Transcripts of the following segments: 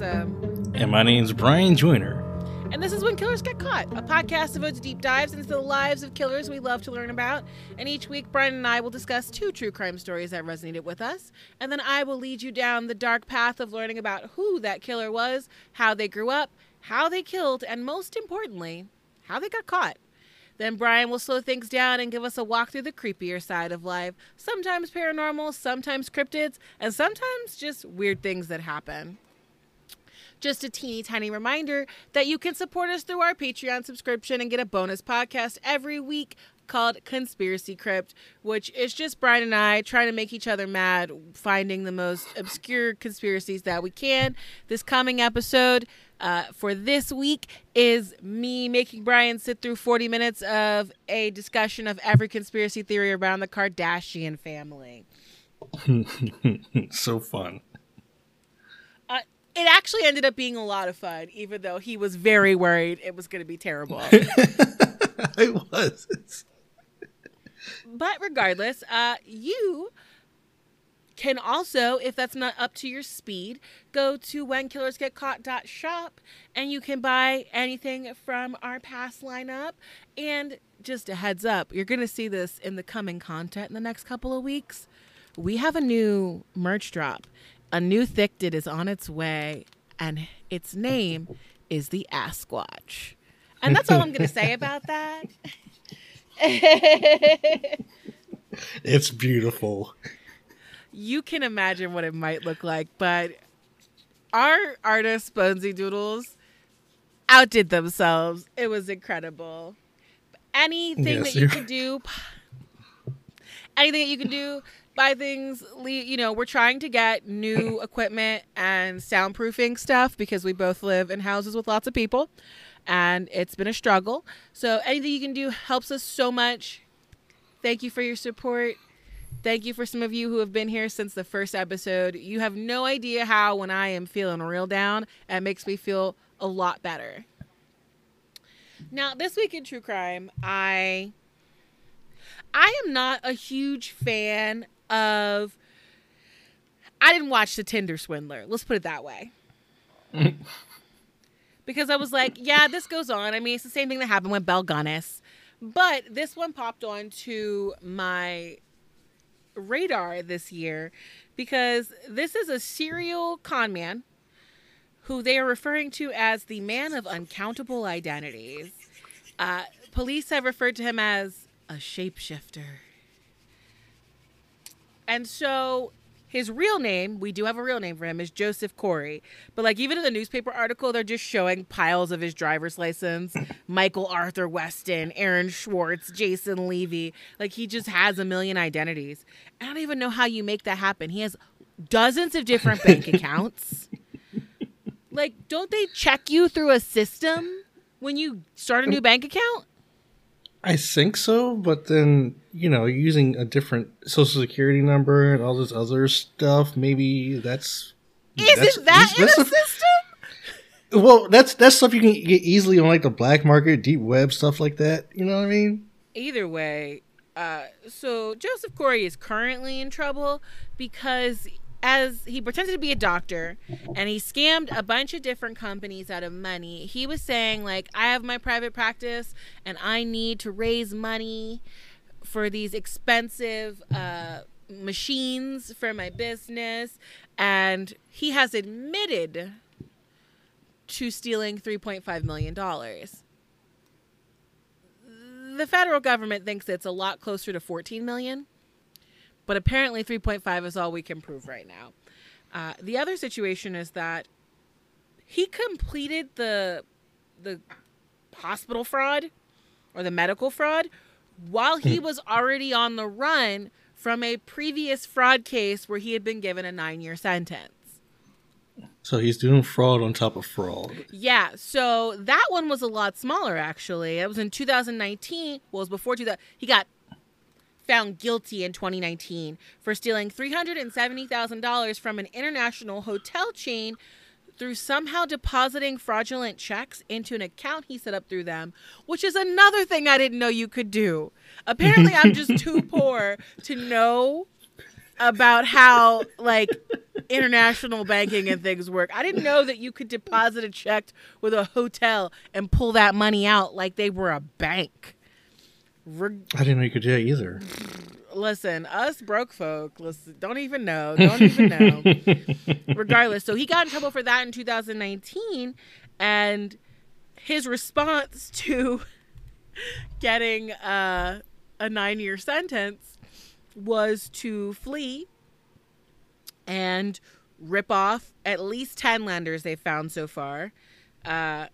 Ransom. Um, and my name's Brian Joyner. And this is When Killers Get Caught, a podcast devoted to deep dives into the lives of killers we love to learn about. And each week, Brian and I will discuss two true crime stories that resonated with us. And then I will lead you down the dark path of learning about who that killer was, how they grew up, how they killed, and most importantly, how they got caught. Then Brian will slow things down and give us a walk through the creepier side of life. Sometimes paranormal, sometimes cryptids, and sometimes just weird things that happen. Just a teeny tiny reminder that you can support us through our Patreon subscription and get a bonus podcast every week called Conspiracy Crypt, which is just Brian and I trying to make each other mad, finding the most obscure conspiracies that we can. This coming episode uh, for this week is me making Brian sit through 40 minutes of a discussion of every conspiracy theory around the Kardashian family. so fun. It actually ended up being a lot of fun, even though he was very worried it was going to be terrible. it was. but regardless, uh, you can also, if that's not up to your speed, go to whenkillersgetcaught.shop and you can buy anything from our past lineup. And just a heads up, you're going to see this in the coming content in the next couple of weeks. We have a new merch drop. A new Thicted is on its way, and its name is the Asquatch. And that's all I'm going to say about that. it's beautiful you can imagine what it might look like, but our artist Bonesy Doodles outdid themselves. It was incredible. Anything yes, that you can do, anything that you can do, buy things. You know, we're trying to get new equipment and soundproofing stuff because we both live in houses with lots of people, and it's been a struggle. So anything you can do helps us so much. Thank you for your support. Thank you for some of you who have been here since the first episode. You have no idea how, when I am feeling real down, it makes me feel a lot better. Now, this week in true crime, I I am not a huge fan of I didn't watch The Tinder Swindler. Let's put it that way. because I was like, yeah, this goes on. I mean, it's the same thing that happened with Belle Gunness. But this one popped onto my radar this year because this is a serial con man who they are referring to as the man of uncountable identities. Uh, police have referred to him as a shapeshifter. And so his real name, we do have a real name for him, is Joseph Corey. But like even in the newspaper article, they're just showing piles of his driver's license. Michael Arthur Weston, Aaron Schwartz, Jason Levy. Like he just has a million identities. I don't even know how you make that happen. He has dozens of different bank accounts. Like, don't they check you through a system when you start a new bank account? I think so, but then you know, using a different social security number and all this other stuff, maybe that's isn't that's, that in a system? Well, that's that's stuff you can get easily on like the black market, deep web stuff like that. You know what I mean? Either way, uh, so Joseph Corey is currently in trouble because as he pretended to be a doctor and he scammed a bunch of different companies out of money. He was saying like I have my private practice and I need to raise money for these expensive uh, machines for my business and he has admitted to stealing 3.5 million dollars the federal government thinks it's a lot closer to 14 million, but apparently 3.5 is all we can prove right now. Uh, the other situation is that he completed the the hospital fraud or the medical fraud while he hmm. was already on the run from a previous fraud case where he had been given a nine year sentence. So he's doing fraud on top of fraud. Yeah. So that one was a lot smaller, actually. It was in 2019. Well, it was before 2000. He got found guilty in 2019 for stealing $370,000 from an international hotel chain through somehow depositing fraudulent checks into an account he set up through them, which is another thing I didn't know you could do. Apparently, I'm just too poor to know about how, like, international banking and things work. I didn't know that you could deposit a check with a hotel and pull that money out like they were a bank. Re- I didn't know you could do that either. Listen, us broke folk, listen, don't even know, don't even know. Regardless, so he got in trouble for that in 2019, and his response to getting uh, a nine-year sentence was to flee and rip off at least 10 lenders they've found so far uh,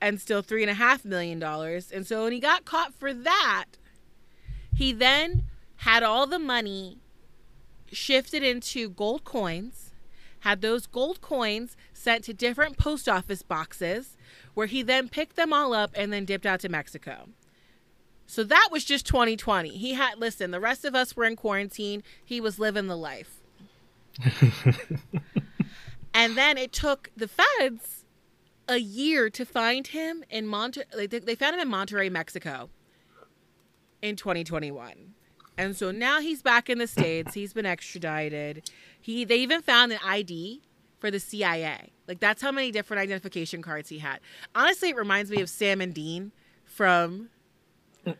and still three and a half million dollars and so when he got caught for that he then had all the money shifted into gold coins had those gold coins sent to different post office boxes where he then picked them all up and then dipped out to mexico so that was just 2020 he had listen the rest of us were in quarantine he was living the life and then it took the feds a year to find him in Monterrey. They found him in Monterrey, Mexico in 2021. And so now he's back in the States. He's been extradited. He they even found an ID for the CIA. Like that's how many different identification cards he had. Honestly, it reminds me of Sam and Dean from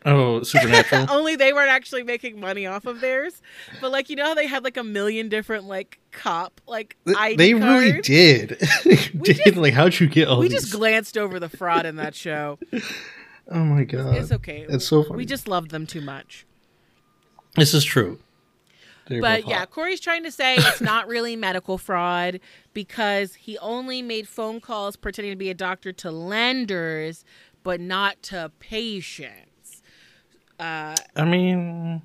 Oh, supernatural. Only they weren't actually making money off of theirs. But like you know how they had like a million different like cop like ID They cards? really did. did just- like how'd you get all We these? just glanced over the fraud in that show. oh my god. It's okay. It's so funny. We just loved them too much. This is true. They're But yeah. Corey's trying to say it's not really medical fraud because he only made phone calls pretending to be a doctor to lenders, but not to patients. Uh, I mean,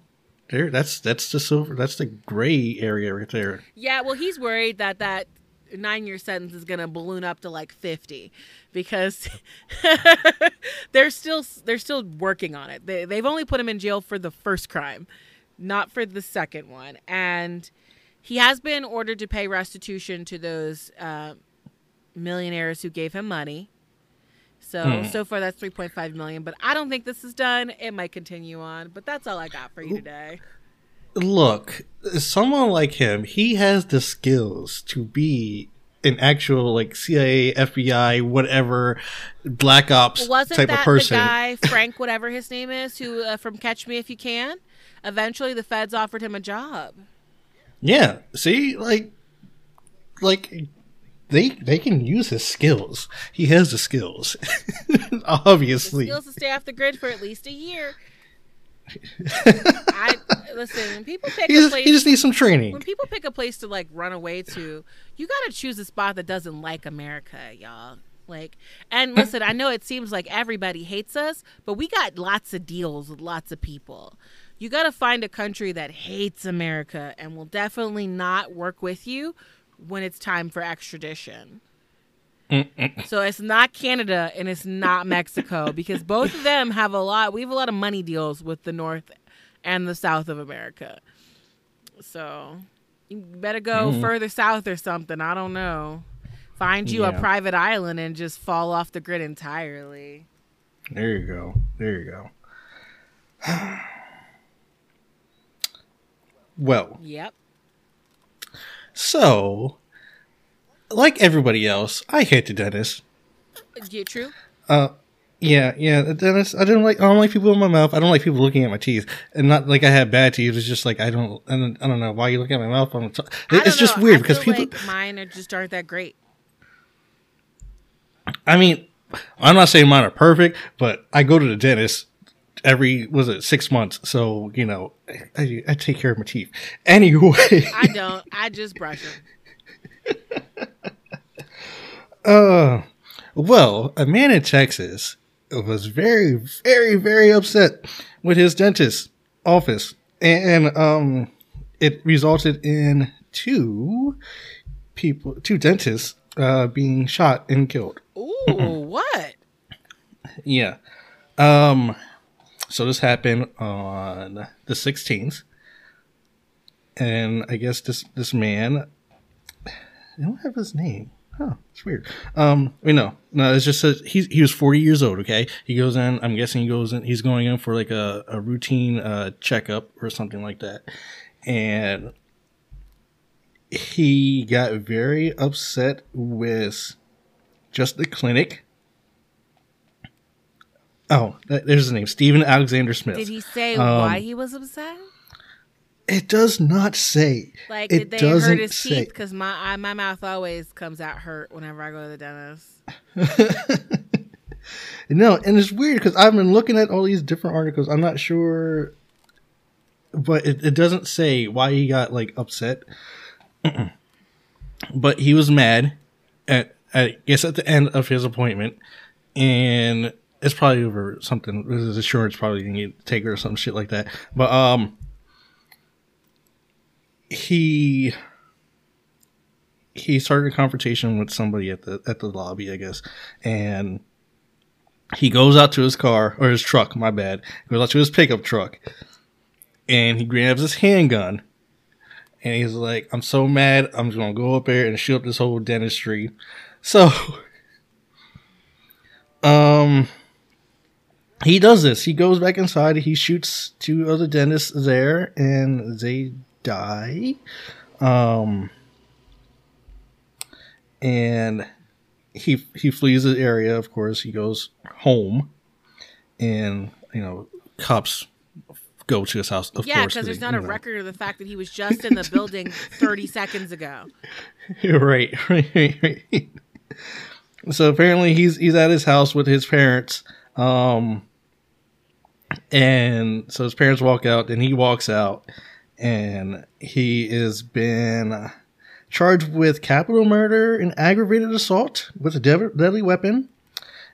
there. That's that's the silver. That's the gray area right there. yeah, well, he's worried that that nine year sentence is going to balloon up to like 50 because they're still they're still working on it. They, they've only put him in jail for the first crime, not for the second one. And he has been ordered to pay restitution to those uh, millionaires who gave him money. So Hmm. so far that's 3.5 million, but I don't think this is done. It might continue on, but that's all I got for you today. Look, someone like him, he has the skills to be an actual like CIA, FBI, whatever, Black Ops Wasn't type that of person. the guy Frank, whatever his name is, who uh, from Catch Me If You Can? Eventually, the feds offered him a job. Yeah. See, like, like they they can use his skills. He has the skills, obviously. Skills to stay off the grid for at least a year. I listen when people pick He a place. he just needs some training. when people pick a place to like run away to, you got to choose a spot that doesn't like America, y'all. Like, and listen, I know it seems like everybody hates us, but we got lots of deals with lots of people. You got to find a country that hates America and will definitely not work with you when it's time for extradition. So it's not Canada and it's not Mexico because both of them have a lot. We have a lot of money deals with the North and the South of America. So you better go mm-hmm. further south or something. I don't know. Find you a private island and just fall off the grid entirely. There you go. There you go. well, Yep. so like everybody else, I hate the dentist. Yeah, true. Uh, yeah, yeah, the dentist. I don't like. I don't like people in my mouth. I don't like people looking at my teeth, and not like I have bad teeth. It's just like I don't. I don't, I don't know why you look at my mouth. On the top. I don't It's just know. weird I because people. like mine are just aren't that great. I mean, I'm not saying mine are perfect, but I go to the dentist every was it six months. So you know, I, I take care of my teeth anyway. I don't. I just brush them. Uh, well, a man in Texas was very, very, very upset with his dentist office, and um, it resulted in two people, two dentists, uh, being shot and killed. Ooh, what? Yeah. Um. So this happened on the 16th, and I guess this this man, I don't have his name. Huh, it's weird. Um, we know. No, it's just says he he was 40 years old. Okay, he goes in. I'm guessing he goes in. He's going in for like a a routine uh checkup or something like that, and he got very upset with just the clinic. Oh, there's his name, Stephen Alexander Smith. Did he say Um, why he was upset? It does not say. Like, it did they doesn't hurt his say. teeth? Because my I, my mouth always comes out hurt whenever I go to the dentist. No, and it's weird because I've been looking at all these different articles. I'm not sure, but it, it doesn't say why he got like upset. but he was mad at I guess at the end of his appointment, and it's probably over something. His insurance probably didn't get take or some shit like that. But um, he he started a confrontation with somebody at the at the lobby, I guess, and he goes out to his car or his truck, my bad. Goes out to his pickup truck and he grabs his handgun and he's like, I'm so mad, I'm just gonna go up there and shoot up this whole dentistry. So um he does this. He goes back inside, he shoots two other dentists there and they die. Um and he he flees the area. Of course, he goes home, and you know, cops go to his house. Of yeah, because there's not a know. record of the fact that he was just in the building 30 seconds ago. right, right, right. So apparently, he's he's at his house with his parents. Um, and so his parents walk out, and he walks out, and he has been charged with capital murder and aggravated assault with a dev- deadly weapon,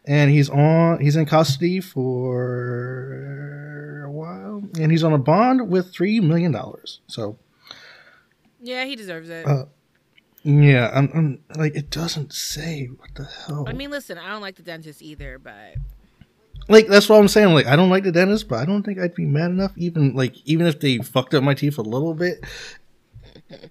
and he's on he's in custody for a while, and he's on a bond with three million dollars. So Yeah, he deserves it. Uh, yeah, I'm, I'm like it doesn't say what the hell. I mean, listen, I don't like the dentist either, but like that's what I'm saying. Like I don't like the dentist, but I don't think I'd be mad enough, even like even if they fucked up my teeth a little bit.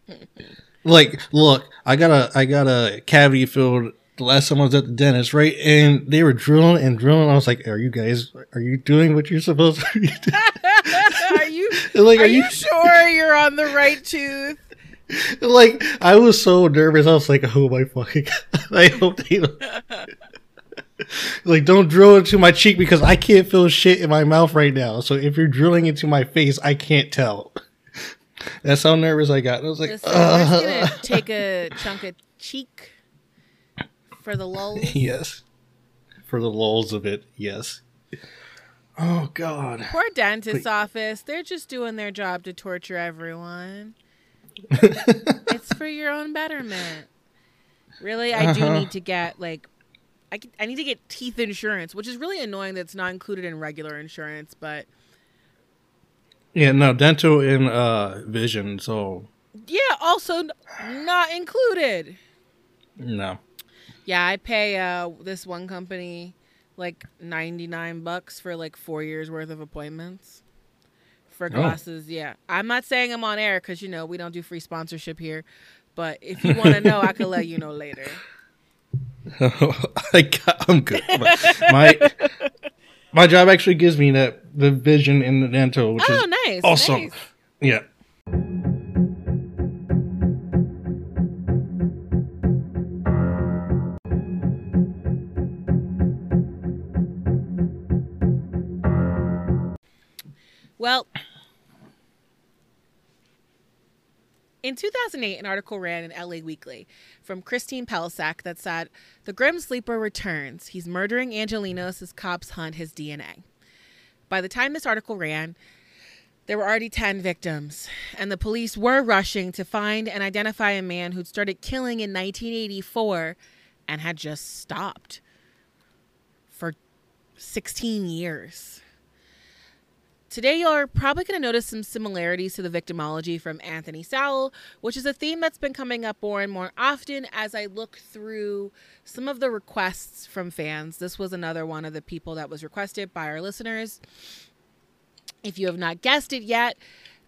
Like, look, I got a I got a cavity filled the last time I was at the dentist, right? And they were drilling and drilling. I was like, "Are you guys? Are you doing what you're supposed to be doing?" are you like, are you sure you're on the right tooth? like I was so nervous. I was like, "Oh my fucking!" God. I hope they don't. like don't drill into my cheek because I can't feel shit in my mouth right now. So if you're drilling into my face, I can't tell. That's how nervous I got. I was like, Listen, we're just "Uh." gonna take a chunk of cheek for the lulls. yes, for the lulls of it. Yes. Oh God. Poor dentist's office. They're just doing their job to torture everyone. it's for your own betterment. Really, I do Uh-huh. need to get like I, I need to get teeth insurance, which is really annoying that it's not included in regular insurance, but Yeah, no dental and uh vision. So yeah, also not included. no. Yeah, I pay uh this one company like 99 bucks for like 4 years worth of appointments. For glasses, yeah. I'm not saying I'm on air cuz you know, we don't do free sponsorship here, but if you want to know, I can let you know later. I got, I'm good. But my my job actually gives me that the vision in the dental, which Oh, is nice. awesome. nice. Yeah. Well, in 2008, an article ran in LA Weekly from Christine Pelisek that said, The Grim Sleeper returns. He's murdering Angelenos as cops hunt his DNA. By the time this article ran, there were already 10 victims, and the police were rushing to find and identify a man who'd started killing in 1984 and had just stopped for 16 years. Today, you're probably going to notice some similarities to the victimology from Anthony Sowell, which is a theme that's been coming up more and more often as I look through some of the requests from fans. This was another one of the people that was requested by our listeners. If you have not guessed it yet,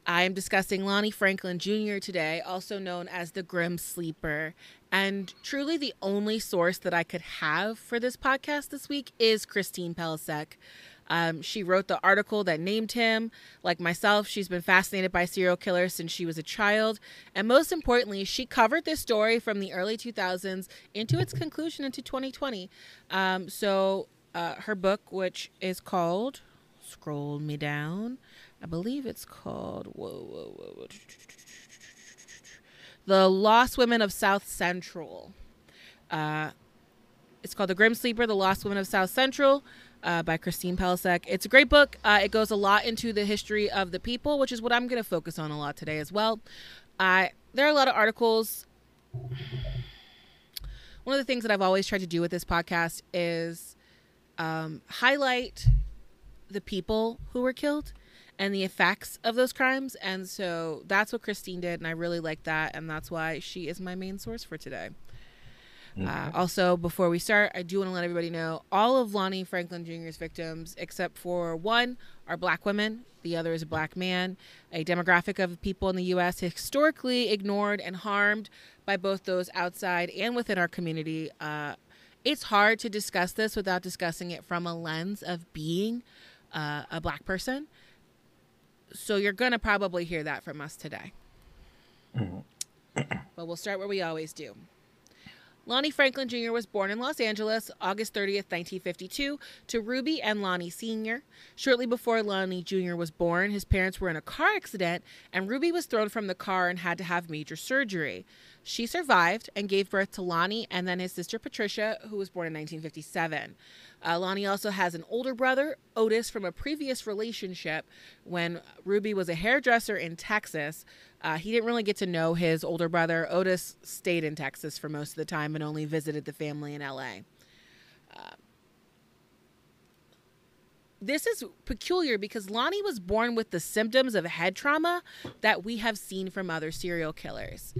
I am discussing Lonnie Franklin Jr. today, also known as the Grim Sleeper. And truly, the only source that I could have for this podcast this week is Christine Pelisek. Um, she wrote the article that named him. Like myself, she's been fascinated by serial killers since she was a child. And most importantly, she covered this story from the early 2000s into its conclusion into 2020. Um, so uh, her book, which is called, scroll me down, I believe it's called, whoa, whoa, whoa, whoa. The Lost Women of South Central. Uh, it's called The Grim Sleeper, The Lost Women of South Central uh, by Christine Pelisek. It's a great book. Uh, it goes a lot into the history of the people, which is what I'm going to focus on a lot today as well. There are a lot of articles. One of the things that I've always tried to do with this podcast is um, highlight the people who were killed and the effects of those crimes. And so that's what Christine did, and I really like that, and that's why she is my main source for today. Uh, also, before we start, I do want to let everybody know all of Lonnie Franklin Jr.'s victims, except for one, are black women. The other is a black man, a demographic of people in the U.S. historically ignored and harmed by both those outside and within our community. Uh, it's hard to discuss this without discussing it from a lens of being uh, a black person. So you're going to probably hear that from us today. but we'll start where we always do. Lonnie Franklin Jr. was born in Los Angeles August 30th, 1952, to Ruby and Lonnie Sr. Shortly before Lonnie Jr. was born, his parents were in a car accident, and Ruby was thrown from the car and had to have major surgery. She survived and gave birth to Lonnie and then his sister Patricia, who was born in 1957. Uh, Lonnie also has an older brother, Otis, from a previous relationship when Ruby was a hairdresser in Texas. Uh, he didn't really get to know his older brother. Otis stayed in Texas for most of the time and only visited the family in LA. Uh, this is peculiar because Lonnie was born with the symptoms of head trauma that we have seen from other serial killers.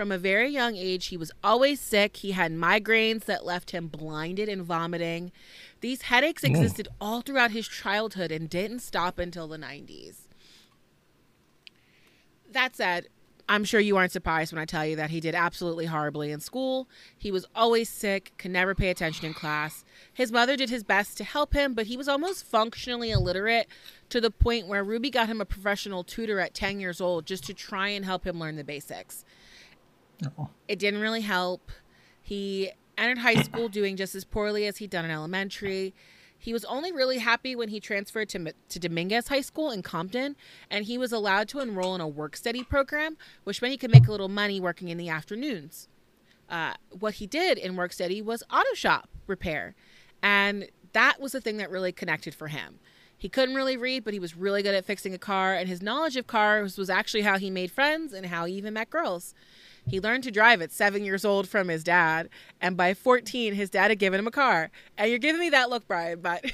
From a very young age, he was always sick. He had migraines that left him blinded and vomiting. These headaches mm. existed all throughout his childhood and didn't stop until the 90s. That said, I'm sure you aren't surprised when I tell you that he did absolutely horribly in school. He was always sick, could never pay attention in class. His mother did his best to help him, but he was almost functionally illiterate to the point where Ruby got him a professional tutor at 10 years old just to try and help him learn the basics. It didn't really help. He entered high school doing just as poorly as he'd done in elementary. He was only really happy when he transferred to, to Dominguez High School in Compton, and he was allowed to enroll in a work study program, which meant he could make a little money working in the afternoons. Uh, what he did in work study was auto shop repair, and that was the thing that really connected for him. He couldn't really read, but he was really good at fixing a car, and his knowledge of cars was actually how he made friends and how he even met girls. He learned to drive at seven years old from his dad, and by 14, his dad had given him a car. And you're giving me that look, Brian, but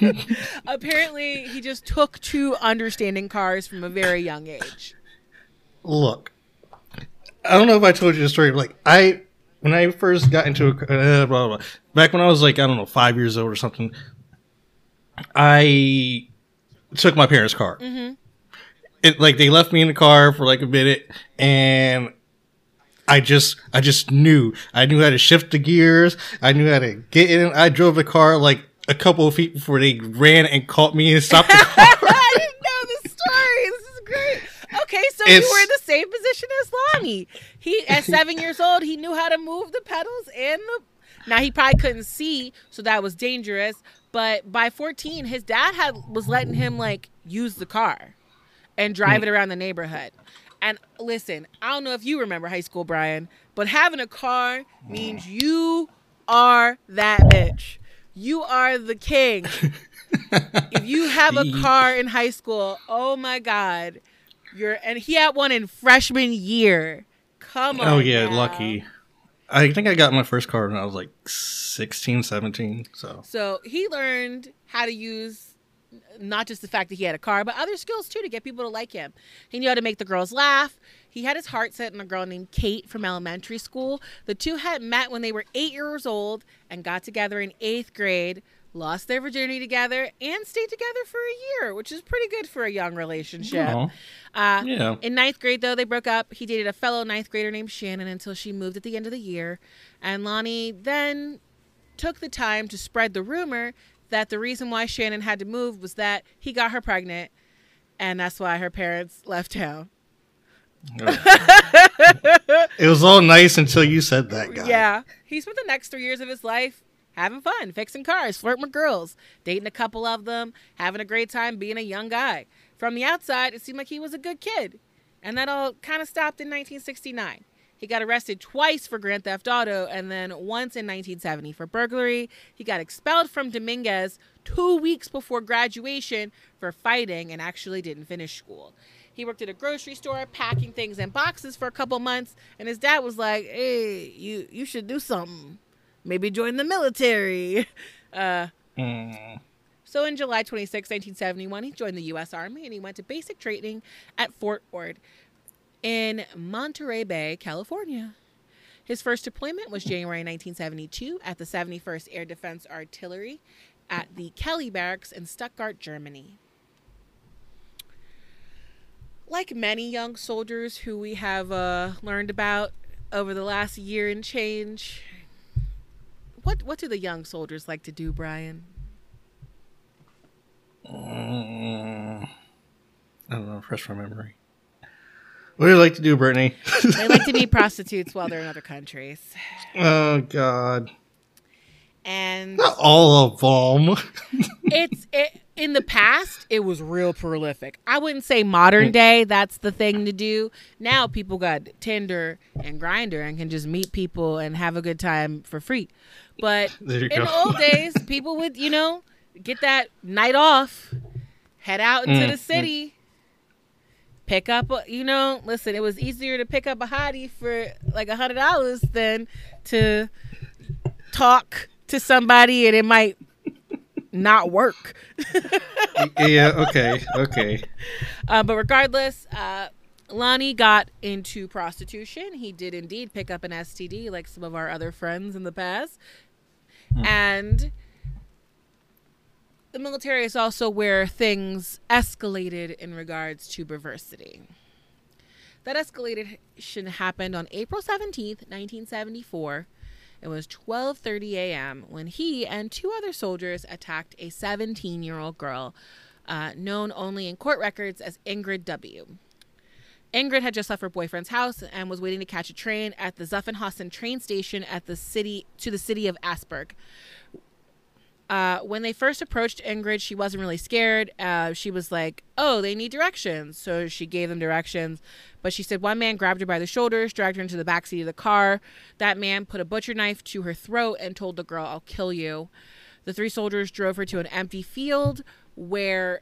apparently he just took to understanding cars from a very young age. Look, I don't know if I told you the story. Like I, when I first got into a, uh, blah, blah, blah, back when I was like I don't know five years old or something, I took my parents' car. Mm-hmm. It like they left me in the car for like a minute, and I just I just knew I knew how to shift the gears. I knew how to get in. I drove the car like a couple of feet before they ran and caught me and stopped the car. I didn't know the story. This is great. Okay, so It's- you were in the same position as Lonnie. He, at seven years old, he knew how to move the pedals and the. Now he probably couldn't see, so that was dangerous. But by 14, his dad had was letting him like use the car and drive mm. it around the neighborhood. And listen, I don't know if you remember high school, Brian, but having a car means you are that bitch. You are the king. if you have a car in high school, oh my god, you're and he had one in freshman year. Come oh, on. oh yeah, now. lucky. I think I got my first car when I was like 16, 17. So So he learned how to use not just the fact that he had a car, but other skills too to get people to like him. He knew how to make the girls laugh. He had his heart set on a girl named Kate from elementary school. The two had met when they were eight years old and got together in eighth grade, lost their virginity together, and stayed together for a year, which is pretty good for a young relationship. Uh, yeah, in ninth grade, though, they broke up. He dated a fellow ninth grader named Shannon until she moved at the end of the year. And Lonnie then took the time to spread the rumor that the reason why Shannon had to move was that he got her pregnant, and that's why her parents left town. it was all nice until you said that, guy. Yeah. He spent the next three years of his life having fun, fixing cars, flirting with girls, dating a couple of them, having a great time being a young guy. From the outside, it seemed like he was a good kid. And that all kind of stopped in 1969. He got arrested twice for Grand Theft Auto and then once in 1970 for burglary. He got expelled from Dominguez two weeks before graduation for fighting and actually didn't finish school. He worked at a grocery store packing things in boxes for a couple months, and his dad was like, "Hey, you you should do something. Maybe join the military." Uh, mm. So in July 26, 1971, he joined the U.S. Army and he went to basic training at Fort Ord in Monterey Bay, California. His first deployment was January 1972 at the 71st Air Defense Artillery at the Kelly Barracks in Stuttgart, Germany. Like many young soldiers who we have uh, learned about over the last year and change, what what do the young soldiers like to do, Brian? Mm, I don't know. Fresh from memory. What do you like to do, Brittany? they like to meet prostitutes while they're in other countries. Oh God. And not all of them. it's it in the past it was real prolific. I wouldn't say modern mm. day that's the thing to do. Now people got Tinder and Grindr and can just meet people and have a good time for free. But in go. the old days, people would, you know, get that night off, head out into mm. the city pick up a, you know listen it was easier to pick up a hottie for like a hundred dollars than to talk to somebody and it might not work. Yeah okay okay. Uh, but regardless uh, lonnie got into prostitution. He did indeed pick up an std like some of our other friends in the past. Hmm. and the military is also where things escalated in regards to perversity. That escalation happened on April 17th, 1974. It was 12:30 a.m. when he and two other soldiers attacked a 17-year-old girl uh, known only in court records as Ingrid W. Ingrid had just left her boyfriend's house and was waiting to catch a train at the Zuffenhausen train station at the city to the city of Asperg. Uh, when they first approached Ingrid, she wasn't really scared. Uh, she was like, "Oh, they need directions," so she gave them directions. But she said one man grabbed her by the shoulders, dragged her into the back seat of the car. That man put a butcher knife to her throat and told the girl, "I'll kill you." The three soldiers drove her to an empty field where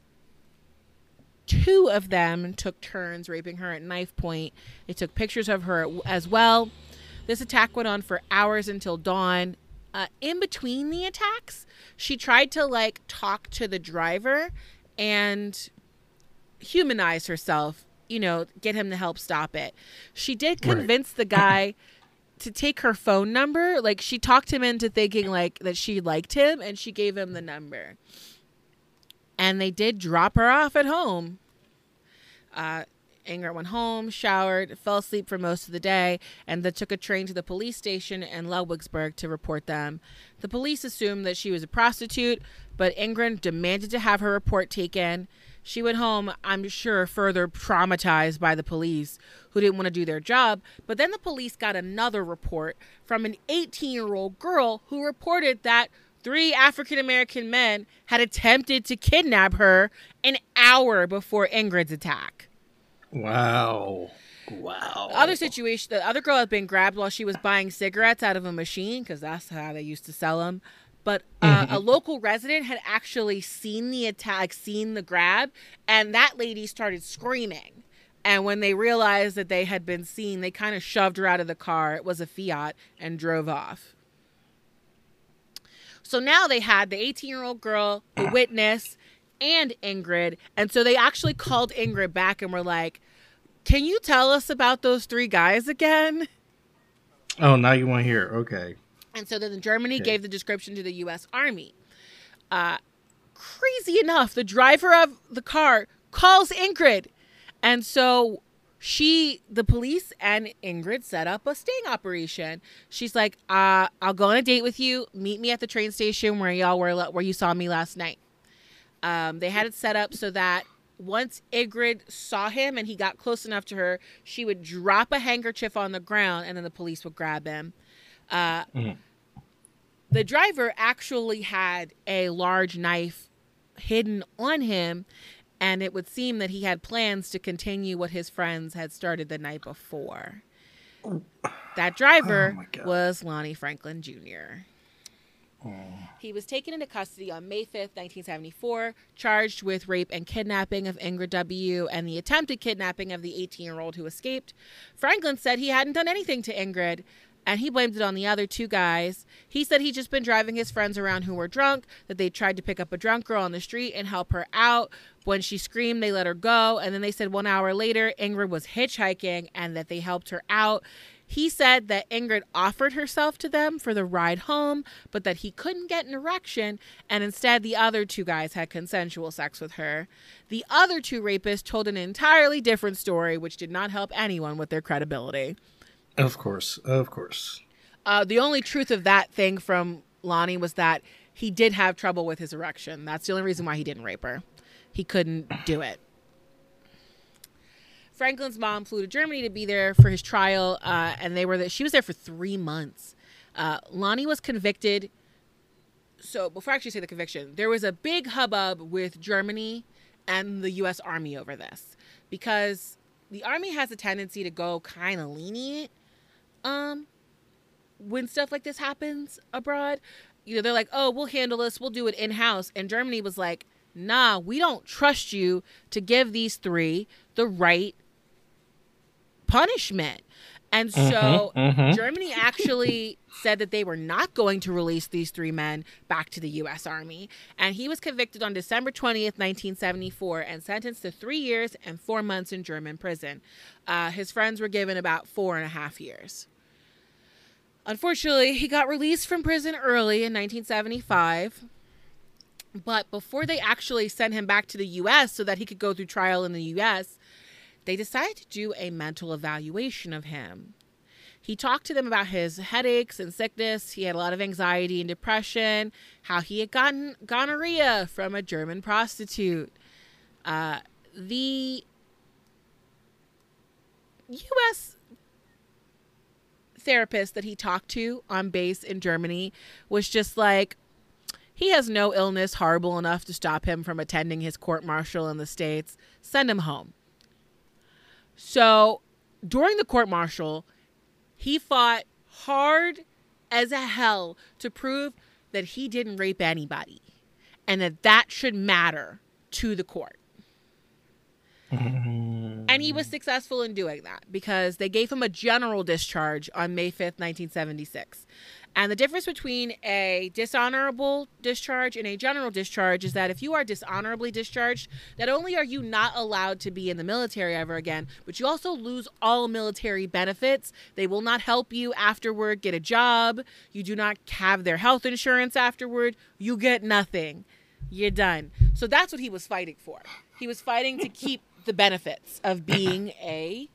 two of them took turns raping her at knife point. They took pictures of her as well. This attack went on for hours until dawn. Uh, in between the attacks, she tried to like talk to the driver and humanize herself, you know, get him to help stop it. She did convince right. the guy to take her phone number. Like she talked him into thinking like that she liked him and she gave him the number. And they did drop her off at home. Uh, Ingrid went home, showered, fell asleep for most of the day, and then took a train to the police station in Ludwigsburg to report them. The police assumed that she was a prostitute, but Ingrid demanded to have her report taken. She went home, I'm sure, further traumatized by the police who didn't want to do their job. But then the police got another report from an 18 year old girl who reported that three African American men had attempted to kidnap her an hour before Ingrid's attack. Wow. Wow. The other situation, the other girl had been grabbed while she was buying cigarettes out of a machine because that's how they used to sell them. But uh, mm-hmm. a local resident had actually seen the attack, seen the grab, and that lady started screaming. And when they realized that they had been seen, they kind of shoved her out of the car. It was a Fiat and drove off. So now they had the 18 year old girl, the witness, and Ingrid. And so they actually called Ingrid back and were like, Can you tell us about those three guys again? Oh, now you want to hear. Okay. And so then Germany okay. gave the description to the U.S. Army. Uh, crazy enough, the driver of the car calls Ingrid. And so she the police and ingrid set up a sting operation she's like uh, i'll go on a date with you meet me at the train station where y'all were where you saw me last night um, they had it set up so that once ingrid saw him and he got close enough to her she would drop a handkerchief on the ground and then the police would grab him uh, Mhm. the driver actually had a large knife hidden on him and it would seem that he had plans to continue what his friends had started the night before. That driver Oh was Lonnie Franklin Jr. He was taken into custody on May 5th, 1974, charged with rape and kidnapping of Ingrid W. and the attempted kidnapping of the 18 year old who escaped. Franklin said he hadn't done anything to Ingrid, and he blamed it on the other two guys. He said he'd just been driving his friends around who were drunk, that they tried to pick up a drunk girl on the street and help her out. When she screamed, they let her go. And then they said one hour later, Ingrid was hitchhiking and that they helped her out. He said that Ingrid offered herself to them for the ride home, but that he couldn't get an erection, and instead the other two guys had consensual sex with her. The other two rapists told an entirely different story, which did not help anyone with their credibility. Of course, of course. Uh, the only truth of that thing from Lonnie was that he did have trouble with his erection. That's the only reason why he didn't rape her. He couldn't do it. Franklin's mom flew to Germany to be there for his trial, uh, and they were there. She was there for three months. Uh, Lonnie was convicted. So before I actually say the conviction, there was a big hubbub with Germany and the U.S. Army over this because the Army has a tendency to go kind of lenient um when stuff like this happens abroad you know they're like oh we'll handle this we'll do it in house and germany was like nah we don't trust you to give these three the right punishment and so mhm. germany actually said that they were not going to release these three men back to the u.s army and he was convicted on december 20th 1974 and sentenced to three years and four months in german prison uh, his friends were given about four and a half years Unfortunately, he got released from prison early in 1975. But before they actually sent him back to the US so that he could go through trial in the US, they decided to do a mental evaluation of him. He talked to them about his headaches and sickness. He had a lot of anxiety and depression, how he had gotten gonorrhea from a German prostitute. Uh, the U.S therapist that he talked to on base in Germany was just like, he has no illness horrible enough to stop him from attending his court martial in the States. Send him home. So during the court martial, he fought hard as a hell to prove that he didn't rape anybody and that that should matter to the court. And he was mm-hmm. successful in doing that because they gave him a general discharge on May 5th, 1976. And the difference between a dishonorable discharge and a general discharge is that if you are dishonorably discharged, not only are you not allowed to be in the military ever again, but you also lose all military benefits. They will not help you afterward get a job. You do not have their health insurance afterward. You get nothing. You're done. So that's what he was fighting for. He was fighting to keep the benefits of being a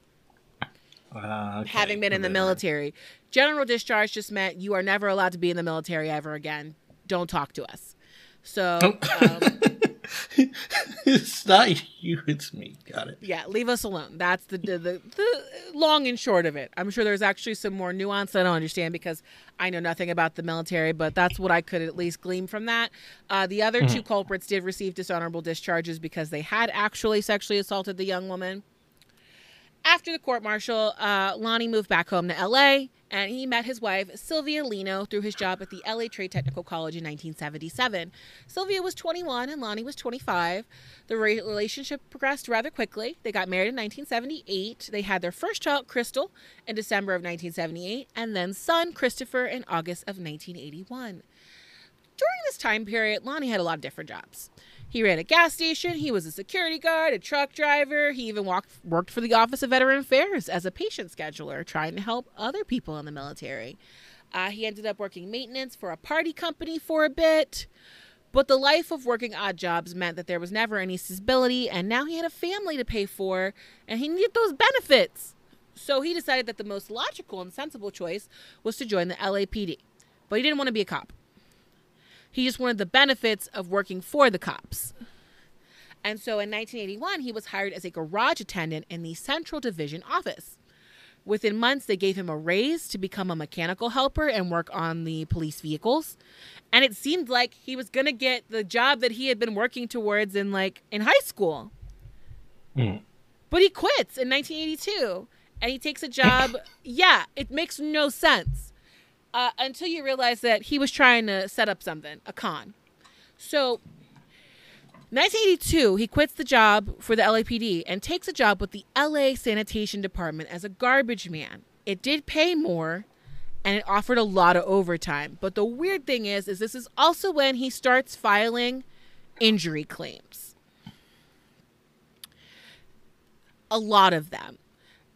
Uh, okay, having been in the military. General discharge just meant you are never allowed to be in the military ever again. Don't talk to us. So, um, it's not you, it's me. Got it. yeah, leave us alone. That's the, the the the long and short of it. I'm sure there's actually some more nuance that I don't understand because I know nothing about the military, but that's what I could at least glean from that. Uh, the other two culprits did receive dishonorable discharges because they had actually sexually assaulted the young woman. After the court martial, uh, Lonnie moved back home to LA and he met his wife, Sylvia Lino, through his job at the LA Trade Technical College in 1977. Sylvia was 21 and Lonnie was 25. The re- relationship progressed rather quickly. They got married in 1978. They had their first child, Crystal, in December of 1978, and then son, Christopher, in August of 1981 during this time period, Lonnie had a lot of different jobs. He ran a gas station, he was a security guard, a truck driver, he even walked, worked for the Office of Veteran Affairs as a patient scheduler, trying to help other people in the military. Uh, he ended up working maintenance for a party company for a bit. But the life of working odd jobs meant that there was never any stability, and now he had a family to pay for, and he needed those benefits. So he decided that the most logical and sensible choice was to join the LAPD. But he didn't want to be a cop. He just wanted the benefits of working for the cops. And so in 1981, he was hired as a garage attendant in the Central Division office. Within months, they gave him a raise to become a mechanical helper and work on the police vehicles. And it seemed like he was going to get the job that he had been working towards in like in high school. Mm. But he quits in 1982 and he takes a job. yeah, it makes no sense uh, until you realize that he was trying to set up something, a con. So 1982, he quits the job for the LAPD and takes a job with the LA Sanitation Department as a garbage man. It did pay more and it offered a lot of overtime. But the weird thing is is this is also when he starts filing injury claims. A lot of them.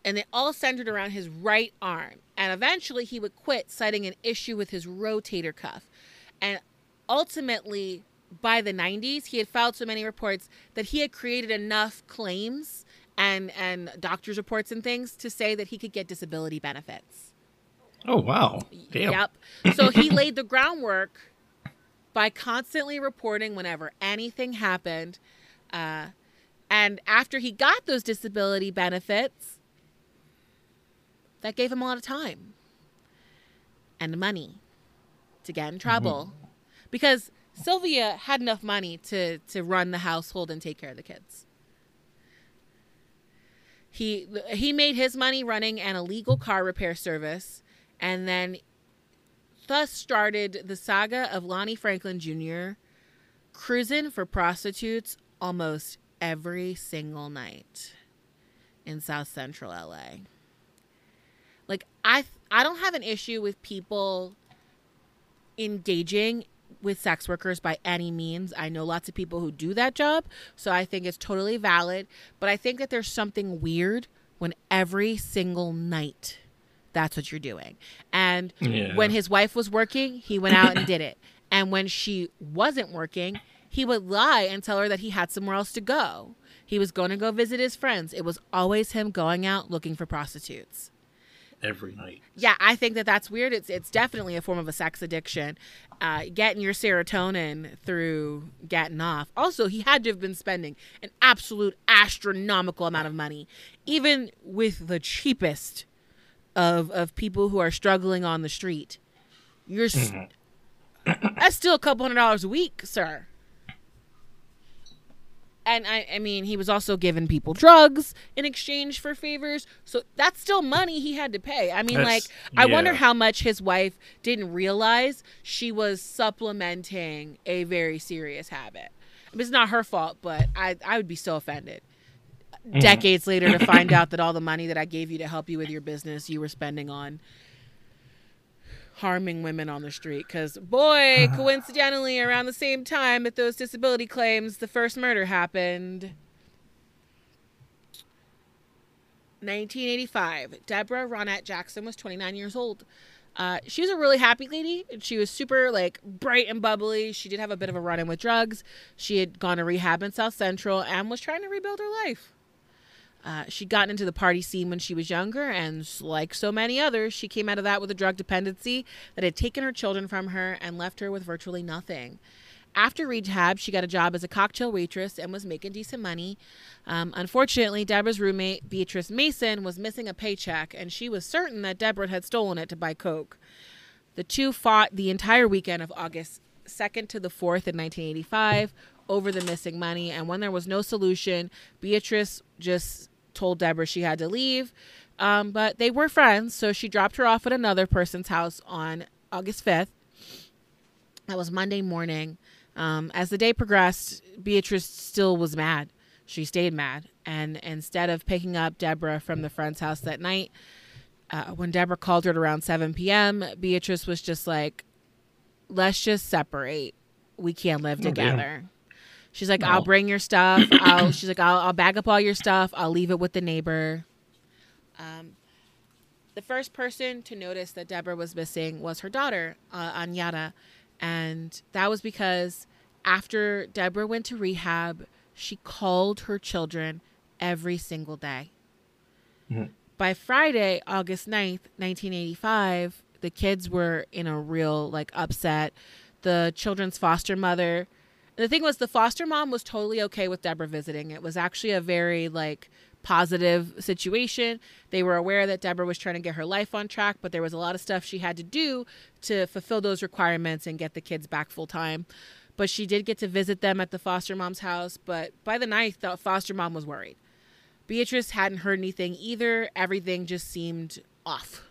And they all centered around his right arm. And eventually he would quit citing an issue with his rotator cuff. And ultimately by the 90s, he had filed so many reports that he had created enough claims and and doctors' reports and things to say that he could get disability benefits. Oh wow! Damn. Yep. So he laid the groundwork by constantly reporting whenever anything happened, uh, and after he got those disability benefits, that gave him a lot of time and money to get in trouble, mm-hmm. because Sylvia had enough money to to run the household and take care of the kids. He he made his money running an illegal car repair service, and then thus started the saga of Lonnie Franklin Jr. cruising for prostitutes almost every single night in South Central LA. Like I I don't have an issue with people engaging with sex workers by any means. I know lots of people who do that job, so I think it's totally valid. But I think that there's something weird when every single night that's what you're doing. And yeah. when his wife was working, he went out and did it. And when she wasn't working, he would lie and tell her that he had somewhere else to go. He was going to go visit his friends. It was always him going out looking for prostitutes every night. Yeah, I think that that's weird. It's it's definitely a form of a sex addiction. Uh, getting your serotonin through getting off. Also, he had to have been spending an absolute astronomical amount of money, even with the cheapest of of people who are struggling on the street. You're mm-hmm. that's still a couple hundred dollars a week, sir and I, I mean, he was also giving people drugs in exchange for favors. So that's still money he had to pay. I mean, that's, like, I wonder how much his wife didn't realize she was supplementing a very serious habit. I mean, it's not her fault, but I, I would be so offended. Mm. Decades later, to find out that all the money that I gave you to help you with your business, you were spending on harming women on the street. Because boy coincidentally around the same time that those disability claims the first murder happened. 1985 deborah ronette jackson was 29 years old. Uh, she was a really happy lady. She was super like bright and bubbly. She did have a bit of a run-in with drugs. She had gone to rehab in south central and was trying to rebuild her life uh, she'd gotten into the party scene when she was younger, and like so many others, she came out of that with a drug dependency that had taken her children from her and left her with virtually nothing. After rehab, she got a job as a cocktail waitress and was making decent money. Um, unfortunately, Deborah's roommate, Beatrice Mason, was missing a paycheck, and she was certain that Deborah had stolen it to buy Coke. The two fought the entire weekend of August 2nd to the 4th in 1985 over the missing money. And when there was no solution, Beatrice just told Deborah she had to leave. Um, but they were friends, so she dropped her off at another person's house on August 5th. That was Monday morning. Um, as the day progressed, Beatrice still was mad. She stayed mad. And instead of picking up Deborah from the friend's house that night, uh, when Deborah called her at around 7 p.m., Beatrice was just like, let's just separate. We can't live together. Oh, She's like, no. I'll bring your stuff. I'll. She's like, I'll, I'll bag up all your stuff. I'll leave it with the neighbor. Um, the first person to notice that Deborah was missing was her daughter, uh, Anyata, and that was because after Deborah went to rehab, she called her children every single day. Mhm. By Friday, August 9th, 1985, the kids were in a real like upset. The children's foster mother the thing was the foster mom was totally okay with Deborah visiting. It was actually a very like positive situation. They were aware that Deborah was trying to get her life on track, but there was a lot of stuff she had to do to fulfill those requirements and get the kids back full time. But she did get to visit them at the foster mom's house, but by the ninth, the foster mom was worried. Beatrice hadn't heard anything either. Everything just seemed off.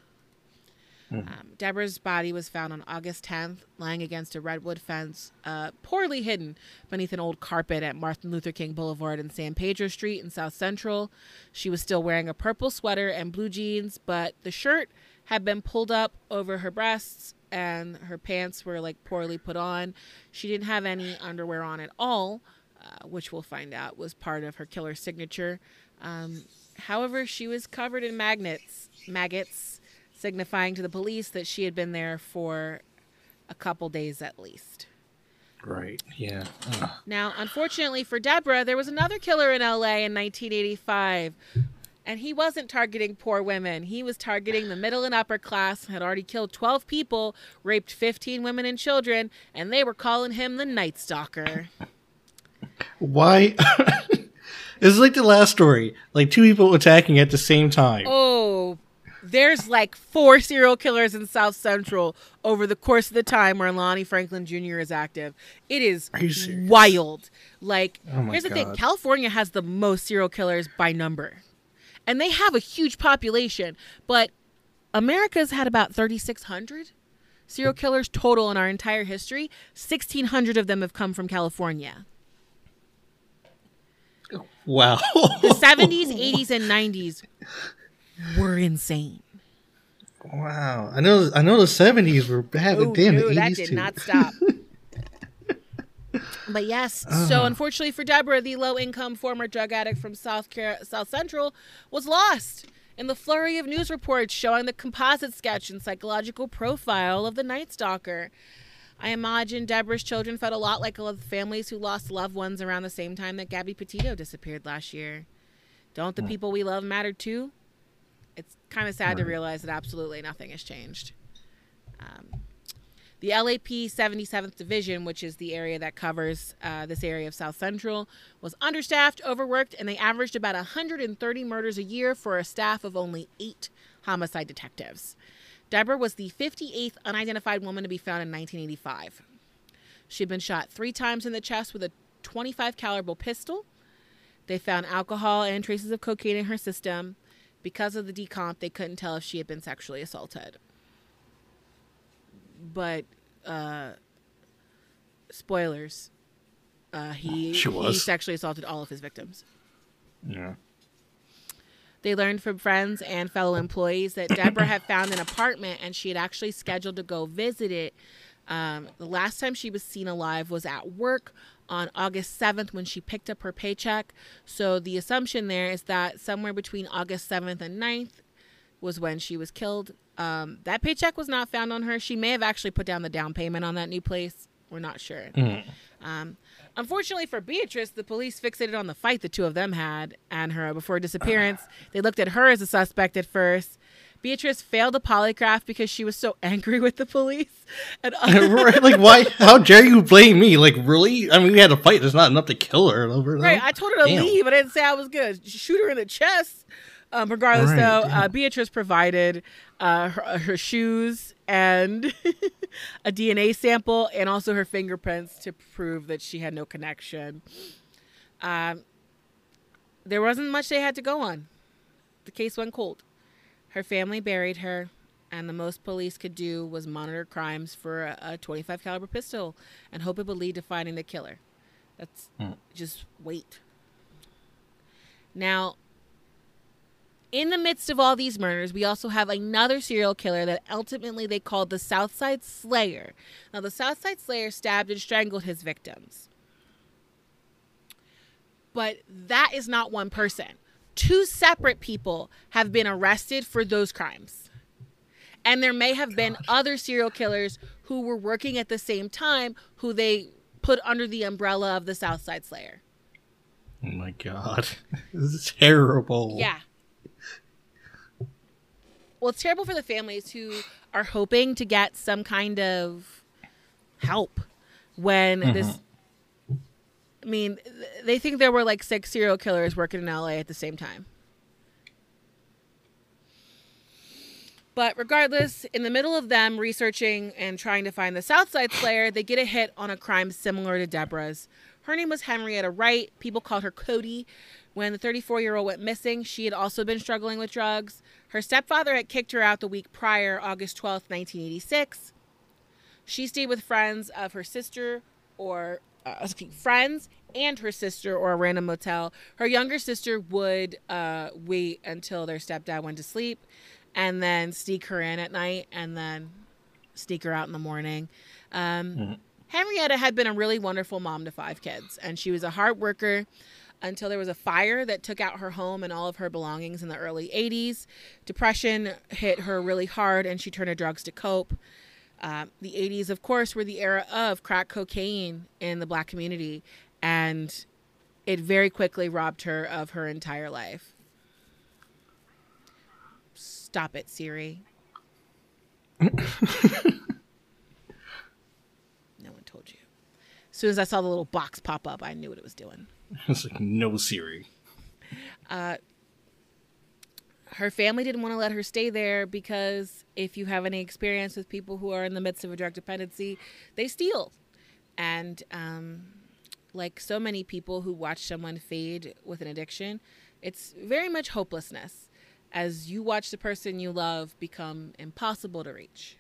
Um, Deborah's body was found on August 10th, lying against a redwood fence, uh, poorly hidden beneath an old carpet at Martin Luther King Boulevard and San Pedro Street in South Central. She was still wearing a purple sweater and blue jeans, but the shirt had been pulled up over her breasts and her pants were like poorly put on. She didn't have any underwear on at all, uh, which we'll find out was part of her killer signature. Um, however, she was covered in magnets, maggots, signifying to the police that she had been there for a couple days at least. Right. Yeah. Ugh. Now, unfortunately for Deborah, there was another killer in LA in 1985. And he wasn't targeting poor women. He was targeting the middle and upper class, had already killed 12 people, raped 15 women and children, and they were calling him the Night Stalker. Why? this is like the last story. Like two people attacking at the same time. Oh, there's like four serial killers in South Central over the course of the time where Lonnie Franklin Jr. is active. It is Are you serious? wild. Like, Oh my here's the thing California has the most serial killers by number, and they have a huge population, but America's had about 3,600 serial killers total in our entire history. 1,600 of them have come from California. Wow. The 70s, 80s, and 90s were insane. wow. I know. I know the seventies were bad, but Ooh, damn, no, the that eighties did too. not stop. but yes, uh-huh. so unfortunately for Deborah, the low-income former drug addict from South Car- South Central was lost in the flurry of news reports showing the composite sketch and psychological profile of the Night Stalker. I imagine Deborah's children felt a lot like a lot of families who lost loved ones around the same time that Gabby Petito disappeared last year. Don't the people we love matter too? Kind of sad to realize that absolutely nothing has changed. Um, the LAP 77th Division, which is the area that covers uh, this area of South Central, was understaffed, overworked, and they averaged about 130 murders a year for a staff of only eight homicide detectives. Deborah was the 58th unidentified woman to be found in 1985. She had been shot three times in the chest with a 25 caliber pistol. They found alcohol and traces of cocaine in her system. Because of the decomp, they couldn't tell if she had been sexually assaulted. But uh spoilers. Uh he She he sexually assaulted all of his victims. Yeah. They learned from friends and fellow employees that Deborah had found an apartment and she had actually scheduled to go visit it. Um, the last time she was seen alive was at work on August 7th when she picked up her paycheck. So the assumption there is that somewhere between August 7th and 9th was when she was killed. Um, that paycheck was not found on her. She may have actually put down the down payment on that new place. We're not sure. Um, unfortunately for Beatrice, the police fixated on the fight the two of them had and her before disappearance. They looked at her as a suspect at first. Beatrice failed a polygraph because she was so angry with the police. And right, like why? How dare you blame me? Like really? I mean, we had a fight. There's not enough to kill her. Over right, I told her to Damn. leave. I didn't say I was gonna shoot her in the chest. Um, regardless, Right, though, uh. Beatrice provided uh, her, her shoes and a DNA sample, and also her fingerprints to prove that she had no connection. Um, there wasn't much they had to go on. The case went cold. Her family buried her, and the most police could do was monitor crimes for a, a 25 caliber pistol and hope it would lead to finding the killer. That's hmm. just wait. Now, in the midst of all these murders, we also have another serial killer that ultimately they called the Southside Slayer. Now, the Southside Slayer stabbed and strangled his victims. But that is not one person. Two separate people have been arrested for those crimes. And there may have been other serial killers who were working at the same time who they put under the umbrella of the Southside Slayer. Oh my god. this is terrible. Yeah. Well, it's terrible for the families who are hoping to get some kind of help when this. Mm-hmm. I mean, they think there were like six serial killers working in LA at the same time. But regardless, in the middle of them researching and trying to find the Southside Slayer, they get a hit on a crime similar to Deborah's. Her name was Henrietta Wright. People called her Cody. When the 34 year old went missing, she had also been struggling with drugs. Her stepfather had kicked her out the week prior, August 12th, 1986. She stayed with friends of her sister or uh, friends and her sister or a random motel. Her younger sister would uh, wait until their stepdad went to sleep and then sneak her in at night and then sneak her out in the morning. Um, Henrietta had been a really wonderful mom to five kids, and she was a hard worker until there was a fire that took out her home and all of her belongings in the early 80s. Depression hit her really hard, and she turned to drugs to cope. Uh, the 80s, of course, were the era of crack cocaine in the black community, and it very quickly robbed her of her entire life. Stop it, Siri. no one told you. As soon as I saw the little box pop up, I knew what it was doing. It's like no Siri. Her family didn't want to let her stay there because if you have any experience with people who are in the midst of a drug dependency, they steal. And um, like so many people who watch someone fade with an addiction, it's very much hopelessness as you watch the person you love become impossible to reach.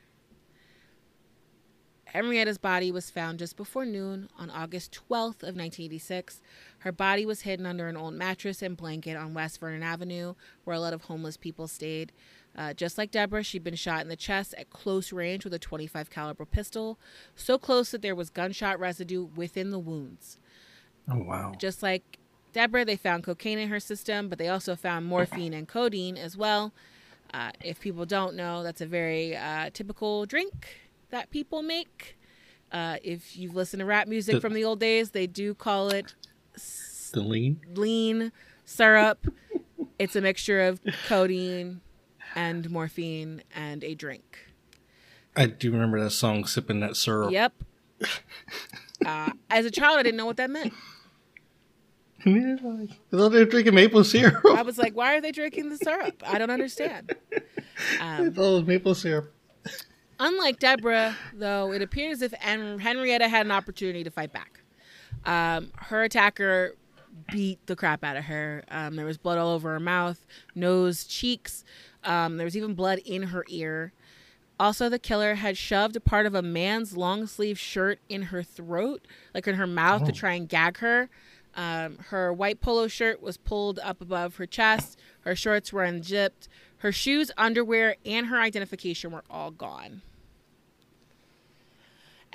Henrietta's body was found just before noon on August 12th of 1986. Her body was hidden under an old mattress and blanket on West Vernon Avenue, where a lot of homeless people stayed. Uh, just like Deborah, she'd been shot in the chest at close range with a 25 caliber pistol, so close that there was gunshot residue within the wounds. Oh wow. Just like Deborah, they found cocaine in her system, but they also found morphine and codeine as well. Uh, if people don't know, that's a very uh, typical drink that people make. Uh, if you've listened to rap music from the old days, they do call it The lean. lean syrup. it's a mixture of codeine and morphine and a drink. I do remember that song, "Sipping That Syrup." Yep. Uh, as a child, I didn't know what that meant. I thought they were drinking maple syrup. I was like, why are they drinking the syrup? I don't understand. I thought it was maple syrup. Unlike Deborah, though, it appears as if Henrietta had an opportunity to fight back. Um, her attacker beat the crap out of her. Um, there was blood all over her mouth, nose, cheeks. Um, there was even blood in her ear. Also, the killer had shoved a part of a man's long sleeve shirt in her throat, like in her mouth, to try and gag her. Um, her white polo shirt was pulled up above her chest. Her shorts were unzipped. Her shoes, underwear, and her identification were all gone.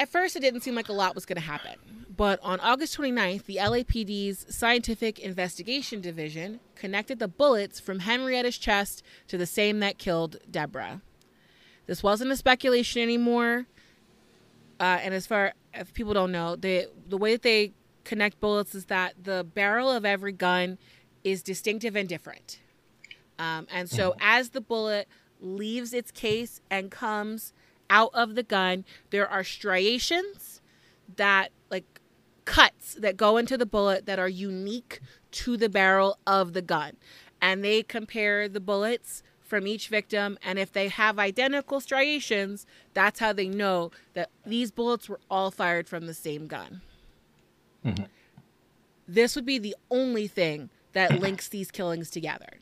At first, it didn't seem like a lot was going to happen. But on August 29th, the LAPD's Scientific Investigation Division connected the bullets from Henrietta's chest to the same that killed Deborah. This wasn't a speculation anymore. Uh, and as far as people don't know, they, the way that they connect bullets is that the barrel of every gun is distinctive and different. Um, and so as the bullet leaves its case and comes out of the gun, there are striations that like cuts that go into the bullet that are unique to the barrel of the gun. And they compare the bullets from each victim and if they have identical striations, that's how they know that these bullets were all fired from the same gun. Mm-hmm. This would be the only thing that links these killings together.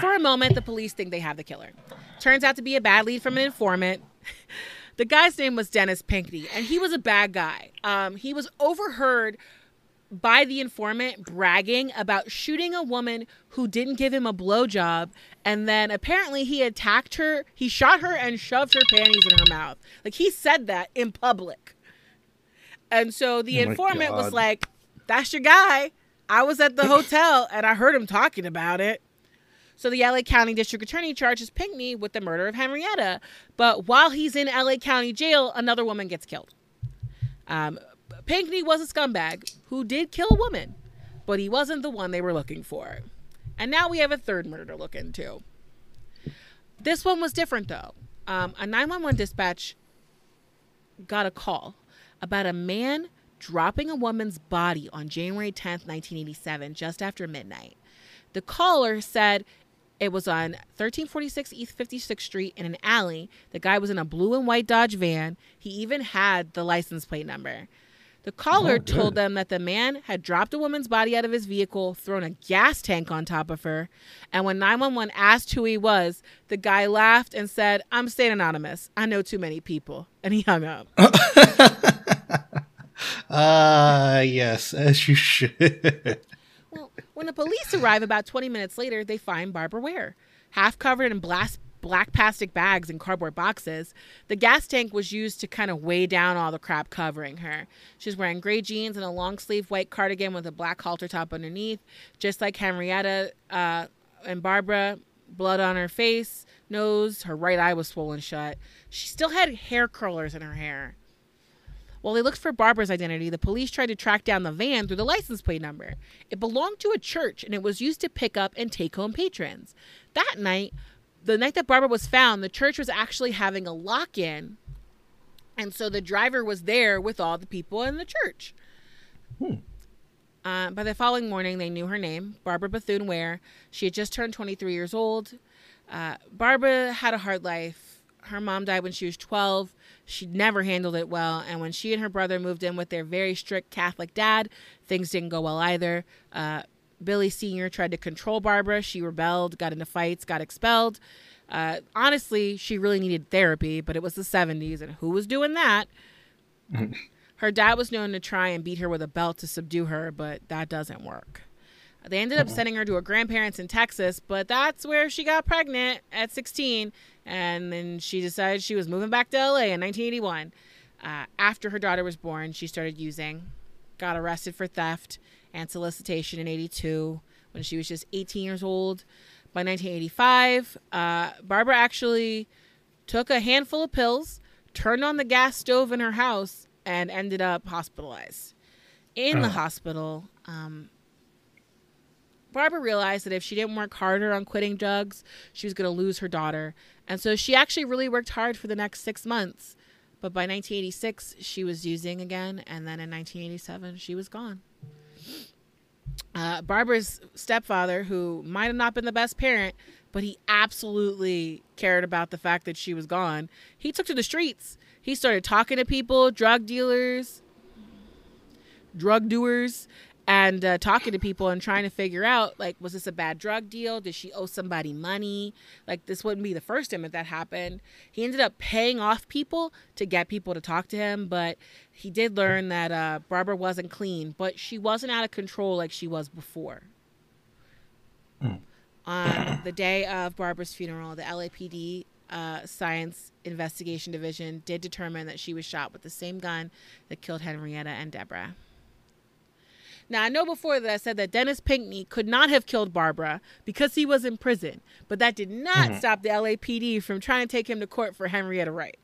For a moment, the police think they have the killer. Turns out to be a bad lead from an informant. The guy's name was Dennis Pinkney, and he was a bad guy. Um, he was overheard by the informant bragging about shooting a woman who didn't give him a blowjob, and then apparently he attacked her. He shot her and shoved her panties in her mouth. Like he said that in public. And so the Oh informant was like, "That's your guy." I was at the hotel and I heard him talking about it. So the LA County District Attorney charges Pinckney with the murder of Henrietta. But while he's in LA County Jail, another woman gets killed. Um, Pinckney was a scumbag who did kill a woman, but he wasn't the one they were looking for. And now we have a third murder to look into. This one was different, though. Um, a 911 dispatch got a call about a man dropping a woman's body on January 10th, 1987, just after midnight. The caller said it was on 1346 East 56th Street in an alley. The guy was in a blue and white Dodge van. He even had the license plate number. The caller Oh, told them that the man had dropped a woman's body out of his vehicle, thrown a gas tank on top of her, and when 911 asked who he was, the guy laughed and said, I'm staying anonymous. I know too many people. And he hung up. Ah, yes, as you should. When the police arrive about 20 minutes later, they find Barbara Ware, half covered in blast, black plastic bags and cardboard boxes. The gas tank was used to kind of weigh down all the crap covering her. She's wearing gray jeans and a long sleeve white cardigan with a black halter top underneath, just like Henrietta uh, and Barbara. Blood on her face, nose, her right eye was swollen shut. She still had hair curlers in her hair. While they looked for Barbara's identity, the police tried to track down the van through the license plate number. It belonged to a church and it was used to pick up and take home patrons. That night, the night that Barbara was found, the church was actually having a lock in. And so the driver was there with all the people in the church. Uh, by the following morning, they knew her name, Barbara Bethune Ware. She had just turned 23 years old. Uh, Barbara had a hard life. Her mom died when she was 12. She never handled it well. And when she and her brother moved in with their very strict Catholic dad, things didn't go well either. Uh, Billy Sr. tried to control Barbara. She rebelled, got into fights, got expelled. Uh, honestly, she really needed therapy, but it was the 70s, and who was doing that? Her dad was known to try and beat her with a belt to subdue her, but that doesn't work. They ended up sending her to her grandparents in Texas, but that's where she got pregnant at 16, and then she decided she was moving back to LA in 1981. Uh, after her daughter was born, she started using, got arrested for theft and solicitation in 82 when she was just 18 years old. By 1985, uh, Barbara actually took a handful of pills, turned on the gas stove in her house, and ended up hospitalized. In the hospital, um, Barbara realized that if she didn't work harder on quitting drugs, she was going to lose her daughter. And so she actually really worked hard for the next six months. But by 1986, she was using again. And then in 1987, she was gone. Uh, Barbara's stepfather, who might have not been the best parent, but he absolutely cared about the fact that she was gone, he took to the streets. He started talking to people, drug dealers, drug doers and uh, talking to people and trying to figure out like was this a bad drug deal? Did she owe somebody money? Like this wouldn't be the first time that that happened. He ended up paying off people to get people to talk to him but he did learn that uh, barbara wasn't clean but she wasn't out of control like she was before. On the day of barbara's funeral the lapd uh, science investigation division did determine that she was shot with the same gun that killed henrietta and deborah now, I know before that I said that Dennis Pinkney could not have killed Barbara because he was in prison, but that did not mm-hmm. stop the LAPD from trying to take him to court for Henrietta Wright.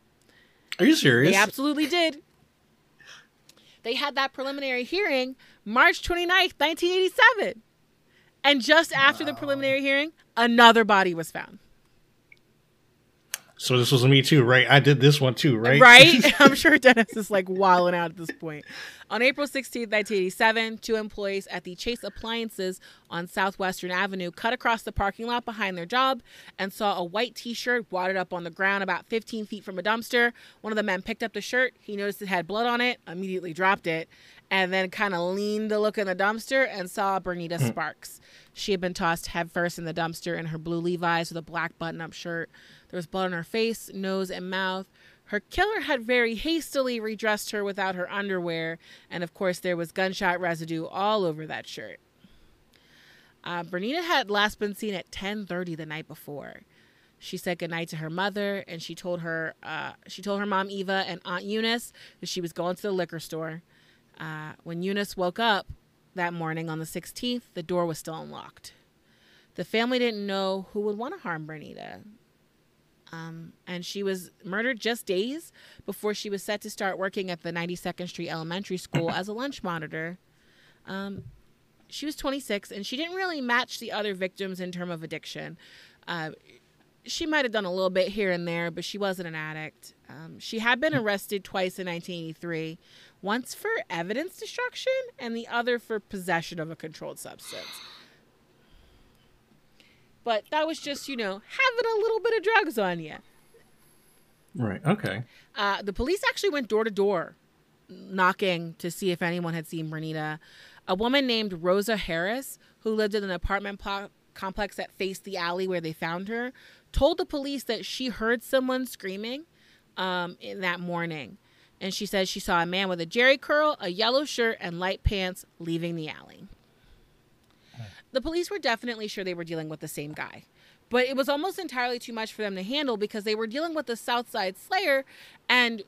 Are you serious? They absolutely did. They had that preliminary hearing March 29th, 1987. And just after the preliminary hearing, another body was found. So this was me too, right? I did this one too, right? Right? I'm sure Dennis is like wilding out at this point. On April 16, 1987, two employees at the Chase Appliances on Southwestern Avenue cut across the parking lot behind their job and saw a white t shirt wadded up on the ground about 15 feet from a dumpster. One of the men picked up the shirt. He noticed it had blood on it, immediately dropped it, and then kind of leaned to look in the dumpster and saw Bernita hmm. Sparks. She had been tossed headfirst in the dumpster in her blue Levi's with a black button up shirt. There was blood on her face, nose, and mouth. Her killer had very hastily redressed her without her underwear, and of course, there was gunshot residue all over that shirt. Uh, Bernita had last been seen at 10:30 the night before. She said goodnight to her mother, and she told her uh, she told her mom Eva and Aunt Eunice that she was going to the liquor store. Uh, when Eunice woke up that morning on the 16th, the door was still unlocked. The family didn't know who would want to harm Bernita. Um, and she was murdered just days before she was set to start working at the 92nd Street Elementary School as a lunch monitor. Um, she was 26 and she didn't really match the other victims in terms of addiction. Uh, she might have done a little bit here and there, but she wasn't an addict. Um, she had been arrested twice in 1983, once for evidence destruction and the other for possession of a controlled substance. But that was just, you know, having a little bit of drugs on you. Right. Okay. Uh, the police actually went door to door knocking to see if anyone had seen Bernita. A woman named Rosa Harris, who lived in an apartment complex that faced the alley where they found her, told the police that she heard someone screaming um, in that morning. And she says she saw a man with a Jheri curl, a yellow shirt, and light pants leaving the alley. The police were definitely sure they were dealing with the same guy. But it was almost entirely too much for them to handle because they were dealing with the Southside Slayer and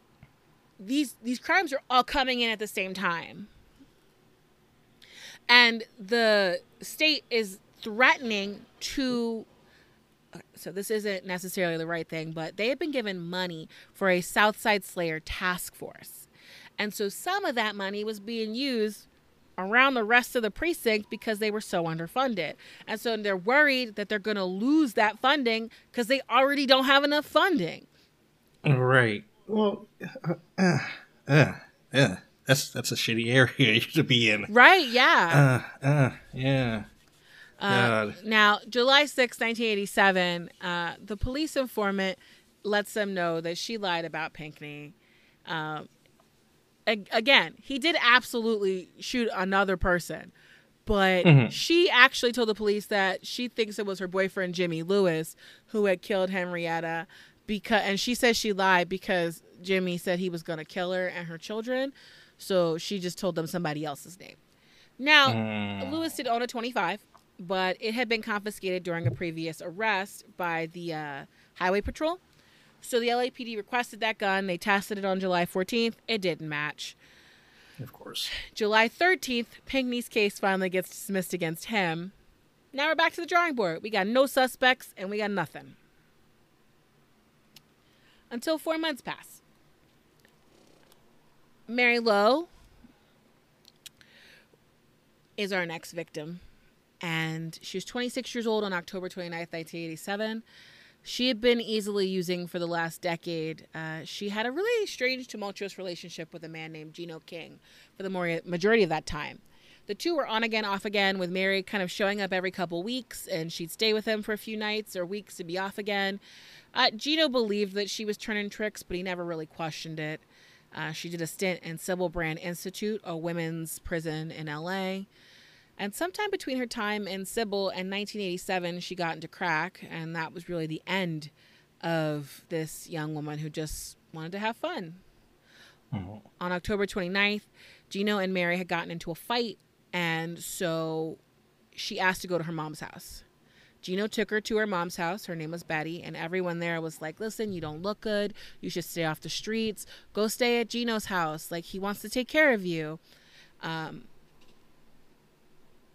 these these crimes are all coming in at the same time. And the state is threatening to so this isn't necessarily the right thing, but they had been given money for a Southside Slayer task force. And so some of that money was being used around the rest of the precinct because they were so underfunded. And so they're worried that they're going to lose that funding because they already don't have enough funding. Right. Well, uh, uh, uh, uh, that's that's a shitty area to be in. Right, yeah. Uh, uh, yeah. Uh, now, July 6, 1987, uh, the police informant lets them know that she lied about Pinckney. Um, ag- again, he did absolutely shoot another person, but Mhm. she actually told the police that she thinks it was her boyfriend Jimmy Lewis who had killed Henrietta because and she says she lied because Jimmy said he was going to kill her and her children. So she just told them somebody else's name. Now, Mm. Lewis did own a 25, but it had been confiscated during a previous arrest by the uh, Highway Patrol. So the LAPD requested that gun. They tested it on July 14th. It didn't match. Of course. July 13th, Pinckney's case finally gets dismissed against him. Now we're back to the drawing board. We got no suspects and we got nothing. Until four months pass. Mary Lowe is our next victim. And she was 26 years old on October 29th, 1987. She had been easily using for the last decade. Uh, she had a really strange, tumultuous relationship with a man named Gino King for the majority of that time. The two were on again, off again, with Mary kind of showing up every couple weeks, and she'd stay with him for a few nights or weeks to be off again. Uh, Gino believed that she was turning tricks, but he never really questioned it. Uh, she did a stint in Sybil Brand Institute, a women's prison in LA. And sometime between her time in Sybil and 1987, she got into crack, and that was really the end of this young woman who just wanted to have fun. Mhm. On October 29th, Gino and Mary had gotten into a fight, and so she asked to go to her mom's house. Gino took her to her mom's house. Her name was Betty, and everyone there was like, "Listen, you don't look good. You should stay off the streets. Go stay at Gino's house. Like he wants to take care of you." Um,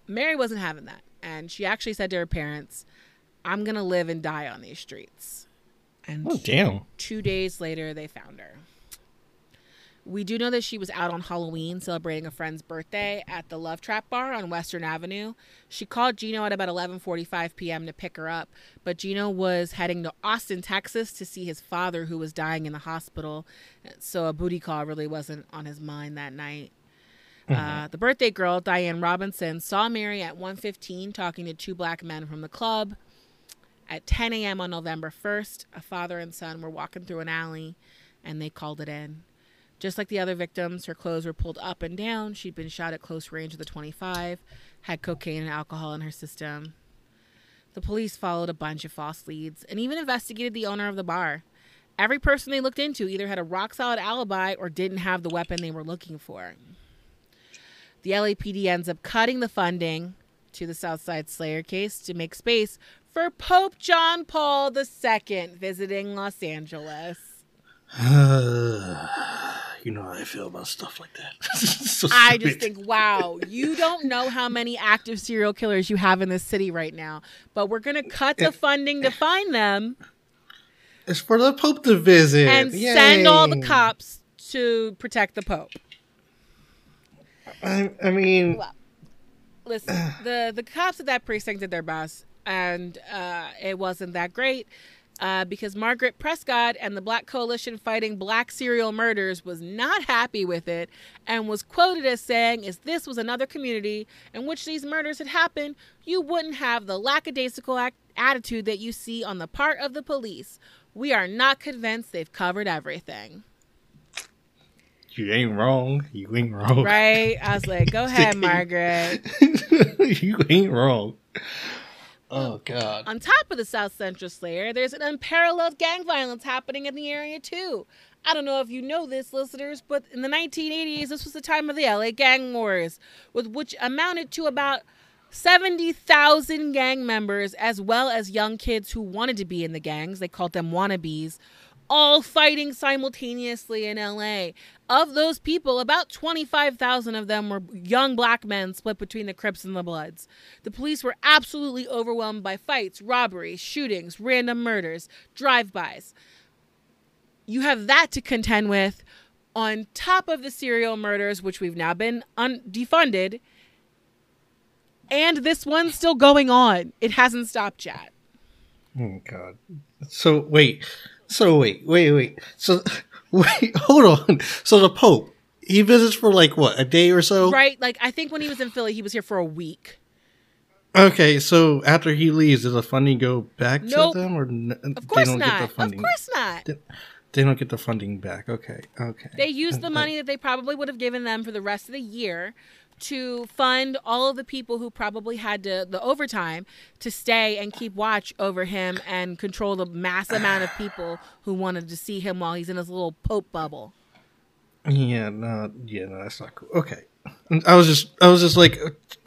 Mary wasn't having that, and she actually said to her parents, "I'm gonna live and die on these streets." And Oh damn. two days later, they found her. We do know that she was out on Halloween celebrating a friend's birthday at the Love Trap Bar on Western Avenue. She called Gino at about 11:45 p.m. to pick her up, but Gino was heading to Austin, Texas to see his father who was dying in the hospital. So a booty call really wasn't on his mind that night. Uh, the birthday girl, Diane Robinson, saw Mary at 1:15 talking to two black men from the club. At 10 a.m. on November 1st, a father and son were walking through an alley and they called it in. Just like the other victims, her clothes were pulled up and down. She'd been shot at close range with a 25, had cocaine and alcohol in her system. The police followed a bunch of false leads and even investigated the owner of the bar. Every person they looked into either had a rock solid alibi or didn't have the weapon they were looking for. The LAPD ends up cutting the funding to the Southside Slayer case to make space for Pope John Paul II visiting Los Angeles. you know how I feel about stuff like that. so I just think, wow, you don't know how many active serial killers you have in this city right now, but we're going to cut the eh, funding to eh. find them. It's for the Pope to visit. And Yay. send all the cops to protect the Pope. I, I mean, well, listen, the the cops at that precinct did their best, and uh, it wasn't that great uh, because Margaret Prescott and the Black Coalition fighting back serial murders was not happy with it and was quoted as saying, "If this was another community in which these murders had happened, you wouldn't have the lackadaisical act- attitude that you see on the part of the police. We are not convinced they've covered everything." You ain't wrong. You ain't wrong. Right? I was like, go ahead, Margaret. you ain't wrong. Oh God. On top of the South Central Slayer, there's an unparalleled gang violence happening in the area too. I don't know if you know this, listeners, but in the 1980s, this was the time of the LA gang wars, with which amounted to about 70,000 gang members, as well as young kids who wanted to be in the gangs. They called them wannabes, all fighting simultaneously in LA. Of those people, about 25,000 of them were young black men split between the Crips and the Bloods. The police were absolutely overwhelmed by fights, robberies, shootings, random murders, drive bys. You have that to contend with on top of the serial murders, which we've now been un- defunded. And this one's still going on. It hasn't stopped yet. Oh, God. So, wait so wait, wait, wait. So wait, hold on. So the Pope, he visits for like what, a day or so? Right. Like I think when he was in Philly, he was here for a week. Okay, so after he leaves, does the funding go back nope. to them, or n- of course they don't not. get the funding? Of course not. They, they don't get the funding back. Okay, okay. They use the money that they probably would have given them for the rest of the year to fund all of the people who probably had to the overtime to stay and keep watch over him and control the mass amount of people who wanted to see him while he's in his little pope bubble. Yeah, no, yeah, no, that's not cool. Okay, I was just, I was just like,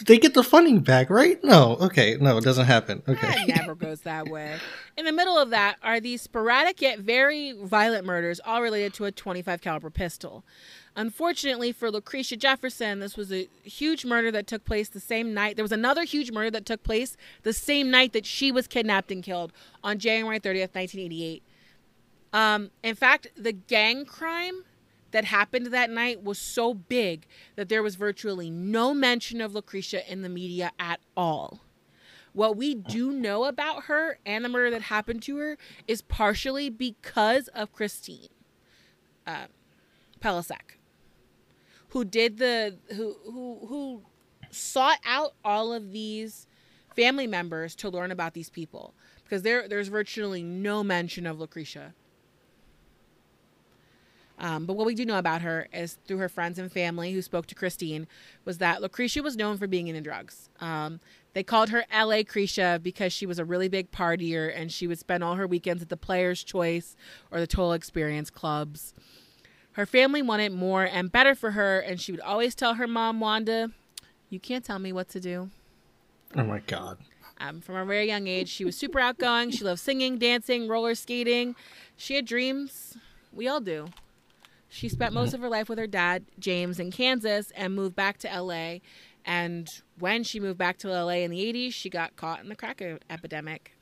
they get the funding back, right? No, okay, no, it doesn't happen. Okay, it never goes that way. In the middle of that are these sporadic yet very violent murders, all related to a 25 caliber pistol. Unfortunately for Lucretia Jefferson, this was a huge murder that took place the same night. There was another huge murder that took place the same night that she was kidnapped and killed on January 30th, 1988. Um, in fact, the gang crime that happened that night was so big that there was virtually no mention of Lucretia in the media at all. What we do know about her and the murder that happened to her is partially because of Christine uh, Pelisek who did the who who who sought out all of these family members to learn about these people because there there's virtually no mention of Lucretia. Um, but what we do know about her is through her friends and family who spoke to Christine was that Lucretia was known for being into drugs. Um, they called her LA Cretia because she was a really big partier and she would spend all her weekends at the Players Choice or the Total Experience clubs. Her family wanted more and better for her, and she would always tell her mom, Wanda, You can't tell me what to do. Oh my God. Um, from a very young age, she was super outgoing. She loved singing, dancing, roller skating. She had dreams. We all do. She spent most of her life with her dad, James, in Kansas and moved back to LA. And when she moved back to LA in the 80s, she got caught in the crack epidemic.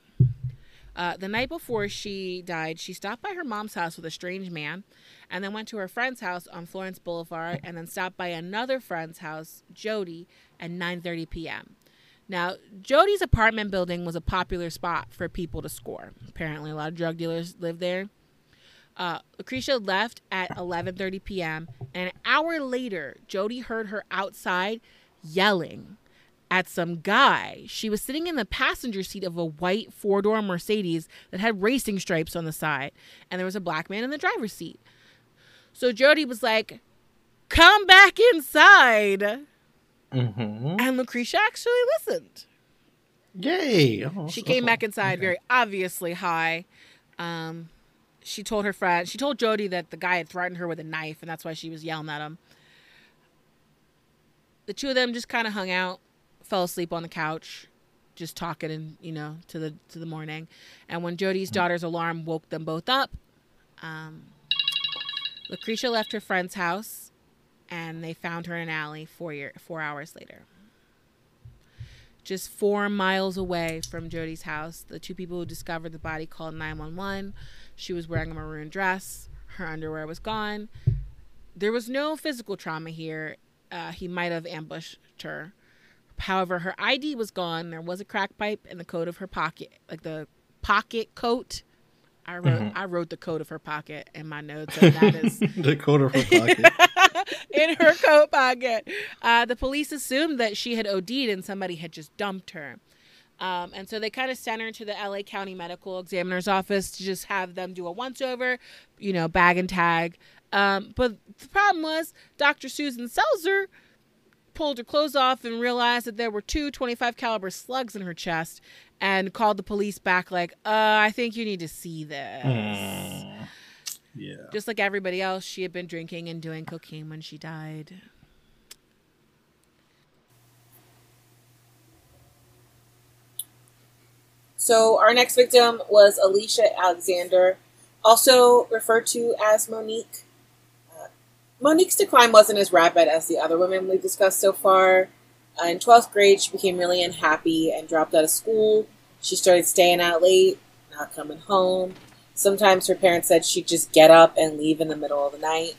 Uh, the night before she died, she stopped by her mom's house with a strange man and then went to her friend's house on Florence Boulevard and then stopped by another friend's house, Jody, at 9:30 p.m. Now, Jody's apartment building was a popular spot for people to score. Apparently, a lot of drug dealers lived there. Uh, Lucretia left at 11:30 p.m. and an hour later, Jody heard her outside yelling at some guy. She was sitting in the passenger seat of a white four-door Mercedes that had racing stripes on the side, and there was a black man in the driver's seat. So Jody was like, come back inside. Mm-hmm. And Lucretia actually listened. Yay. Oh, she came back inside okay. very obviously high. Um, she told her friend, she told Jody that the guy had threatened her with a knife, and that's why she was yelling at him. The two of them just kind of hung out, fell asleep on the couch, just talking and you know to the to the morning. And when Jody's daughter's alarm woke them both up, um, Lucretia left her friend's house and they found her in an alley four, year, four hours later. Just four miles away from Jody's house, the two people who discovered the body called 911. She was wearing a maroon dress, her underwear was gone. There was no physical trauma here. Uh, he might have ambushed her. However, her ID was gone. There was a crack pipe in the coat of her pocket, like the pocket coat. I wrote mm-hmm. I wrote the coat of her pocket in my notes, and that is the coat of her pocket in her coat pocket. Uh, the police assumed that she had OD'd and somebody had just dumped her. Um, and so they kind of sent her to the LA County Medical Examiner's office to just have them do a once over, you know, bag and tag. Um, but the problem was Dr. Susan Selzer pulled her clothes off and realized that there were two 25 caliber slugs in her chest and called the police back like, uh, I think you need to see this. Mm. Yeah. Just like everybody else, she had been drinking and doing cocaine when she died. So our next victim was Alicia Alexander, also referred to as Monique. Monique's decline wasn't as rapid as the other women we've discussed so far. Uh, in 12th grade, she became really unhappy and dropped out of school. She started staying out late, not coming home. Sometimes her parents said she'd just get up and leave in the middle of the night.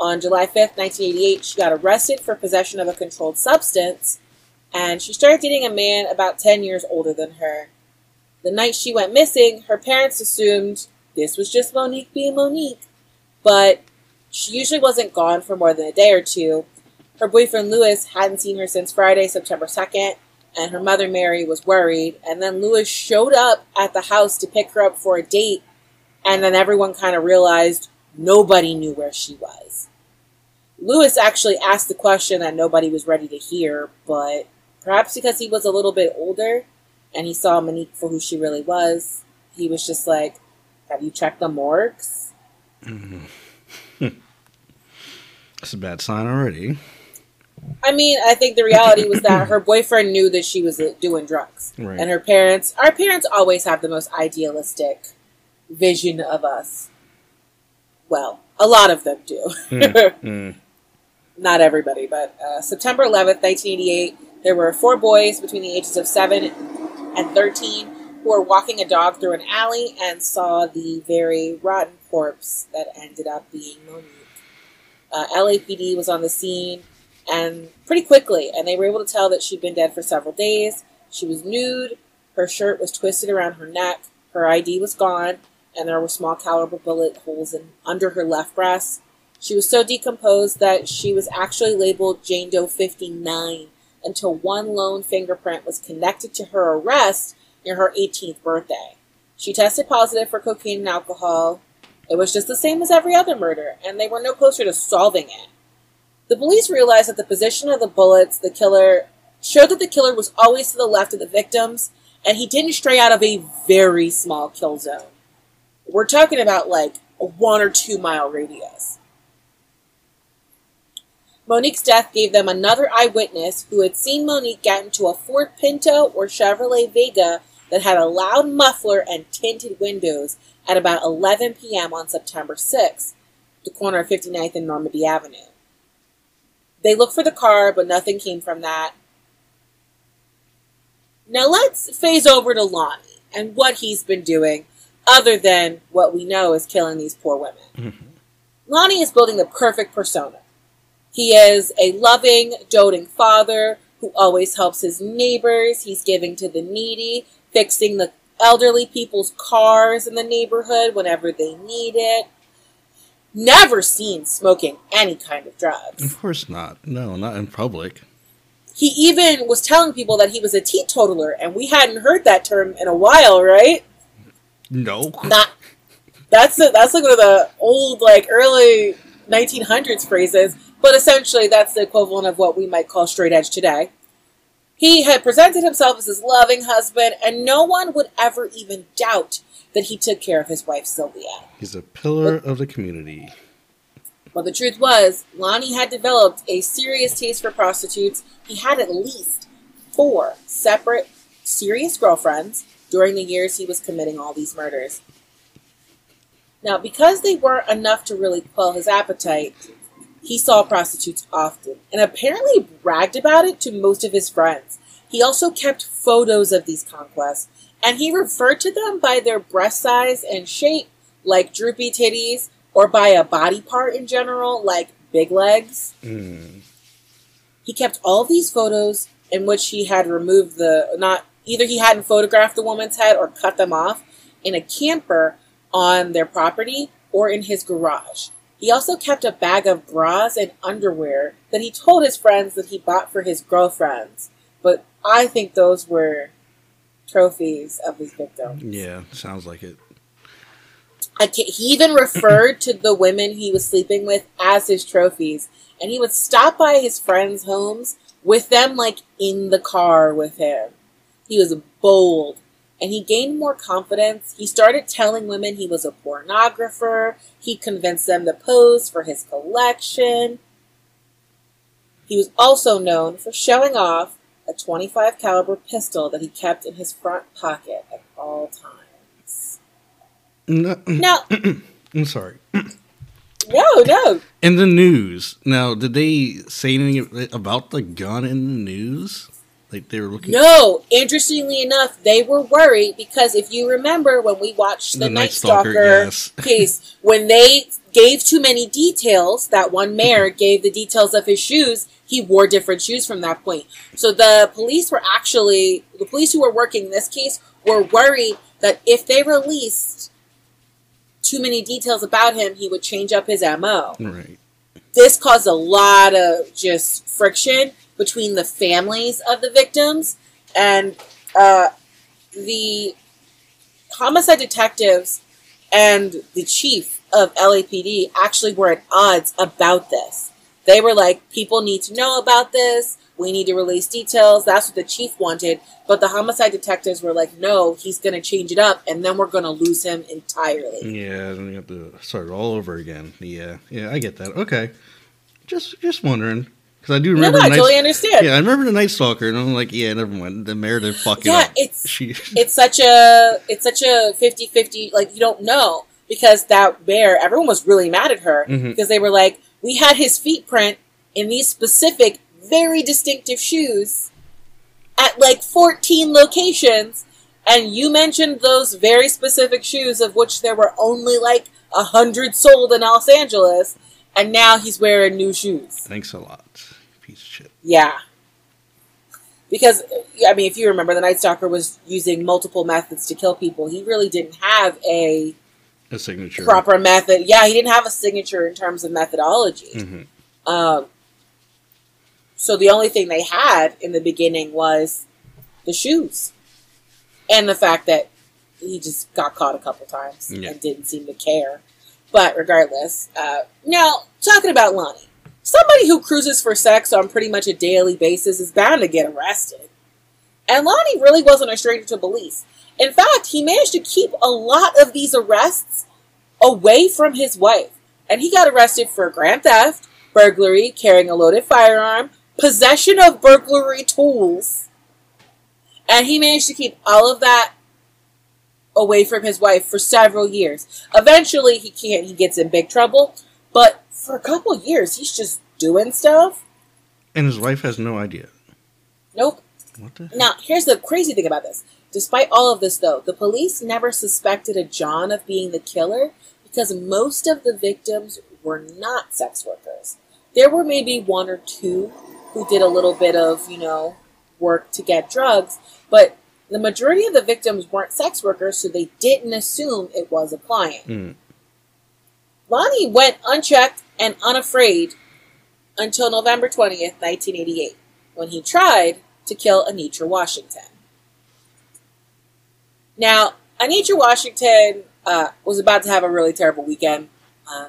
On July 5th, 1988, she got arrested for possession of a controlled substance, and she started dating a man about 10 years older than her. The night she went missing, her parents assumed this was just Monique being Monique, but she usually wasn't gone for more than a day or two. Her boyfriend Lewis hadn't seen her since Friday, September 2nd, and her mother Mary was worried. And then Lewis showed up at the house to pick her up for a date, and then everyone kind of realized nobody knew where she was. Lewis actually asked the question that nobody was ready to hear, but perhaps because he was a little bit older and he saw Monique for who she really was, he was just like, Have you checked the morgues? Mm-hmm. That's a bad sign already. I mean, I think the reality was that her boyfriend knew that she was uh, doing drugs, right. and her parents. Our parents always have the most idealistic vision of us. Well, a lot of them do. Mm, mm. Not everybody, but uh, September 11th, 1988, there were four boys between the ages of 7 and 13 who were walking a dog through an alley and saw the very rotten corpse that ended up being Monique. Uh, LAPD was on the scene and pretty quickly, and they were able to tell that she'd been dead for several days. She was nude, her shirt was twisted around her neck, her ID was gone, and there were small caliber bullet holes in under her left breast. She was so decomposed that she was actually labeled Jane Doe 59 until one lone fingerprint was connected to her arrest near her 18th birthday. She tested positive for cocaine and alcohol. It was just the same as every other murder, and they were no closer to solving it. The police realized that the position of the bullets the killer showed that the killer was always to the left of the victims, and he didn't stray out of a very small kill zone. We're talking about like a one or two mile radius. Monique's death gave them another eyewitness who had seen Monique get into a Ford Pinto or Chevrolet Vega that had a loud muffler and tinted windows at about 11 p.m. on September 6th, the corner of 59th and Normandie Avenue. They looked for the car, but nothing came from that. Now let's phase over to Lonnie and what he's been doing, other than what we know is killing these poor women. Mm-hmm. Lonnie is building the perfect persona. He is a loving, doting father who always helps his neighbors. He's giving to the needy, fixing the elderly people's cars in the neighborhood whenever they need it never seen smoking any kind of drugs. Of course not. No, not in public. He even was telling people that he was a teetotaler, and we hadn't heard that term in a while, right? No. Not. That's a, that's like one of the old, like early 1900s phrases, but essentially that's the equivalent of what we might call straight edge today. He had presented himself as his loving husband, and no one would ever even doubt that he took care of his wife Sylvia. He's a pillar but, of the community. Well, the truth was, Lonnie had developed a serious taste for prostitutes. He had at least four separate, serious girlfriends during the years he was committing all these murders. Now, because they weren't enough to really quell his appetite, he saw prostitutes often and apparently bragged about it to most of his friends. He also kept photos of these conquests and he referred to them by their breast size and shape, like droopy titties, or by a body part in general, like big legs. Mm. He kept all these photos in which he had removed the not either he hadn't photographed the woman's head or cut them off in a camper on their property or in his garage. He also kept a bag of bras and underwear that he told his friends that he bought for his girlfriends. But I think those were trophies of his victims. Yeah, sounds like it. I can't, he even referred to the women he was sleeping with as his trophies, and he would stop by his friends' homes with them, like in the car with him. He was bold, and he gained more confidence. He started telling women he was a pornographer. He convinced them to pose for his collection. He was also known for showing off a 25 caliber pistol that he kept in his front pocket at all times. No, mm, Now, mm, mm, I'm sorry. no, no. In the news, now, did they say anything about the gun in the news? Like they were looking. No, interestingly enough, they were worried because if you remember when we watched the, The Night Stalker, Stalker, yes. case, when they gave too many details, that one mayor gave the details of his shoes, he wore different shoes from that point. So the police were actually, the police who were working this case were worried that if they released too many details about him, he would change up his MO Right. this caused a lot of just friction between the families of the victims and uh, the homicide detectives and the chief of LAPD actually were at odds about this. They were like, people need to know about this. We need to release details. That's what the chief wanted. But the homicide detectives were like, no, he's going to change it up, and then we're going to lose him entirely. Yeah, then you have to start all over again. Yeah, yeah, I get that. Okay, just just wondering because I do remember. no, no, I totally understand. Yeah, I remember the Night Stalker, and I'm like, yeah, never mind. The mayor did fuck Yeah, up. it's- she. it's such a it's such a 50-50 like you don't know because that bear everyone was really mad at her mm-hmm. because they were like we had his feet print in these specific very distinctive shoes at like 14 locations and you mentioned those very specific shoes of which there were only like a hundred sold in los angeles and now he's wearing new shoes Thanks a lot, shit. yeah. Because, I mean, if you remember, the Night Stalker was using multiple methods to kill people. He really didn't have a A signature. proper method. Yeah, he didn't have a signature in terms of methodology. Mhm. Um, so the only thing they had in the beginning was the shoes. And the fact that he just got caught a couple times Yeah. and didn't seem to care. But regardless, uh, now talking about Lonnie, somebody who cruises for sex on pretty much a daily basis is bound to get arrested. And Lonnie really wasn't a stranger to police. In fact, he managed to keep a lot of these arrests away from his wife. And he got arrested for grand theft, burglary, carrying a loaded firearm, possession of burglary tools. And he managed to keep all of that away from his wife for several years. Eventually, he can't, he gets in big trouble. But for a couple years, he's just doing stuff. And his wife has no idea. Nope. What the? Now, here's the crazy thing about this. Despite all of this, though, the police never suspected a John of being the killer because most of the victims were not sex workers. There were maybe one or two who did a little bit of, you know, work to get drugs, but the majority of the victims weren't sex workers, so they didn't assume it was a client. Mm. Lonnie went unchecked and unafraid until November 20th, 1988, when he tried to kill Anitra Washington. Now, Anitra Washington uh, was about to have a really terrible weekend. Uh,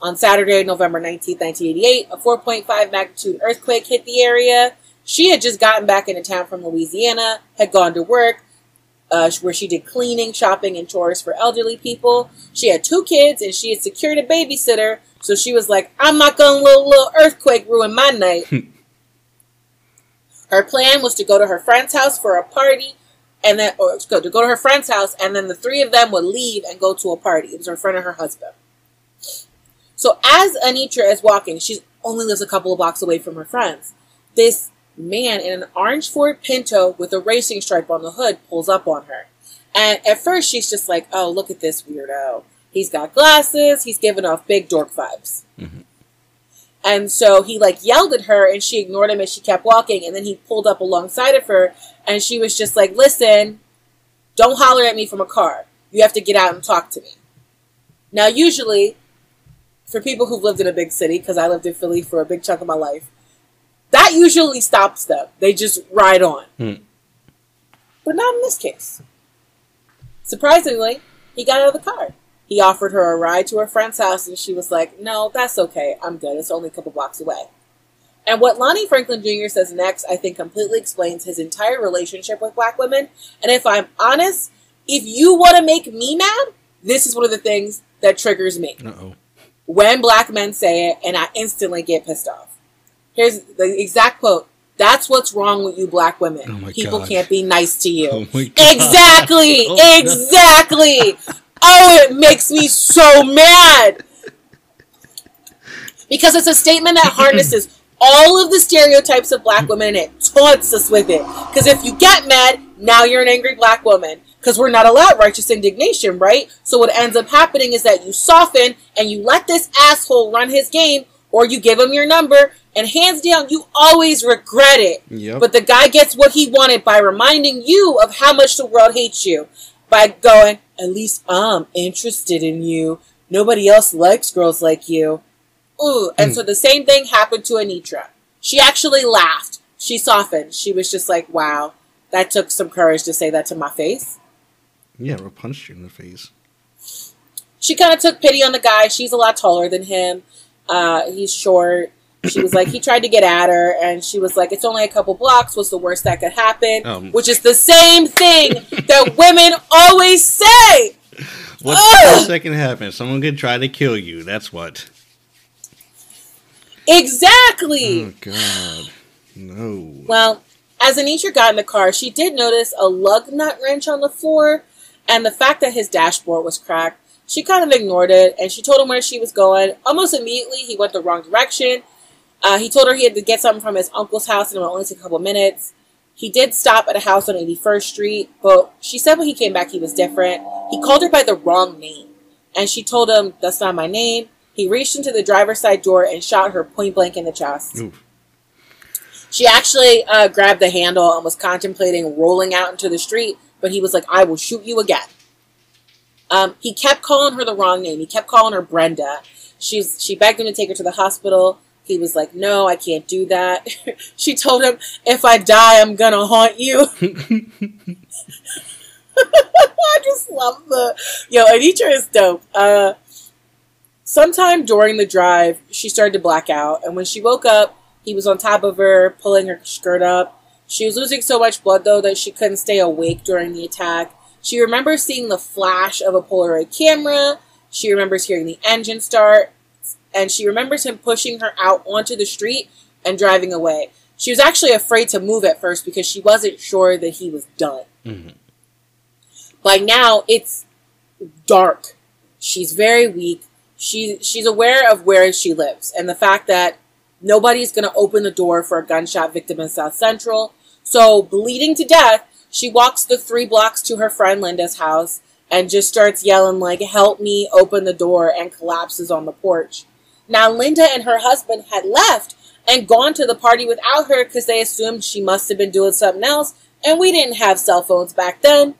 on Saturday, November 19th, 1988, a 4.5 magnitude earthquake hit the area. She had just gotten back into town from Louisiana, had gone to work, uh, where she did cleaning, shopping, and chores for elderly people. She had two kids, and she had secured a babysitter. So she was like, "I'm not gonna let a little earthquake ruin my night." her plan was to go to her friend's house for a party, and then or go to go to her friend's house, and then the three of them would leave and go to a party. It was her friend and her husband. So as Anitra is walking, she only lives a couple of blocks away from her friends. This man in an orange Ford Pinto with a racing stripe on the hood pulls up on her. And at first she's just like, oh, look at this weirdo. He's got glasses. He's giving off big dork vibes. Mm-hmm. And so he like yelled at her and she ignored him as she kept walking. And then he pulled up alongside of her and she was just like, listen, don't holler at me from a car. You have to get out and talk to me. Now, usually, for people who've lived in a big city, because I lived in Philly for a big chunk of my life, that usually stops them. They just ride on. Hmm. But not in this case. Surprisingly, he got out of the car. He offered her a ride to her friend's house, and she was like, No, that's okay. I'm good. It's only a couple blocks away. And what Lonnie Franklin Jr. says next, I think, completely explains his entire relationship with black women. And if I'm honest, if you want to make me mad, this is one of the things that triggers me. Uh-oh. When black men say it, and I instantly get pissed off. Here's the exact quote. That's what's wrong with you black women. Oh People God. can't be nice to you. Oh exactly. oh, exactly. Oh, it makes me so mad. Because it's a statement that harnesses all of the stereotypes of black women and it taunts us with it. Because if you get mad, now you're an angry black woman. Because we're not allowed righteous indignation, right? So what ends up happening is that you soften and you let this asshole run his game, or you give him your number, and hands down, you always regret it. Yep. But the guy gets what he wanted by reminding you of how much the world hates you. By going, at least I'm interested in you. Nobody else likes girls like you. Ooh. And mm. so the same thing happened to Anitra. She actually laughed. She softened. She was just like, wow, that took some courage to say that to my face. Yeah, or punched you in the face. She kind of took pity on the guy. She's a lot taller than him. Uh, he's short. She was like, he tried to get at her, and she was like, it's only a couple blocks. What's the worst that could happen? Um, Which is the same thing that women always say. What's the worst that can happen? Someone could try to kill you. That's what. Exactly. Oh God, no. Well, as Anisha got in the car, she did notice a lug nut wrench on the floor, and the fact that his dashboard was cracked. She kind of ignored it, and she told him where she was going. Almost immediately, he went the wrong direction. Uh, he told her he had to get something from his uncle's house, and it would only take a couple minutes. He did stop at a house on 81st Street, but she said when he came back, he was different. He called her by the wrong name, and she told him, "That's not my name." He reached into the driver's side door and shot her point blank in the chest. Oof. She actually uh, grabbed the handle and was contemplating rolling out into the street, but he was like, I will shoot you again. Um, he kept calling her the wrong name. He kept calling her Brenda. She's she begged him to take her to the hospital. He was like, "No, I can't do that." she told him, "If I die, I'm gonna haunt you." I just love the yo. Anitra is dope. Uh, Sometime during the drive, she started to black out, and when she woke up, he was on top of her, pulling her skirt up. She was losing so much blood, though, that she couldn't stay awake during the attack. She remembers seeing the flash of a Polaroid camera. She remembers hearing the engine start. And she remembers him pushing her out onto the street and driving away. She was actually afraid to move at first because she wasn't sure that he was done. Mm-hmm. By now, it's dark. She's very weak she she's aware of where she lives and the fact that nobody's going to open the door for a gunshot victim in South Central. So, bleeding to death, she walks the three blocks to her friend Linda's house and just starts yelling like help me open the door and collapses on the porch. Now Linda and her husband had left and gone to the party without her because they assumed she must have been doing something else and we didn't have cell phones back then.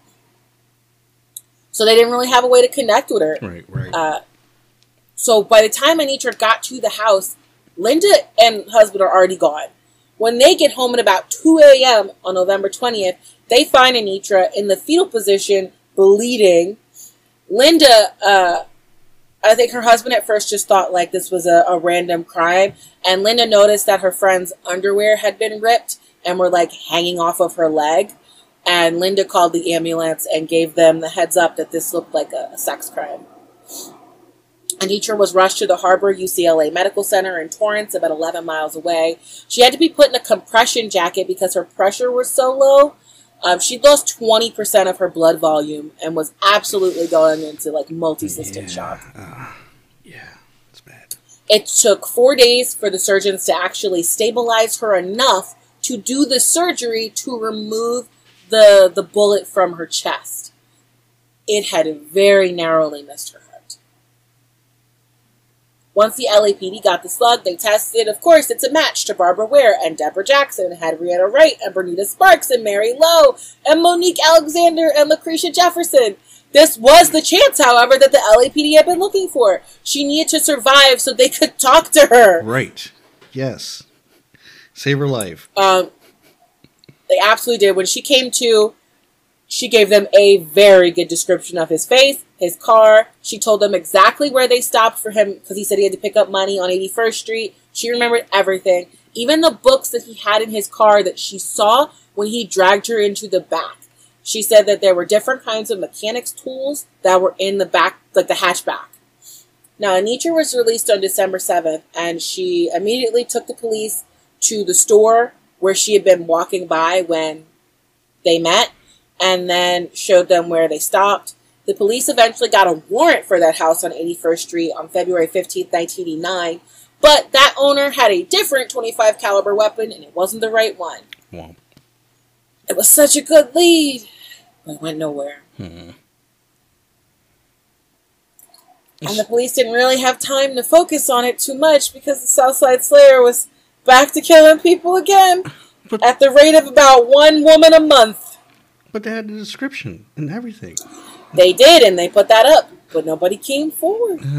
So they didn't really have a way to connect with her. Right, right. Uh, so by the time Anitra got to the house, Linda and husband are already gone. When they get home at about 2 a.m. on November 20th, they find Anitra in the fetal position, bleeding. Linda, uh, I think her husband at first just thought like this was a, a random crime, and Linda noticed that her friend's underwear had been ripped and were like hanging off of her leg. And Linda called the ambulance and gave them the heads up that this looked like a, a sex crime. Anitra was rushed to the Harbor UCLA Medical Center in Torrance, about 11 miles away. She had to be put in a compression jacket because her pressure was so low. Um, she lost 20% of her blood volume and was absolutely going into like multi-system yeah. shock. Uh, yeah, it's bad. It took four days for the surgeons to actually stabilize her enough to do the surgery to remove the, the bullet from her chest. It had very narrowly missed her. Once the LAPD got the slug, they tested. Of course, it's a match to Barbara Ware and Deborah Jackson, Henrietta Wright and Bernita Sparks and Mary Lowe and Monique Alexander and Lucretia Jefferson. This was the chance, however, that the LAPD had been looking for. She needed to survive so they could talk to her. Right. Yes. Save her life. Um, they absolutely did. When she came to, she gave them a very good description of his face, his car. She told them exactly where they stopped for him because he said he had to pick up money on 81st Street. She remembered everything, even the books that he had in his car that she saw when he dragged her into the back. She said that there were different kinds of mechanics tools that were in the back, like the hatchback. Now, Anitra was released on December 7th, and she immediately took the police to the store where she had been walking by when they met and then showed them where they stopped. The police eventually got a warrant for that house on 81st Street on February 15, 1989, but that owner had a different 25 caliber weapon and it wasn't the right one. It was such a good lead, but it went nowhere. hmm. And the police didn't really have time to focus on it too much because the Southside Slayer was back to killing people again But- at the rate of about one woman a month. But they had the description and everything. They did, and they put that up, but nobody came forward.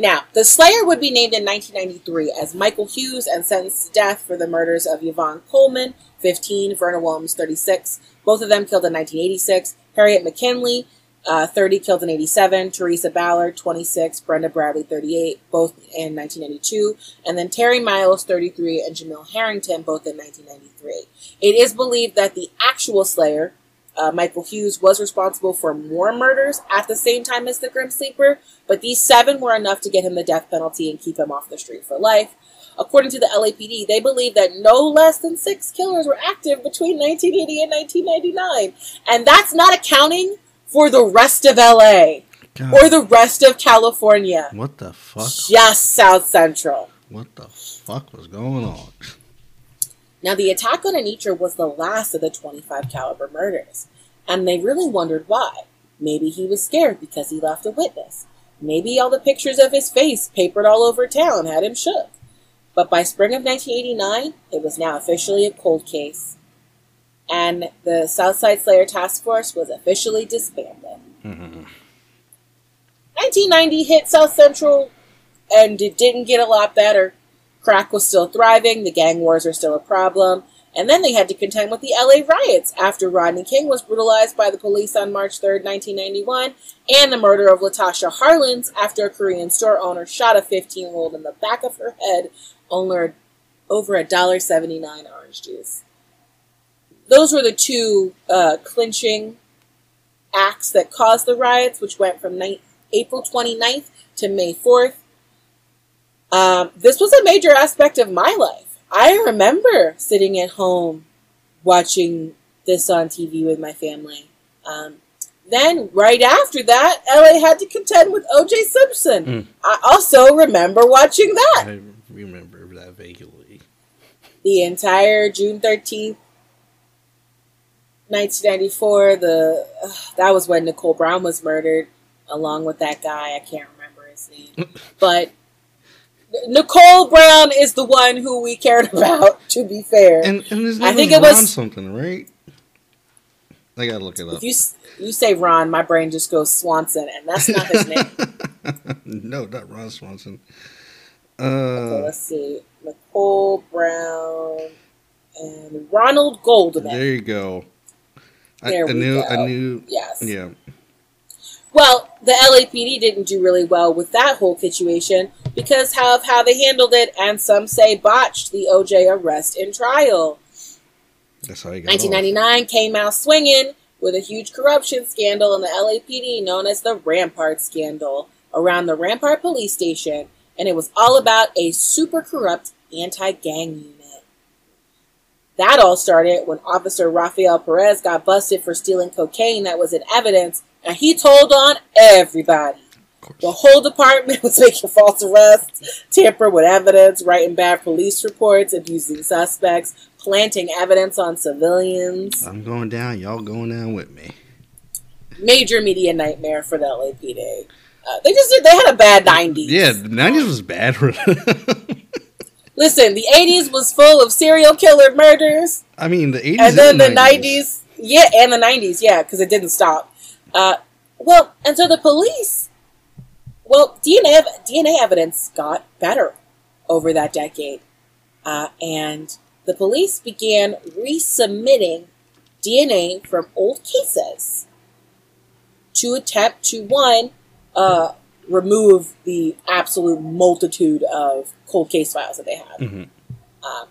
Now, the Slayer would be named in 1993 as Michael Hughes and sentenced to death for the murders of Yvonne Coleman, 15, Verna Williams, 36. Both of them killed in 1986. Harriet McKinley, uh, 30, killed in 87. Teresa Ballard, 26. Brenda Bradley, 38, both in 1992. And then Terry Miles, 33, and Jamil Harrington, both in 1993. It is believed that the actual Slayer, uh, Michael Hughes was responsible for more murders at the same time as the Grim Sleeper, but these seven were enough to get him the death penalty and keep him off the street for life. According to the LAPD, they believe that no less than six killers were active between 1980 and 1999. And that's not accounting for the rest of LA God, or the rest of California, what the fuck? just South Central. What the fuck was going on? Now, the attack on Anitra was the last of the 25 caliber murders, and they really wondered why. Maybe he was scared because he left a witness. Maybe all the pictures of his face papered all over town had him shook. But by spring of 1989, it was now officially a cold case, and the Southside Slayer Task Force was officially disbanded. Mhm. 1990 hit South Central, and it didn't get a lot better. Crack was still thriving, the gang wars are still a problem, and then they had to contend with the LA riots after Rodney King was brutalized by the police on March 3rd, 1991, and the murder of Latasha Harlins after a Korean store owner shot a 15 year old in the back of her head over, over a $1.79 orange juice. Those were the two uh, clinching acts that caused the riots, which went from ni- April 29th to May 4th. Um, this was a major aspect of my life. I remember sitting at home watching this on TV with my family. Um, then, right after that, LA had to contend with O.J. Simpson. Mm. I also remember watching that I remember that vaguely. the entire June 13th, 1994. The uh, that was when Nicole Brown was murdered, along with that guy. I can't remember his name, but Nicole Brown is the one who we cared about. To be fair, And and his I think was it was- Ron something, right? I gotta look it up. if you you say Ron, my brain just goes Swanson, and that's not his name. no, not Ron Swanson. Okay, Uh, let's see, Nicole Brown and Ronald Goldman. there you go. There I we knew. go. I knew. Yes. Yeah. Well, the LAPD didn't do really well with that whole situation because of how they handled it, and some say botched the OJ arrest and trial. That's how he got. off. 1999 came out swinging with a huge corruption scandal in the LAPD known as the Rampart scandal around the Rampart police station, and it was all about a super corrupt anti gang unit. That all started when Officer Rafael Perez got busted for stealing cocaine that was in evidence, and he told on everybody. The whole department was making false arrests, tampering with evidence, writing bad police reports, abusing suspects, planting evidence on civilians. I'm going down. Y'all going down with me. Major media nightmare for the LAPD. Uh, they just did, they had a bad 90s. Yeah, the 90s was bad for them. Listen, the 80s was full of serial killer murders. I mean, the 80s and then the 90s. 90s. Yeah, and the 90s, yeah, because it didn't stop. Uh, well, and so the police, well, DNA, DNA evidence got better over that decade. Uh, and the police began resubmitting DNA from old cases to attempt to, one, uh, remove the absolute multitude of cold case files that they have. Mm-hmm. Um,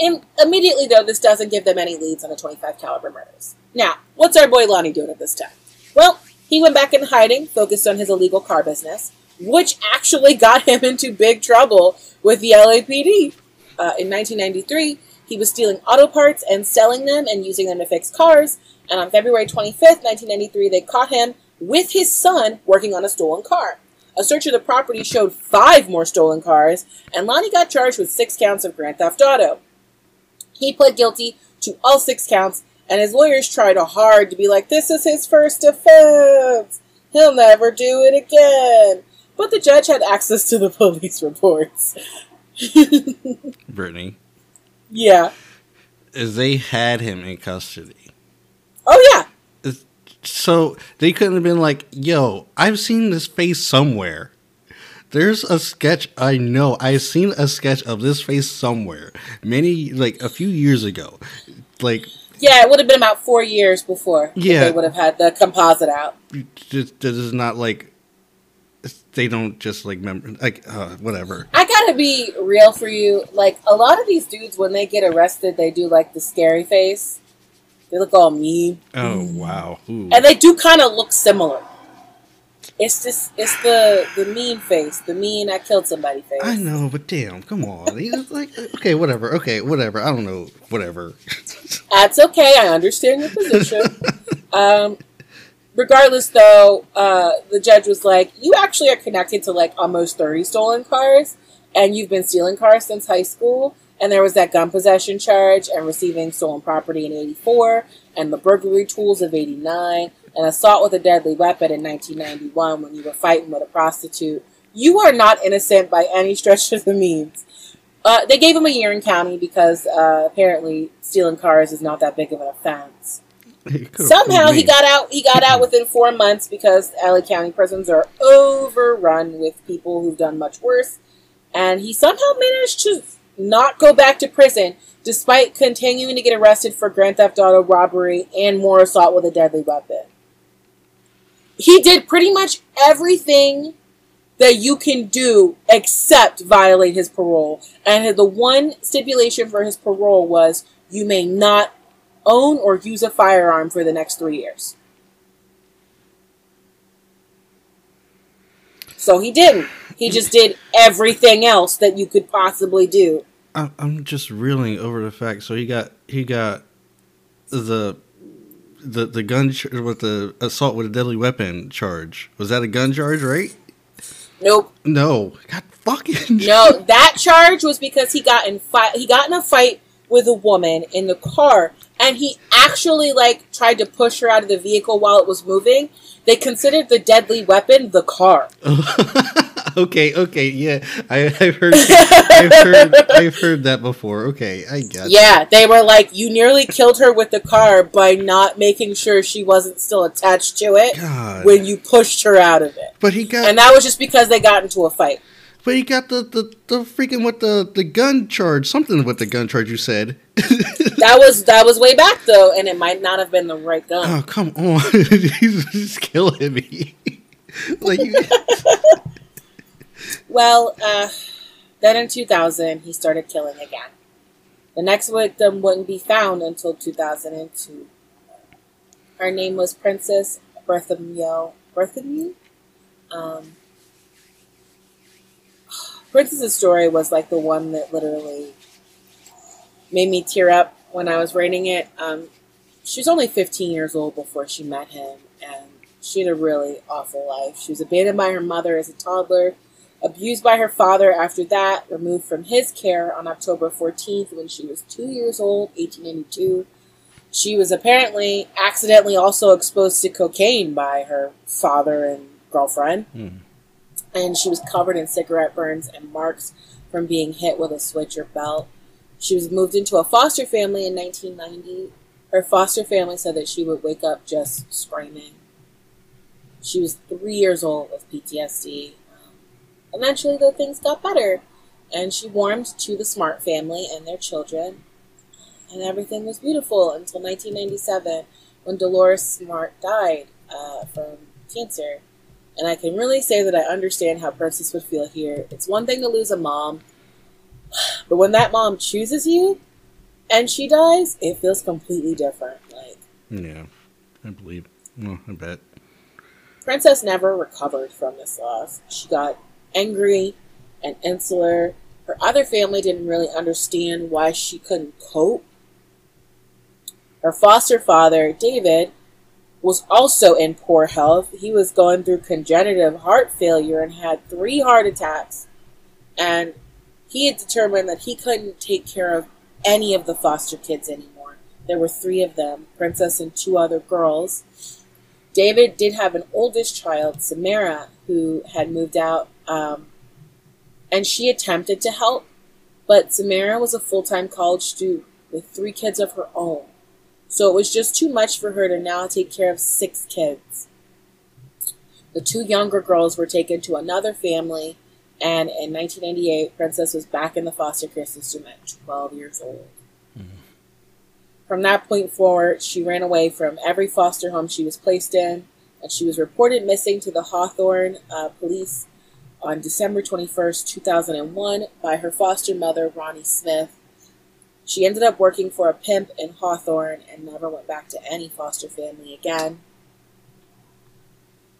and immediately, though, this doesn't give them any leads on the 25 caliber murders. Now, what's our boy Lonnie doing at this time? Well, he went back in hiding, focused on his illegal car business, which actually got him into big trouble with the LAPD. Uh, in 1993, he was stealing auto parts and selling them and using them to fix cars. And on February 25th, 1993, they caught him with his son working on a stolen car. A search of the property showed five more stolen cars, and Lonnie got charged with six counts of grand theft auto. He pled guilty to all six counts, and his lawyers tried hard to be like, this is his first offense. He'll never do it again. But the judge had access to the police reports. Brittany. Yeah. As they had him in custody. Oh, yeah so they couldn't have been like, yo, I've seen this face somewhere. There's a sketch I know. I've seen a sketch of this face somewhere. Many like a few years ago. Like Yeah, it would have been about four years before yeah, they would have had the composite out. This, this is not like they don't just like member like uh, whatever. I gotta be real for you. Like a lot of these dudes, when they get arrested, they do like the scary face. They look all mean. Oh wow! Ooh. And they do kind of look similar. It's just it's the the mean face, the mean I killed somebody face. I know, but damn, come on. He's like okay, whatever. Okay, whatever. I don't know, whatever. That's okay. I understand your position. um, regardless, though, uh, the judge was like, "You actually are connected to like almost thirty stolen cars, and you've been stealing cars since high school." And there was that gun possession charge and receiving stolen property in 84, and the burglary tools of 89, and assault with a deadly weapon in 1991 when you were fighting with a prostitute. You are not innocent by any stretch of the means. Uh, they gave him a year in county because uh, apparently stealing cars is not that big of an offense. Somehow he got out. He got out within four months because LA County prisons are overrun with people who've done much worse, and he somehow managed to not go back to prison despite continuing to get arrested for grand theft auto robbery and more assault with a deadly weapon. He did pretty much everything that you can do except violate his parole. And the one stipulation for his parole was you may not own or use a firearm for the next three years. So he didn't. He just did everything else that you could possibly do. I'm just reeling over the fact. So he got he got the the the gun ch- with the assault with a deadly weapon charge. Was that a gun charge, right? Nope. No. God fucking. No, that charge was because he got in fight. He got in a fight with a woman in the car, and he actually like tried to push her out of the vehicle while it was moving. They considered the deadly weapon the car. okay, okay, yeah, I, have heard, I've heard, I've heard that before. Okay, I get. Yeah, they were like, you nearly killed her with the car by not making sure she wasn't still attached to it God. when you pushed her out of it. But he got, and that was just because they got into a fight. But he got the, the, the freaking with the, the gun charge, something with the gun charge. You said that was that was way back though, and it might not have been the right gun. Oh come on, he's just killing me. like, well, uh, then in 2000, he started killing again. The next victim wouldn't be found until 2002. Her name was Princess Berthomieux. Berthomieux? Um, Princess's story was like the one that literally made me tear up when I was writing it. Um, she was only 15 years old before she met him, and she had a really awful life. She was abandoned by her mother as a toddler, abused by her father after that, removed from his care on October 14th when she was two years old, 1892. She was apparently accidentally also exposed to cocaine by her father and girlfriend. Mm. And she was covered in cigarette burns and marks from being hit with a switch or belt. She was moved into a foster family in 1990. Her foster family said that she would wake up just screaming. She was three years old with PTSD. Eventually, though, things got better, and she warmed to the Smart family and their children, and everything was beautiful until 1997 when Dolores Smart died uh, from cancer. And I can really say that I understand how Princess would feel here. It's one thing to lose a mom, but when that mom chooses you and she dies, it feels completely different. Like Yeah, I believe. Well, I bet. Princess never recovered from this loss. She got angry and insular. Her other family didn't really understand why she couldn't cope. Her foster father, David, was also in poor health. He was going through congenital heart failure and had three heart attacks. And he had determined that he couldn't take care of any of the foster kids anymore. There were three of them, Princess and two other girls. David did have an oldest child, Samara, who had moved out, um, and she attempted to help, but Samara was a full time college student with three kids of her own. So it was just too much for her to now take care of six kids. The two younger girls were taken to another family, and in 1998, Princess was back in the foster care system at 12 years old. From that point forward, she ran away from every foster home she was placed in, and she was reported missing to the Hawthorne uh, police on December 21st, 2001, by her foster mother, Ronnie Smith. She ended up working for a pimp in Hawthorne and never went back to any foster family again.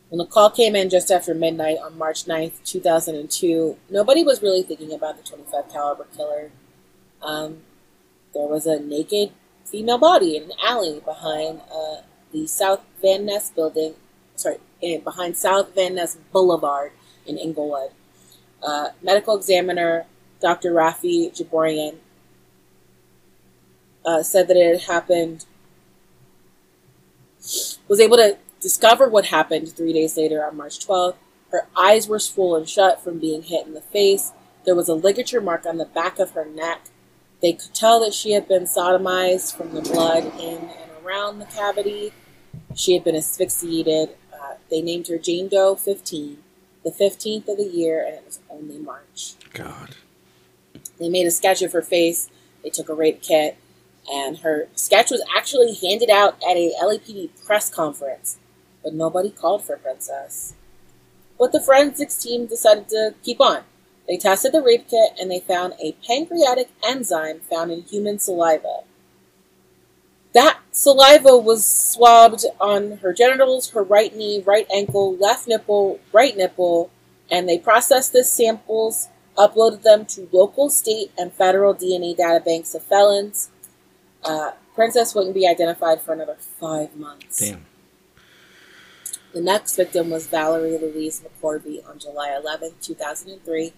When the call came in just after midnight on March 9th, 2002, nobody was really thinking about the 25 caliber killer. Um, there was a naked female body in an alley behind uh, the South Van Ness building, sorry, eh, behind South Van Ness Boulevard in Inglewood. Uh, medical examiner Dr. Raffi Djabourian uh, said that it happened, was able to discover what happened three days later on March 12th. Her eyes were swollen shut from being hit in the face. There was a ligature mark on the back of her neck. They could tell that she had been sodomized from the blood in and around the cavity. She had been asphyxiated. Uh, they named her Jane Doe 15, the 15th of the year, and it was only March. God. They made a sketch of her face. They took a rape kit, and her sketch was actually handed out at a LAPD press conference, but nobody called for Princess. But the forensics team decided to keep on. They tested the rape kit and they found a pancreatic enzyme found in human saliva. That saliva was swabbed on her genitals, her right knee, right ankle, left nipple, right nipple, and they processed the samples, uploaded them to local, state, and federal DNA databanks of felons. Uh, Princess wouldn't be identified for another five months. Damn. The next victim was Valerie Louise McCorvey on July 11, 2003.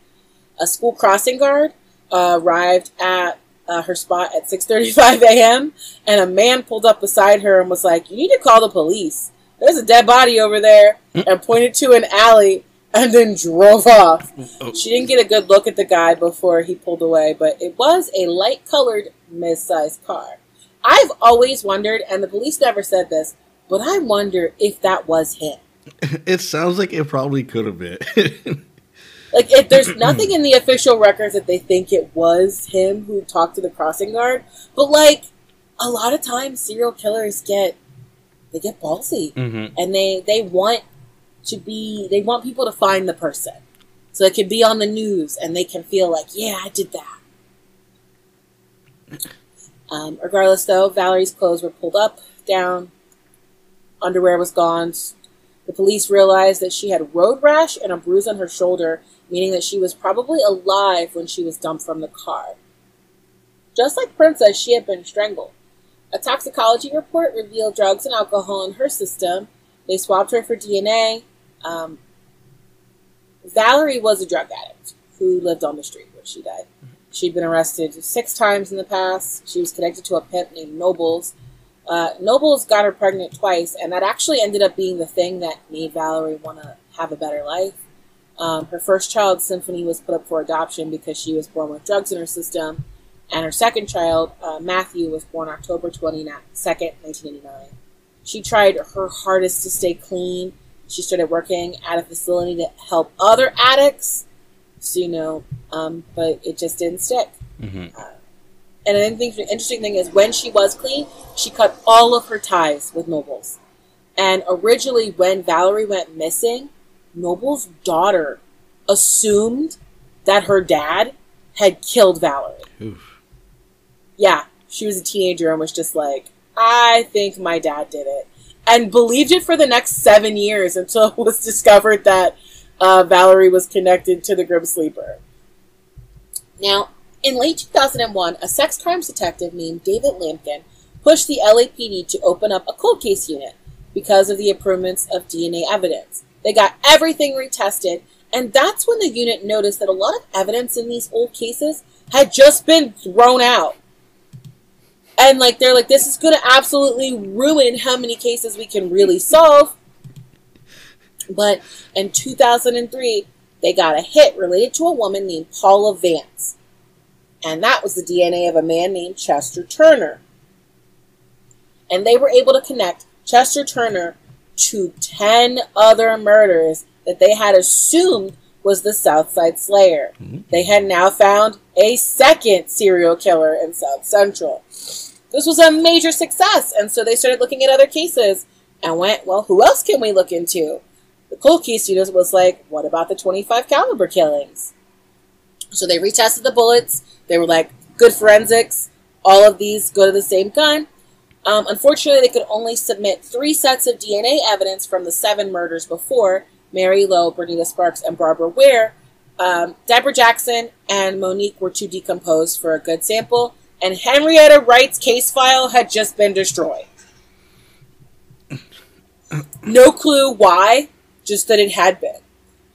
A school crossing guard uh, arrived at uh, her spot at 6:35 a.m. and a man pulled up beside her and was like, "You need to call the police. There's a dead body over there," and pointed to an alley and then drove off. Oh. She didn't get a good look at the guy before he pulled away, but it was a light-colored mid-sized car. I've always wondered, and the police never said this, but I wonder if that was him. It sounds like it probably could have been. Like, if there's nothing in the official records that they think it was him who talked to the crossing guard, but like, a lot of times serial killers get they get ballsy mm-hmm. and they they want to be they want people to find the person so it can be on the news and they can feel like yeah I did that. Um, regardless, though, Valerie's clothes were pulled up, down, underwear was gone. The police realized that she had road rash and a bruise on her shoulder, meaning that she was probably alive when she was dumped from the car. just like Princess, she had been strangled. A toxicology report revealed drugs and alcohol in her system. They swabbed her for DNA. Um, Valerie was a drug addict who lived on the street where she died. She'd been arrested six times in the past. She was connected to a pimp named Nobles. Uh, Nobles got her pregnant twice, and that actually ended up being the thing that made Valerie want to have a better life. Um, her first child, Symphony, was put up for adoption because she was born with drugs in her system, and her second child, uh, Matthew, was born October 22nd, 1989. She tried her hardest to stay clean. She started working at a facility to help other addicts, so you know, um, but it just didn't stick. Mm-hmm. Uh, and I think the interesting thing is when she was clean, she cut all of her ties with Nobles. And originally, when Valerie went missing, Noble's daughter assumed that her dad had killed Valerie. Oof. Yeah, she was a teenager and was just like, I think my dad did it. And believed it for the next seven years until it was discovered that uh, Valerie was connected to the Grim Sleeper. Now, in late 2001, a sex crimes detective named David Lambkin pushed the LAPD to open up a cold case unit because of the improvements of DNA evidence. They got everything retested, and that's when the unit noticed that a lot of evidence in these old cases had just been thrown out. And like they're like, this is gonna absolutely ruin how many cases we can really solve. But in 2003, they got a hit related to a woman named Paula Vance. And that was the DNA of a man named Chester Turner. And they were able to connect Chester Turner to 10 other murders that they had assumed was the Southside Slayer. Mm-hmm. They had now found a second serial killer in South Central. This was a major success, and so they started looking at other cases and went, well, who else can we look into? The cold case unit was like, what about the 25 caliber killings? So they retested the bullets. They were like, good forensics. All of these go to the same gun. Um, unfortunately, they could only submit three sets of DNA evidence from the seven murders before Mary Lowe, Bernita Sparks, and Barbara Ware. Um, Deborah Jackson and Monique were too decomposed for a good sample, and Henrietta Wright's case file had just been destroyed. No clue why, just that it had been.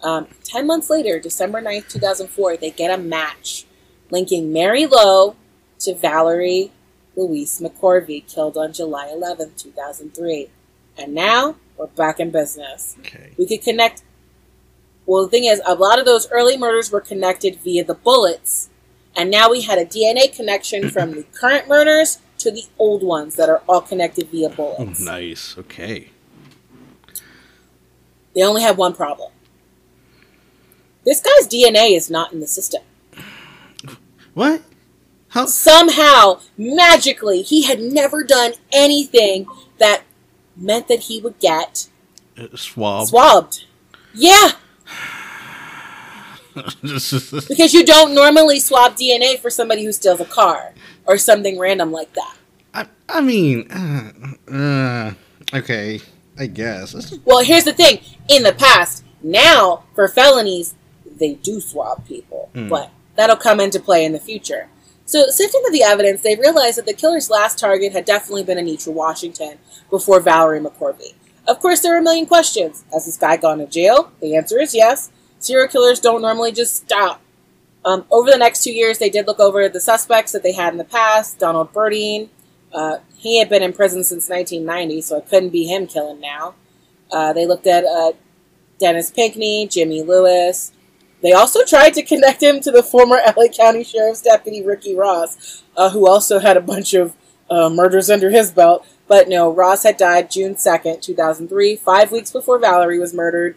Um, ten months later, December 9th, 2004, they get a match linking Mary Lowe to Valerie Louise McCorvey, killed on July 11th, 2003. And now we're back in business. Okay. We could connect. Well, the thing is, a lot of those early murders were connected via the bullets, and now we had a DNA connection from the current murders to the old ones that are all connected via bullets. Oh, bullets. nice. Okay. They only have one problem. This guy's DNA is not in the system. What? How? Somehow, magically, he had never done anything that meant that he would get Uh, swab. swabbed. Yeah, because you don't normally swab DNA for somebody who steals a car or something random like that. I, I mean, uh, uh, okay, I guess. Well, here's the thing. In the past, now for felonies, they do swab people, Hmm. but that'll come into play in the future. So, sifting through the evidence, they realized that the killer's last target had definitely been Enietra Washington before Valerie McCorvey. Of course, there are a million questions. Has this guy gone to jail? The answer is yes. Serial killers don't normally just stop. Um, over the next two years, they did look over the suspects that they had in the past. Donald Burdine, uh, he had been in prison since 1990, so it couldn't be him killing now. Uh, they looked at uh, Dennis Pinkney, Jimmy Lewis. They also tried to connect him to the former LA County Sheriff's Deputy Ricky Ross, uh, who also had a bunch of uh, murders under his belt. But no, Ross had died June 2nd, 2003, five weeks before Valerie was murdered.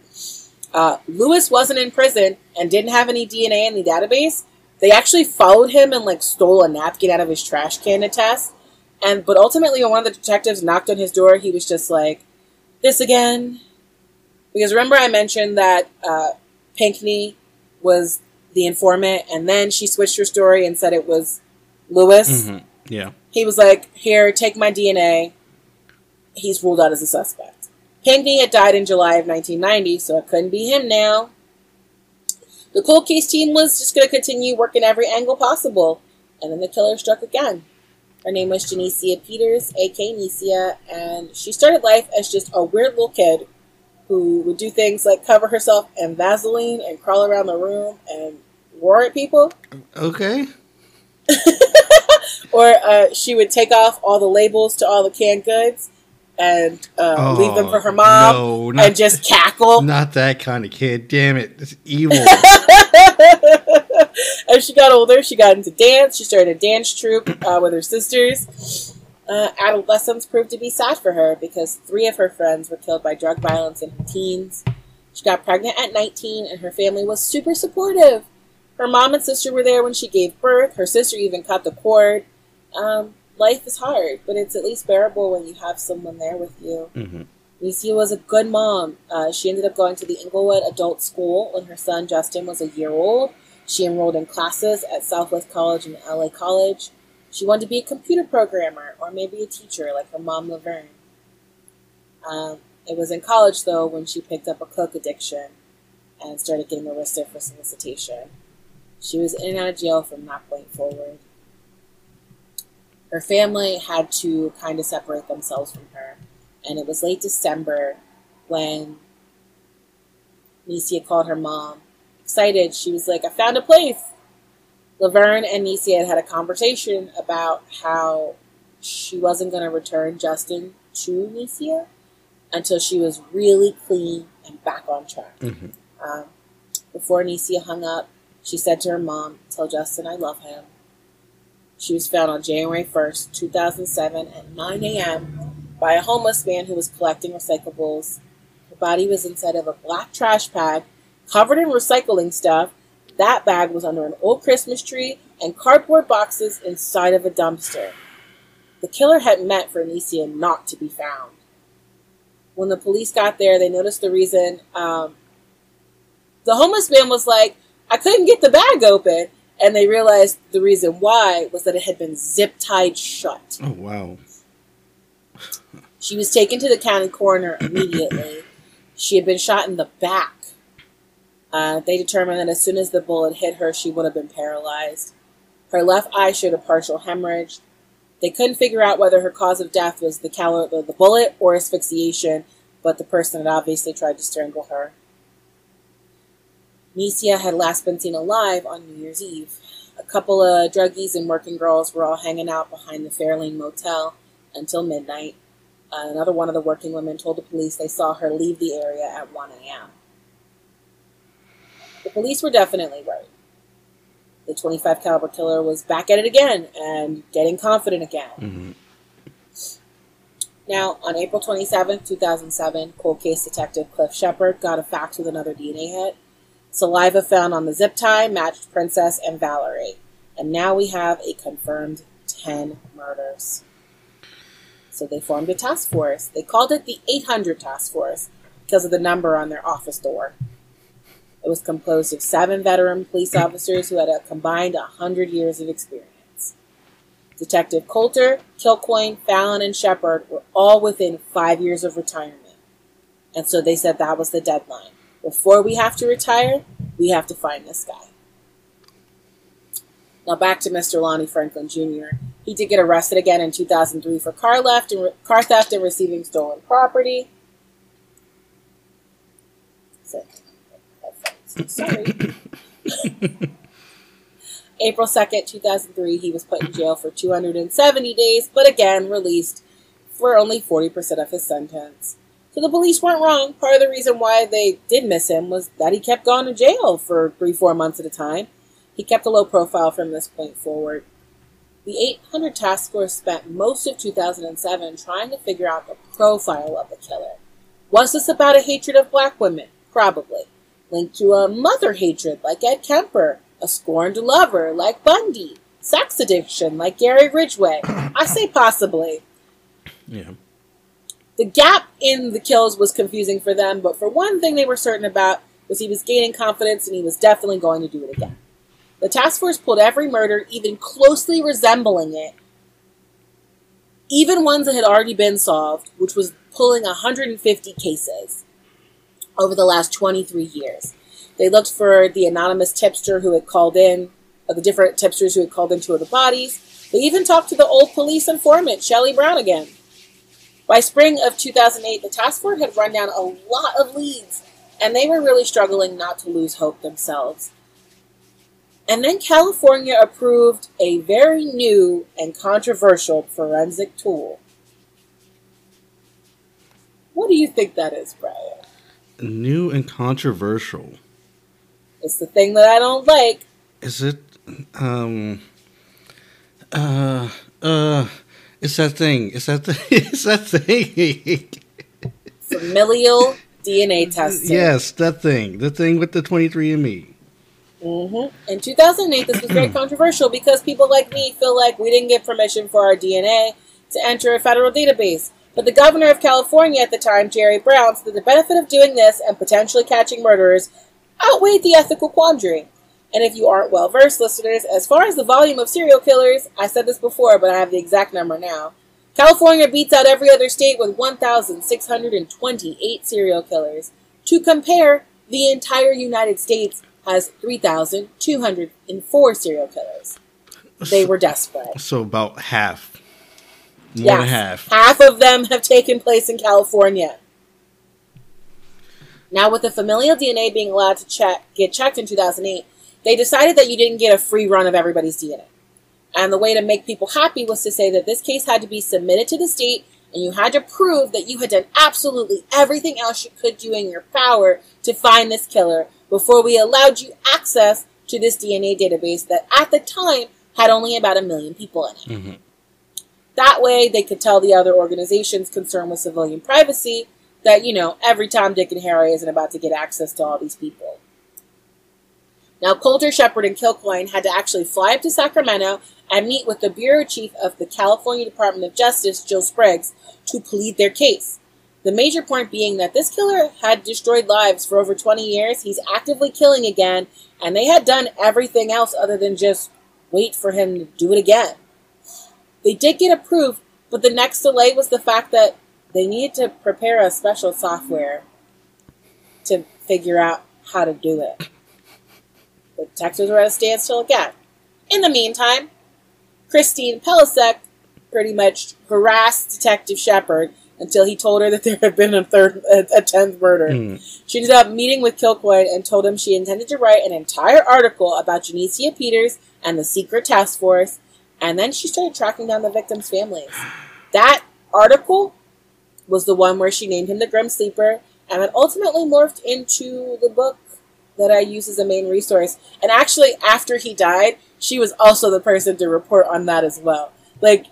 Uh, Lewis wasn't in prison and didn't have any DNA in the database. They actually followed him and like stole a napkin out of his trash can to test. And but ultimately, when one of the detectives knocked on his door, he was just like, "This again." Because remember, I mentioned that uh, Pinkney was the informant, and then she switched her story and said it was Lewis. Mhm. Yeah. He was like, Here, take my DNA. He's ruled out as a suspect. Pinkney had died in July of 1990, so it couldn't be him now. The cold case team was just going to continue working every angle possible. And then the killer struck again. Her name was Janecia Peters, aka Nicia, and she started life as just a weird little kid who would do things like cover herself in Vaseline and crawl around the room and roar at people. Okay. or uh, she would take off all the labels to all the canned goods and uh, oh, leave them for her mom no, not, and just cackle. Not that kind of kid. Damn it. It's evil. As she got older, she got into dance. She started a dance troupe uh, with her sisters. Uh, adolescence proved to be sad for her because three of her friends were killed by drug violence in her teens. She got pregnant at 19, and her family was super supportive. Her mom and sister were there when she gave birth. Her sister even cut the cord. Um, life is hard, but it's at least bearable when you have someone there with you. Mm-hmm. was a good mom. Uh, she ended up going to the Inglewood Adult School when her son Justin was a year old. She enrolled in classes at Southwest College and LA College. She wanted to be a computer programmer or maybe a teacher like her mom Laverne. Um, it was in college though when she picked up a coke addiction and started getting arrested for solicitation. She was in and out of jail from that point forward. Her family had to kind of separate themselves from her, and it was late December when Nicia called her mom. Excited, she was like, I found a place. Laverne and Nicia had had a conversation about how she wasn't going to return Justin to Nicia until she was really clean and back on track. Mm-hmm. Um, before Nicia hung up, she said to her mom, Tell Justin I love him. She was found on January 1st, 2007, at 9 a.m. by a homeless man who was collecting recyclables. Her body was inside of a black trash bag covered in recycling stuff. That bag was under an old Christmas tree and cardboard boxes inside of a dumpster. The killer had meant for Anicia not to be found. When the police got there, they noticed the reason. Um, the homeless man was like, I couldn't get the bag open. And they realized the reason why was that it had been zip tied shut. Oh, wow. she was taken to the county coroner immediately. she had been shot in the back. Uh, they determined that as soon as the bullet hit her, she would have been paralyzed. Her left eye showed a partial hemorrhage. They couldn't figure out whether her cause of death was the, cal- the bullet or asphyxiation, but the person had obviously tried to strangle her. Nicia had last been seen alive on New Year's Eve. A couple of druggies and working girls were all hanging out behind the Fairlane Motel until midnight. Uh, another one of the working women told the police they saw her leave the area at 1 a.m. The police were definitely worried. The 25 caliber killer was back at it again and getting confident again. Mm-hmm. Now, on April 27, 2007, cold case detective Cliff Shepard got a fax with another DNA hit. Saliva found on the zip tie matched Princess and Valerie. And now we have a confirmed 10 murders. So they formed a task force. They called it the 800 Task Force because of the number on their office door. It was composed of seven veteran police officers who had a combined 100 years of experience. Detective Coulter, Kilcoyne, Fallon, and Shepard were all within five years of retirement. And so they said that was the deadline. Before we have to retire, we have to find this guy. Now back to Mr. Lonnie Franklin Jr. He did get arrested again in 2003 for car theft and, car theft and receiving stolen property. Sorry. April 2nd, 2003, he was put in jail for 270 days, but again released for only 40% of his sentence. So the police weren't wrong. Part of the reason why they did miss him was that he kept going to jail for three, four months at a time. He kept a low profile from this point forward. The 800 task force spent most of 2007 trying to figure out the profile of the killer. Was this about a hatred of black women? Probably. Linked to a mother hatred like Ed Kemper, a scorned lover like Bundy, sex addiction like Gary Ridgway. I say possibly. Yeah. The gap in the kills was confusing for them, but for one thing they were certain about was he was gaining confidence and he was definitely going to do it again. The task force pulled every murder even closely resembling it, even ones that had already been solved, which was pulling 150 cases over the last 23 years. They looked for the anonymous tipster who had called in of the different tipsters who had called in two of the bodies. They even talked to the old police informant, Shelley Brown, again. By spring of 2008, the task force had run down a lot of leads, and they were really struggling not to lose hope themselves. And then California approved a very new and controversial forensic tool. What do you think that is, Brian? New and controversial. It's the thing that I don't like. Is it um uh uh it's that thing. It's that thing. It's that thing. Familial DNA testing. Yes, that thing. The thing with the 23andMe. Mm-hmm. In 2008, this was very controversial because people like me feel like we didn't get permission for our DNA to enter a federal database. But the governor of California at the time, Jerry Brown, said the benefit of doing this and potentially catching murderers outweighed the ethical quandary. And if you aren't well versed, listeners, as far as the volume of serial killers, I said this before, but I have the exact number now. California beats out every other state with 1,628 serial killers. To compare, the entire United States has 3,204 serial killers. They were desperate. So about half. More yes, than half. Half of them have taken place in California. Now, with the familial DNA being allowed to check, get checked in 2008, they decided that you didn't get a free run of everybody's DNA. And the way to make people happy was to say that this case had to be submitted to the state and you had to prove that you had done absolutely everything else you could do in your power to find this killer before we allowed you access to this DNA database that at the time had only about a million people in it. Mm-hmm. That way, they could tell the other organizations concerned with civilian privacy that, you know, every Tom, Dick, and Harry isn't about to get access to all these people. Now, Coulter, Shepard, and Kilcoyne had to actually fly up to Sacramento and meet with the bureau chief of the California Department of Justice, Jill Spriggs, to plead their case. The major point being that this killer had destroyed lives for over 20 years, he's actively killing again, and they had done everything else other than just wait for him to do it again. They did get approved, but the next delay was the fact that they needed to prepare a special software to figure out how to do it. The detectives were at a standstill again. In the meantime, Christine Pelisek pretty much harassed Detective Shepard until he told her that there had been a third, a, a tenth murder. Mm. She ended up meeting with Kilcoyne and told him she intended to write an entire article about Janecia Peters and the secret task force and then she started tracking down the victims' families. That article was the one where she named him the Grim Sleeper, and it ultimately morphed into the book that I use as a main resource. And actually, after he died, she was also the person to report on that as well. Like,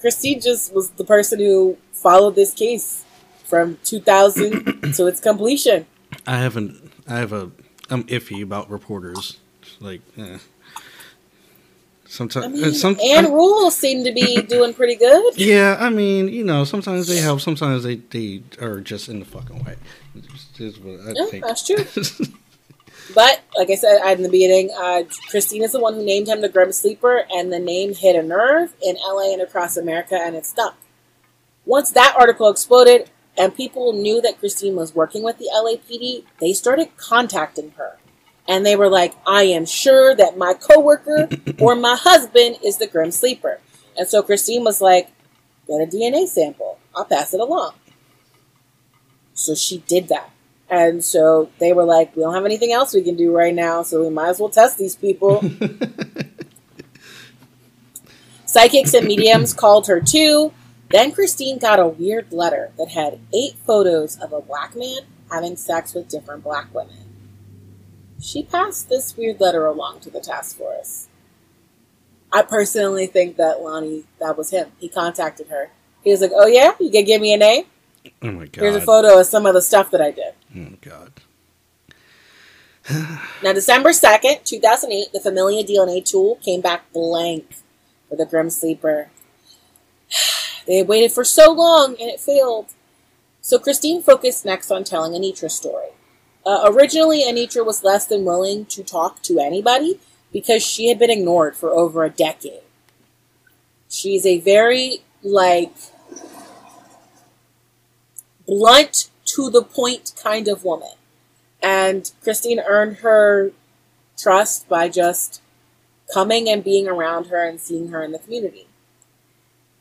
Christine just was the person who followed this case from 2000 to its completion. I haven't. I have a. I'm iffy about reporters. Like, eh. Sometimes, I mean, some, and rules seem to be doing pretty good. Yeah, I mean, you know, sometimes they help, sometimes they, they are just in the fucking way. Just, yeah, that's true. but like I said in the beginning, uh, Christine is the one who named him the Grim Sleeper, and the name hit a nerve in LA and across America, and it stuck. Once that article exploded, and people knew that Christine was working with the LAPD, they started contacting her and they were like, I am sure that my coworker or my husband is the grim sleeper. And so Christine was like, get a DNA sample. I'll pass it along. So she did that. And so they were like, we don't have anything else we can do right now, so we might as well test these people. Psychics and mediums called her too. Then Christine got a weird letter that had eight photos of a black man having sex with different black women she passed this weird letter along to the task force. I personally think that Lonnie, that was him. He contacted her. He was like, "Oh yeah, you can give me a name. Oh my god! Here's a photo of some of the stuff that I did." Oh god. now, December second, two thousand eight, the Familial DNA tool came back blank for the Grim Sleeper. They had waited for so long and it failed. So Christine focused next on telling Enietra story. Uh, originally, Enietra was less than willing to talk to anybody because she had been ignored for over a decade. She's a very, like, blunt, to the point kind of woman. And Christine earned her trust by just coming and being around her and seeing her in the community.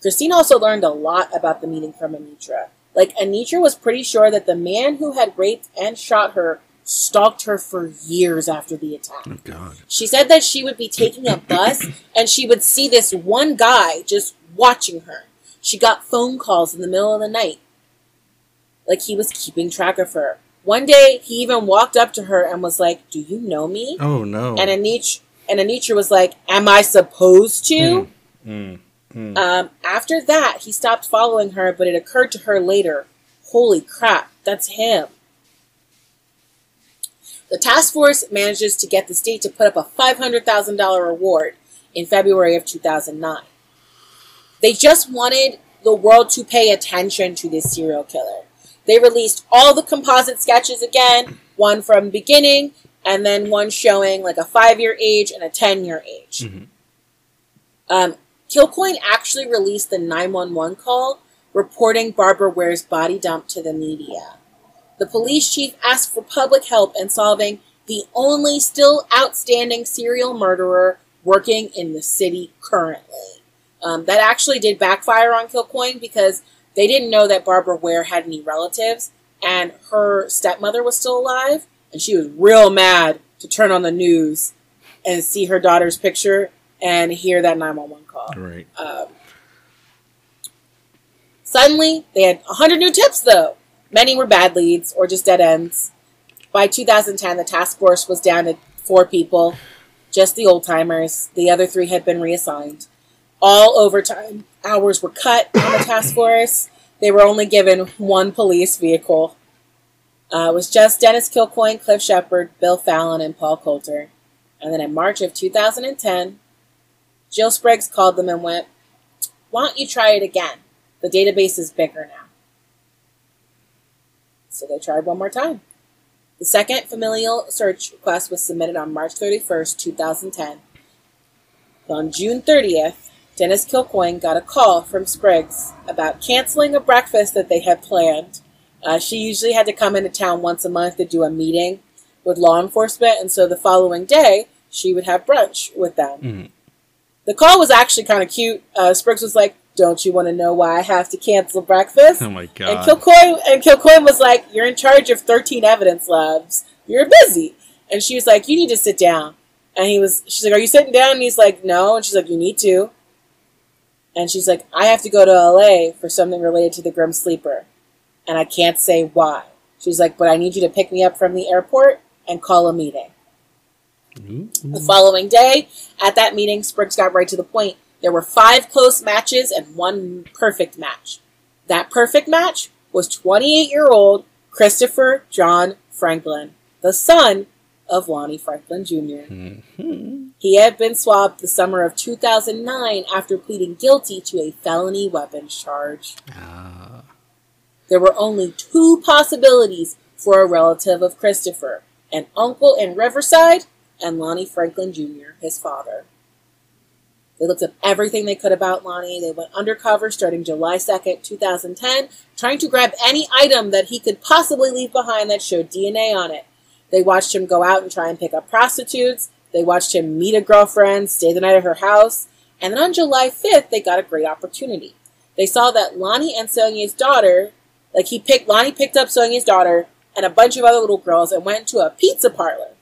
Christine also learned a lot about the meeting from Enietra. Like, Enietra was pretty sure that the man who had raped and shot her stalked her for years after the attack. Oh, God. She said that she would be taking a bus and she would see this one guy just watching her. She got phone calls in the middle of the night. Like he was keeping track of her. One day, he even walked up to her and was like, Do you know me? Oh, no. And Enietra, and Enietra was like, Am I supposed to? Mm, mm. Um, after that, he stopped following her, but it occurred to her later Holy crap, that's him. The task force manages to get the state to put up a $500,000 reward in February of 2009. They just wanted the world to pay attention to this serial killer. They released all the composite sketches again, one from beginning, and then one showing like a five year age and a 10 year age. Mhm. Um, Kilcoyne actually released the 911 call reporting Barbara Ware's body dump to the media. The police chief asked for public help in solving the only still outstanding serial murderer working in the city currently. Um, that actually did backfire on Kilcoyne because they didn't know that Barbara Ware had any relatives, and her stepmother was still alive, and she was real mad to turn on the news and see her daughter's picture and hear that 911 call. Right. Um, suddenly, they had 100 new tips, though. Many were bad leads or just dead ends. By 2010, the task force was down to four people, just the old timers. The other three had been reassigned. All overtime hours were cut on the task force. They were only given one police vehicle. Uh, it was just Dennis Kilcoyne, Cliff Shepard, Bill Fallon, and Paul Coulter. And then in March of 2010, Jill Spriggs called them and went, Why don't you try it again? The database is bigger now. So they tried one more time. The second familial search request was submitted on March 31st, 2010. On June 30th, Dennis Kilcoyne got a call from Spriggs about canceling a breakfast that they had planned. Uh, she usually had to come into town once a month to do a meeting with law enforcement, and so the following day, she would have brunch with them. Mhm. The call was actually kind of cute. Uh, Spriggs was like, Don't you want to know why I have to cancel breakfast? Oh, my god! And. Kilcoyne and Kilcoyne was like, "You're in charge of 13 evidence labs. You're busy." And she was like, "You need to sit down." And he was, she's like, "Are you sitting down?" And he's like, "No." And she's like, "You need to." And she's like, "I have to go to LA for something related to the Grim Sleeper, and I can't say why." She's like, "But I need you to pick me up from the airport and call a meeting." Ooh. The following day, at that meeting, Spriggs got right to the point. There were five close matches and one perfect match. That perfect match was 28 year old Christopher John Franklin, the son of Lonnie Franklin Jr. Mhm. He had been swabbed the summer of 2009 after pleading guilty to a felony weapons charge. Ah. There were only two possibilities for a relative of Christopher an uncle in Riverside and Lonnie Franklin Jr., his father. They looked up everything they could about Lonnie. They went undercover starting July 2nd, 2010, trying to grab any item that he could possibly leave behind that showed DNA on it. They watched him go out and try and pick up prostitutes. They watched him meet a girlfriend, stay the night at her house. And then on July 5th, they got a great opportunity. They saw that Lonnie and Sonia's daughter, like he picked, Lonnie picked up Sonia's daughter and a bunch of other little girls and went to a pizza parlor.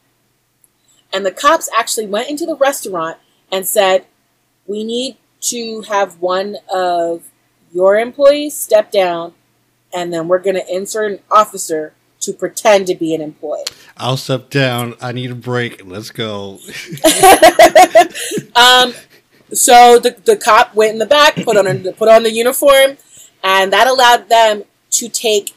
And the cops actually went into the restaurant and said, We need to have one of your employees step down, and then we're going to insert an officer to pretend to be an employee. I'll step down. I need a break. Let's go. um, so the, the cop went in the back, put on a, put on the uniform, and that allowed them to take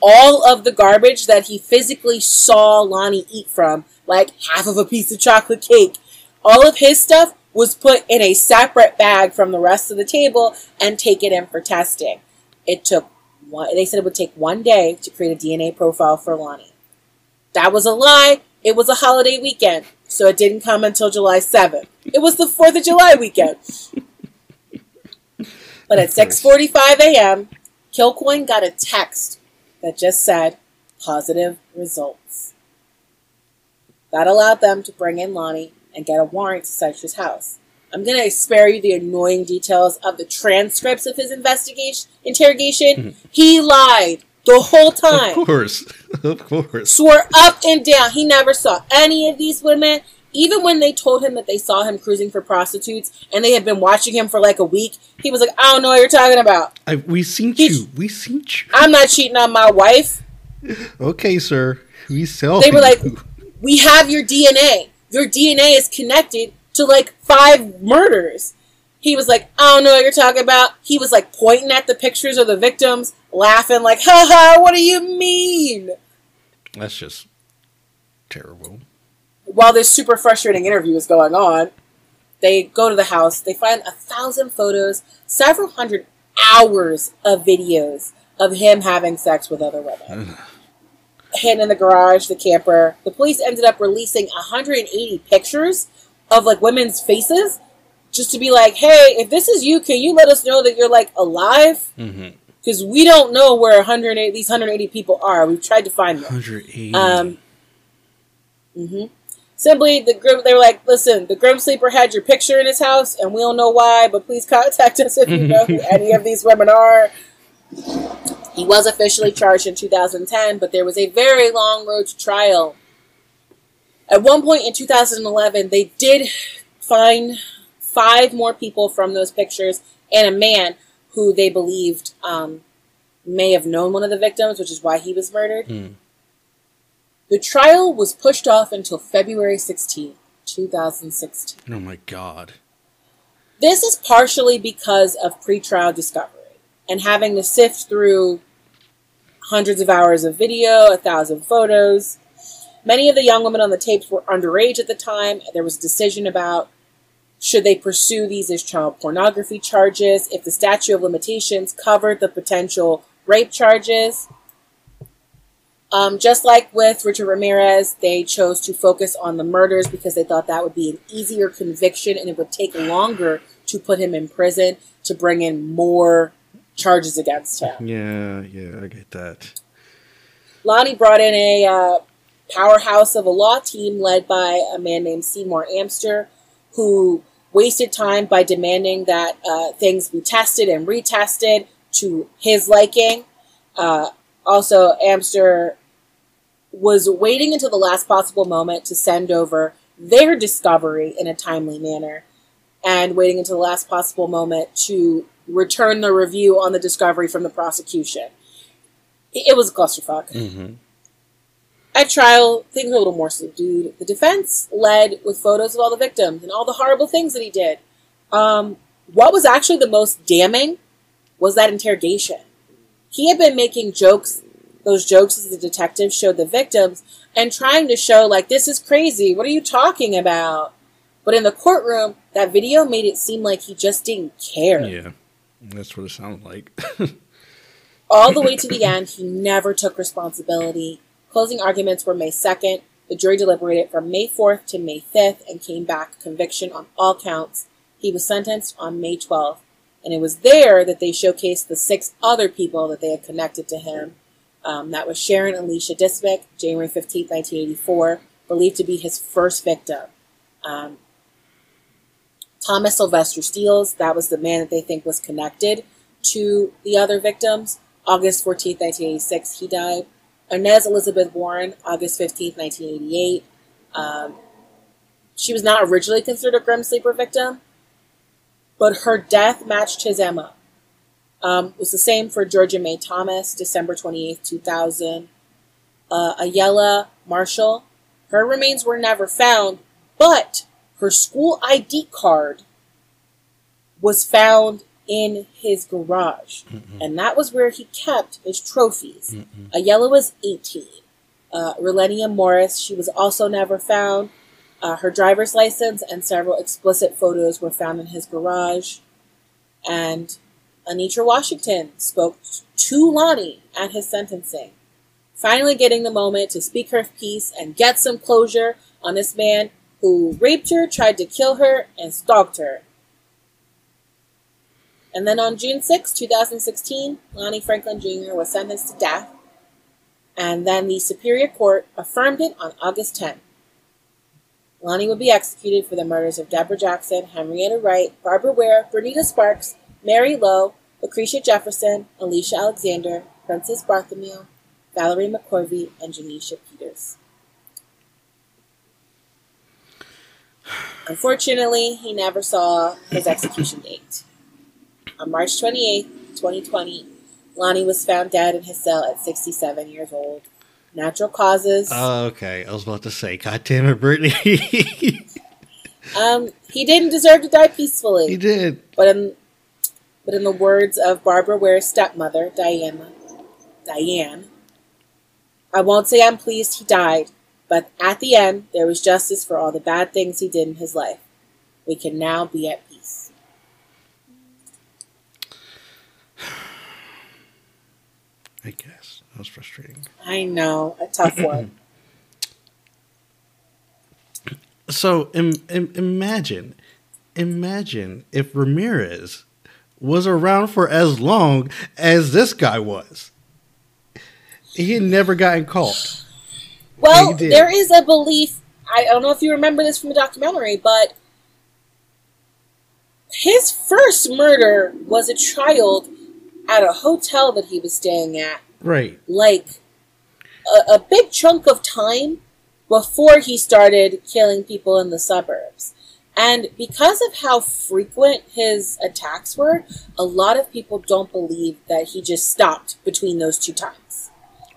all of the garbage that he physically saw Lonnie eat from, like half of a piece of chocolate cake. All of his stuff was put in a separate bag from the rest of the table and taken in for testing. It took one, they said it would take one day to create a DNA profile for Lonnie. That was a lie. It was a holiday weekend, so it didn't come until July 7th. It was the 4th of July weekend. But at 6:45 a.m., Kilcoyne got a text that just said positive results. That allowed them to bring in Lonnie and get a warrant to search his house. I'm going to spare you the annoying details of the transcripts of his investigation interrogation. Mm-hmm. He lied the whole time. Of course. of course. Swore up and down he never saw any of these women. Even when they told him that they saw him cruising for prostitutes and they had been watching him for like a week, he was like, I don't know what you're talking about. I, we seen you. We seen you. I'm not cheating on my wife. Okay, sir. We saw They were like, We have your DNA. Your DNA is connected to like five murders. He was like, I don't know what you're talking about. He was like pointing at the pictures of the victims, laughing like, ha ha, what do you mean? That's just terrible. While this super frustrating interview is going on, they go to the house. They find a thousand photos, several hundred hours of videos of him having sex with other women. Hidden in the garage, the camper. The police ended up releasing 180 pictures of like women's faces just to be like, hey, if this is you, can you let us know that you're like alive? Because mm-hmm. we don't know where 108 these 180 people are. We've tried to find them. 180. Um. Mm-hmm. Simply, the grim. They were like, listen, the grim sleeper had your picture in his house, and we don't know why, but please contact us if you know who any of these women are. He was officially charged in 2010, but there was a very long road to trial. At one point in 2011, they did find five more people from those pictures and a man who they believed um, may have known one of the victims, which is why he was murdered. Hmm. The trial was pushed off until February 16, 2016. Oh my god. This is partially because of pretrial discovery and having to sift through hundreds of hours of video, a thousand photos. Many of the young women on the tapes were underage at the time. There was a decision about should they pursue these as child pornography charges? If the statute of limitations covered the potential rape charges. Um, just like with Richard Ramirez, they chose to focus on the murders because they thought that would be an easier conviction and it would take longer to put him in prison to bring in more charges against him. Yeah, yeah, I get that. Lonnie brought in a uh, powerhouse of a law team led by a man named Seymour Amster, who wasted time by demanding that uh, things be tested and retested to his liking. Uh, also, Amster was waiting until the last possible moment to send over their discovery in a timely manner and waiting until the last possible moment to return the review on the discovery from the prosecution. It was a clusterfuck. Mm-hmm. At trial, things were a little more subdued. The defense led with photos of all the victims and all the horrible things that he did. Um, what was actually the most damning was that interrogation. He had been making jokes, those jokes as the detective showed the victims, and trying to show, like, this is crazy. What are you talking about? But in the courtroom, that video made it seem like he just didn't care. Yeah, that's what it sounded like. All the way to the end, he never took responsibility. Closing arguments were May 2nd. The jury deliberated from May 4th to May 5th and came back conviction on all counts. He was sentenced on May 12th. And it was there that they showcased the six other people that they had connected to him. Um, that was Sharon Alicia Dismuke, January 15, 1984, believed to be his first victim. Um, Thomas Sylvester Steeles, that was the man that they think was connected to the other victims. August 14, 1986, he died. Inez Elizabeth Warren, August 15, 1988. Um, she was not originally considered a Grim Sleeper victim, but her death matched his MO. Um, it was the same for Georgia May Thomas, December 28, 2000. Uh, Ayellah Marshall, her remains were never found, but her school ID card was found in his garage. Mm-mm. And that was where he kept his trophies. Mm-mm. Ayellah was 18. Uh, Rolenia Morris, she was also never found. Uh, her driver's license and several explicit photos were found in his garage. And Enietra Washington spoke to Lonnie at his sentencing, finally getting the moment to speak her piece and get some closure on this man who raped her, tried to kill her, and stalked her and then on June 6, 2016, Lonnie Franklin Jr. was sentenced to death. And then the Superior Court affirmed it on August 10. Lonnie would be executed for the murders of Deborah Jackson, Henrietta Wright, Barbara Ware, Bernita Sparks, Mary Lowe, Lucretia Jefferson, Alicia Alexander, Princess Berthomieux, Valerie McCorvey, and Janecia Peters. Unfortunately, he never saw his execution date. On March 28, 2020, Lonnie was found dead in his cell at 67 years old. Natural causes. Oh, okay, I was about to say, God damn it, Brittany. um, he didn't deserve to die peacefully. he did. But in, but in the words of Barbara Ware's stepmother, Diana, Diane, I won't say I'm pleased he died, but at the end, there was justice for all the bad things he did in his life. We can now be at peace. I guess. That was frustrating. I know, a tough one. So Im- Im- imagine, imagine if Ramirez was around for as long as this guy was. He had never gotten caught. Well, there is a belief. I don't know if you remember this from the documentary, but his first murder was a child at a hotel that he was staying at, Right. like a, a big chunk of time before he started killing people in the suburbs. And because of how frequent his attacks were, a lot of people don't believe that he just stopped between those two times.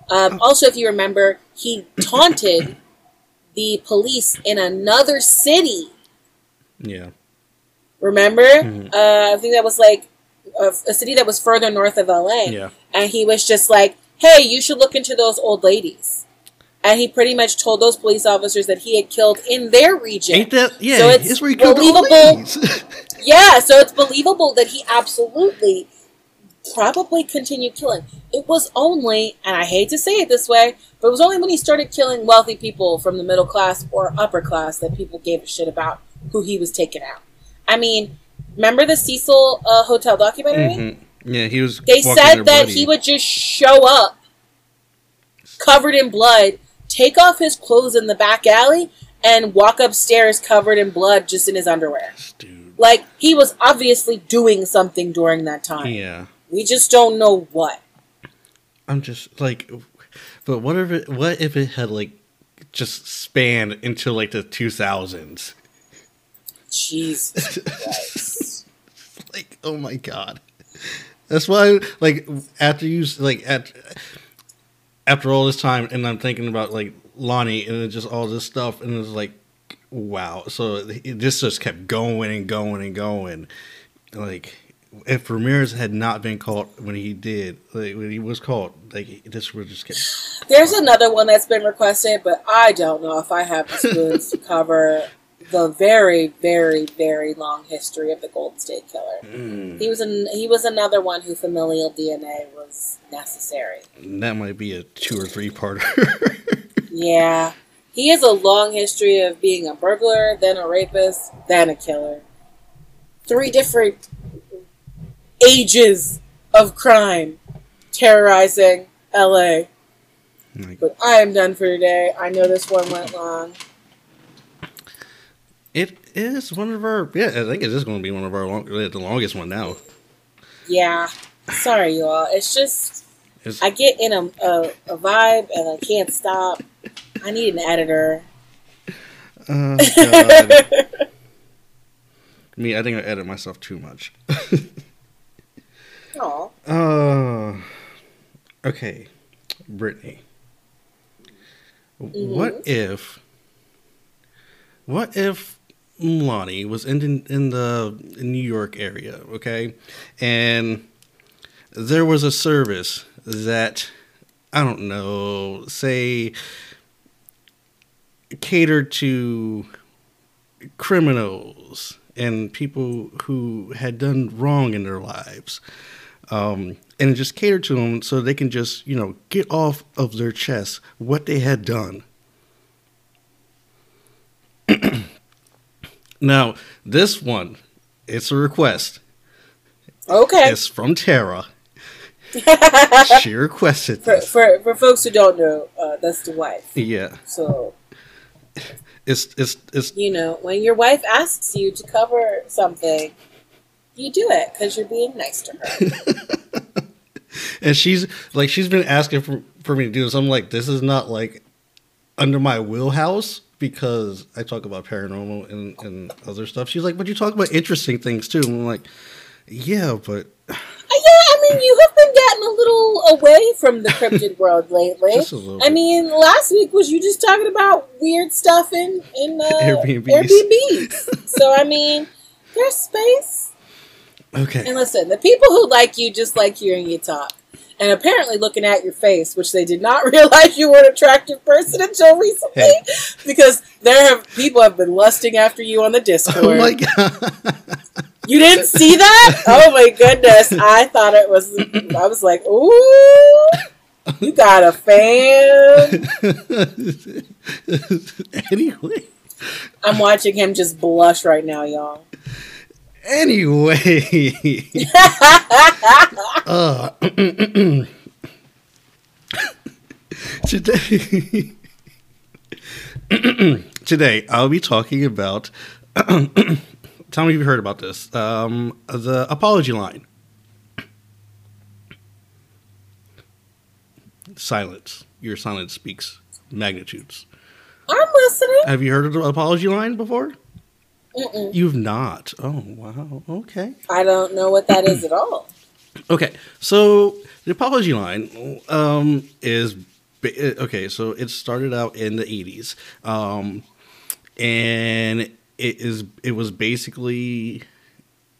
Um, also, if you remember, he taunted the police in another city. Yeah. Remember? Mhm. Uh, I think that was like a, a city that was further north of LA. Yeah. And he was just like, hey, you should look into those old ladies. And he pretty much told those police officers that he had killed in their region. Ain't that? Yeah. So it's it's where he killed the old believable. Yeah, so it's believable that he absolutely probably continued killing. It was only, and I hate to say it this way, but it was only when he started killing wealthy people from the middle class or upper class that people gave a shit about who he was taking out. I mean, remember the Cecil uh, Hotel documentary? Mhm. Yeah, he was. They said that bloody. he would just show up covered in blood, take off his clothes in the back alley, and walk upstairs covered in blood just in his underwear. Dude. Like, he was obviously doing something during that time. Yeah. We just don't know what. I'm just like, but what if it? What if it had like just spanned into like the 2000s? Jesus Christ. like oh my god. That's why like after you like at after all this time and i'm thinking about like lonnie and just all this stuff and it's like wow. So it, this just kept going and going and going. Like if ramirez had not been caught when he did like when he was caught like this would just kept There's another one that's been requested, but I don't know if I have the spoons to cover the very, very, very long history of the Golden State Killer. mm, He was an, he was another one who familial DNA was necessary. that might be a two or three parter Yeah. He has a long history of being a burglar, then a rapist, then a killer. Three different ages of crime terrorizing LA. like, But I am done for today. I know this one went long. Is one of our yeah i think it is going to be one of our long, the longest one now Yeah. Sorry, you all. It's just, It's- I get in a, a, a vibe and I can't stop. I need an editor. Oh, God. Me, I think I edit myself too much. Oh. Uh, okay, Brittany. Mm-hmm. What if? What if Lonnie was in in the New York area, okay, and there was a service that I don't know, say, catered to criminals and people who had done wrong in their lives um, and just cater to them so they can just you know get off of their chest what they had done. now this one, it's a request. Okay. It's from Tara. she requested For, this. for, for folks who don't know, uh, that's the wife. Yeah. So, it's it's it's You know, when your wife asks you to cover something, you do it because you're being nice to her. and she's like she's been asking for for me to do this. I'm like, this is not like under my wheelhouse because I talk about paranormal and, and other stuff. She's like, but you talk about interesting things too. And I'm like, yeah, but Uh, Yeah, I mean, you have been getting a little away from the cryptid world lately. Just a little I mean, last week was you just talking about weird stuff in in uh, Airbnbs. Airbnbs. so I mean, there's space. okay. And listen, the people who like you just like hearing you talk. And apparently looking at your face, which they did not realize you were an attractive person until recently, because there have people have been lusting after you on the Discord. Oh my god. You didn't see that? Oh my goodness. I thought it was I was like, ooh you got a fan. anyway. I'm watching him just blush right now, y'all. Anyway. uh, today, today I'll be talking about. tell me if you've heard about this. Um, the apology line. Silence. Your silence speaks magnitudes. I'm listening. Have you heard of the apology line before? Mm-mm. You've not. Oh wow. Okay. I don't know what that is at all. Okay, so the apology line um, is ba- okay. So it started out in the eighties, um, and it is it was basically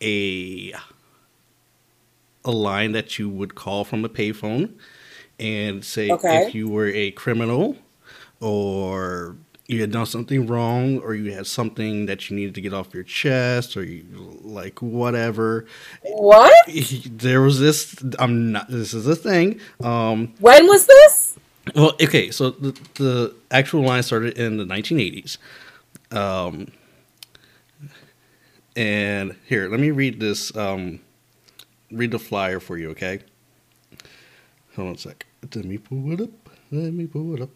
a a line that you would call from a payphone and say Okay. if you were a criminal or you had done something wrong or you had something that you needed to get off your chest or you like whatever What? there was this i'm not this is a thing um When was this? well okay so the, the actual line started in the 1980s um and here let me read this um read the flyer for you okay hold on a sec let me pull it up let me pull it up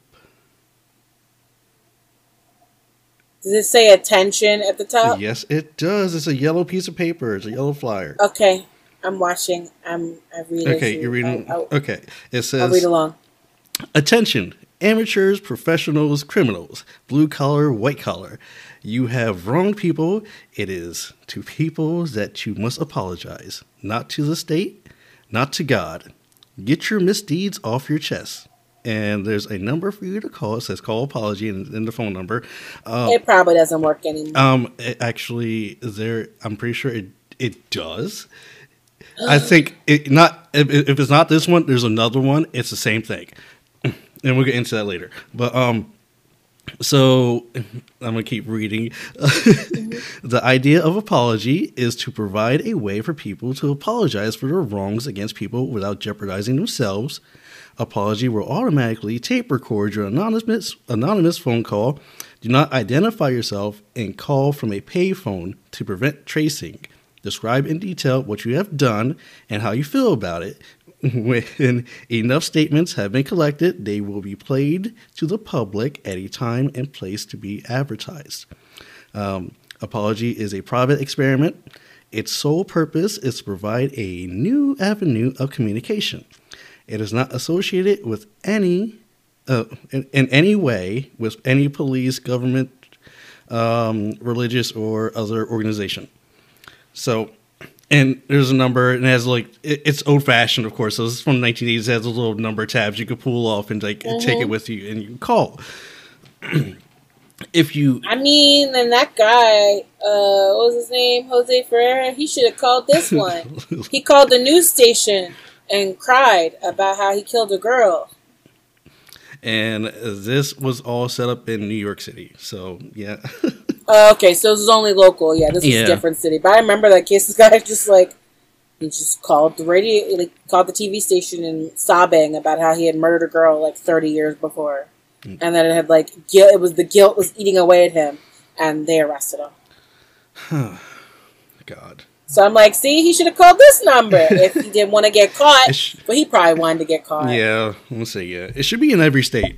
Does it say attention at the top? yes it does it's a yellow piece of paper it's a yellow flyer Okay. I'm watching. I'm I read it. okay you're reading I'll, okay it says I'll read along. Attention, amateurs, professionals, criminals, blue collar, white collar. You have wronged people. It is to people that you must apologize, not to the state, not to God. Get your misdeeds off your chest. And there's a number for you to call. It says call apology and, and the phone number. Uh, It probably doesn't work anymore. um, it actually, there. I'm pretty sure it it does. I think it not if, if it's not this one, there's another one. It's the same thing, and we'll get into that later. But um, so I'm gonna keep reading. the idea of apology is to provide a way for people to apologize for their wrongs against people without jeopardizing themselves. Apology will automatically tape record your anonymous anonymous phone call. Do not identify yourself and call from a payphone to prevent tracing. Describe in detail what you have done and how you feel about it. When enough statements have been collected, they will be played to the public at a time and place to be advertised. Um, apology is a private experiment. Its sole purpose is to provide a new avenue of communication. It is not associated with any, uh, in, in any way, with any police, government, um, religious, or other organization. So, and there's a number, and it has like it, it's old fashioned, of course. So this is from the 1980s. It has a little number tabs you could pull off and like take it with you, and you can call. if you I mean, and that guy, uh, what was his name? Jose Ferreira. He should have called this one. he called the news station and cried about how he killed a girl. and this was all set up in New York City. So yeah, Uh, okay, so this is only local. Yeah, this is Yeah. a different city. But I remember that case. This guy just like he just called the radio, like called the TV station and sobbing about how he had murdered a girl like 30 years before, Mm. and that it had like guilt. It was the guilt was eating away at him, and they arrested him. God. So I'm like, see, he should have called this number if he didn't want to get caught. Sh- but he probably wanted to get caught. Yeah, let's say yeah. It should be in every state.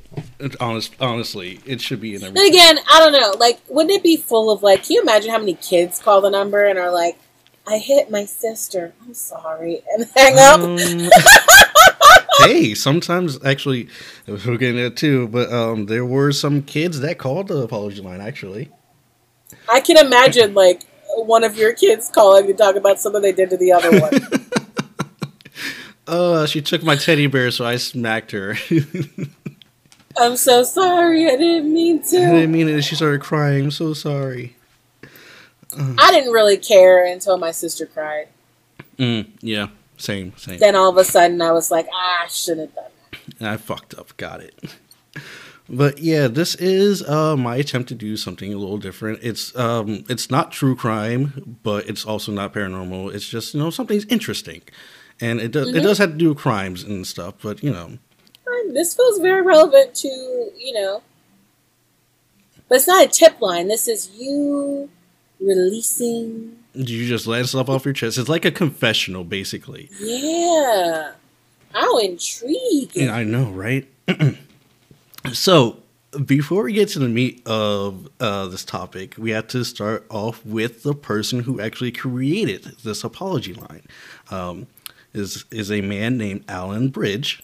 Honest, honestly, it should be in every. And again, I don't know. Like, wouldn't it be full of like? Can you imagine how many kids call the number and are like, "I hit my sister. I'm sorry," and hang up. Um, hey, sometimes actually, we're getting that too. But um, there were some kids that called the apology line. Actually, I can imagine like one of your kids calling to talk about something they did to the other one. uh, she took my teddy bear, so I smacked her. I'm so sorry. I didn't mean to. I didn't mean it. She started crying. I'm so sorry. Uh, I didn't really care until my sister cried. Mm, yeah, same, same. Then all of a sudden, I was like, ah, I shouldn't have done that. I fucked up. Got it. But yeah, this is uh, my attempt to do something a little different. It's um, it's not true crime, but it's also not paranormal. It's just you know something's interesting, and it does mm-hmm. it does have to do with crimes and stuff. But you know, this feels very relevant to you know, but it's not a tip line. This is you releasing. Do You just let stuff off your chest. It's like a confessional, basically. Yeah. How intriguing! I know, right? So, before we get to the meat of uh, this topic, we have to start off with the person who actually created this apology line. Um, is is a man named Allan Bridge.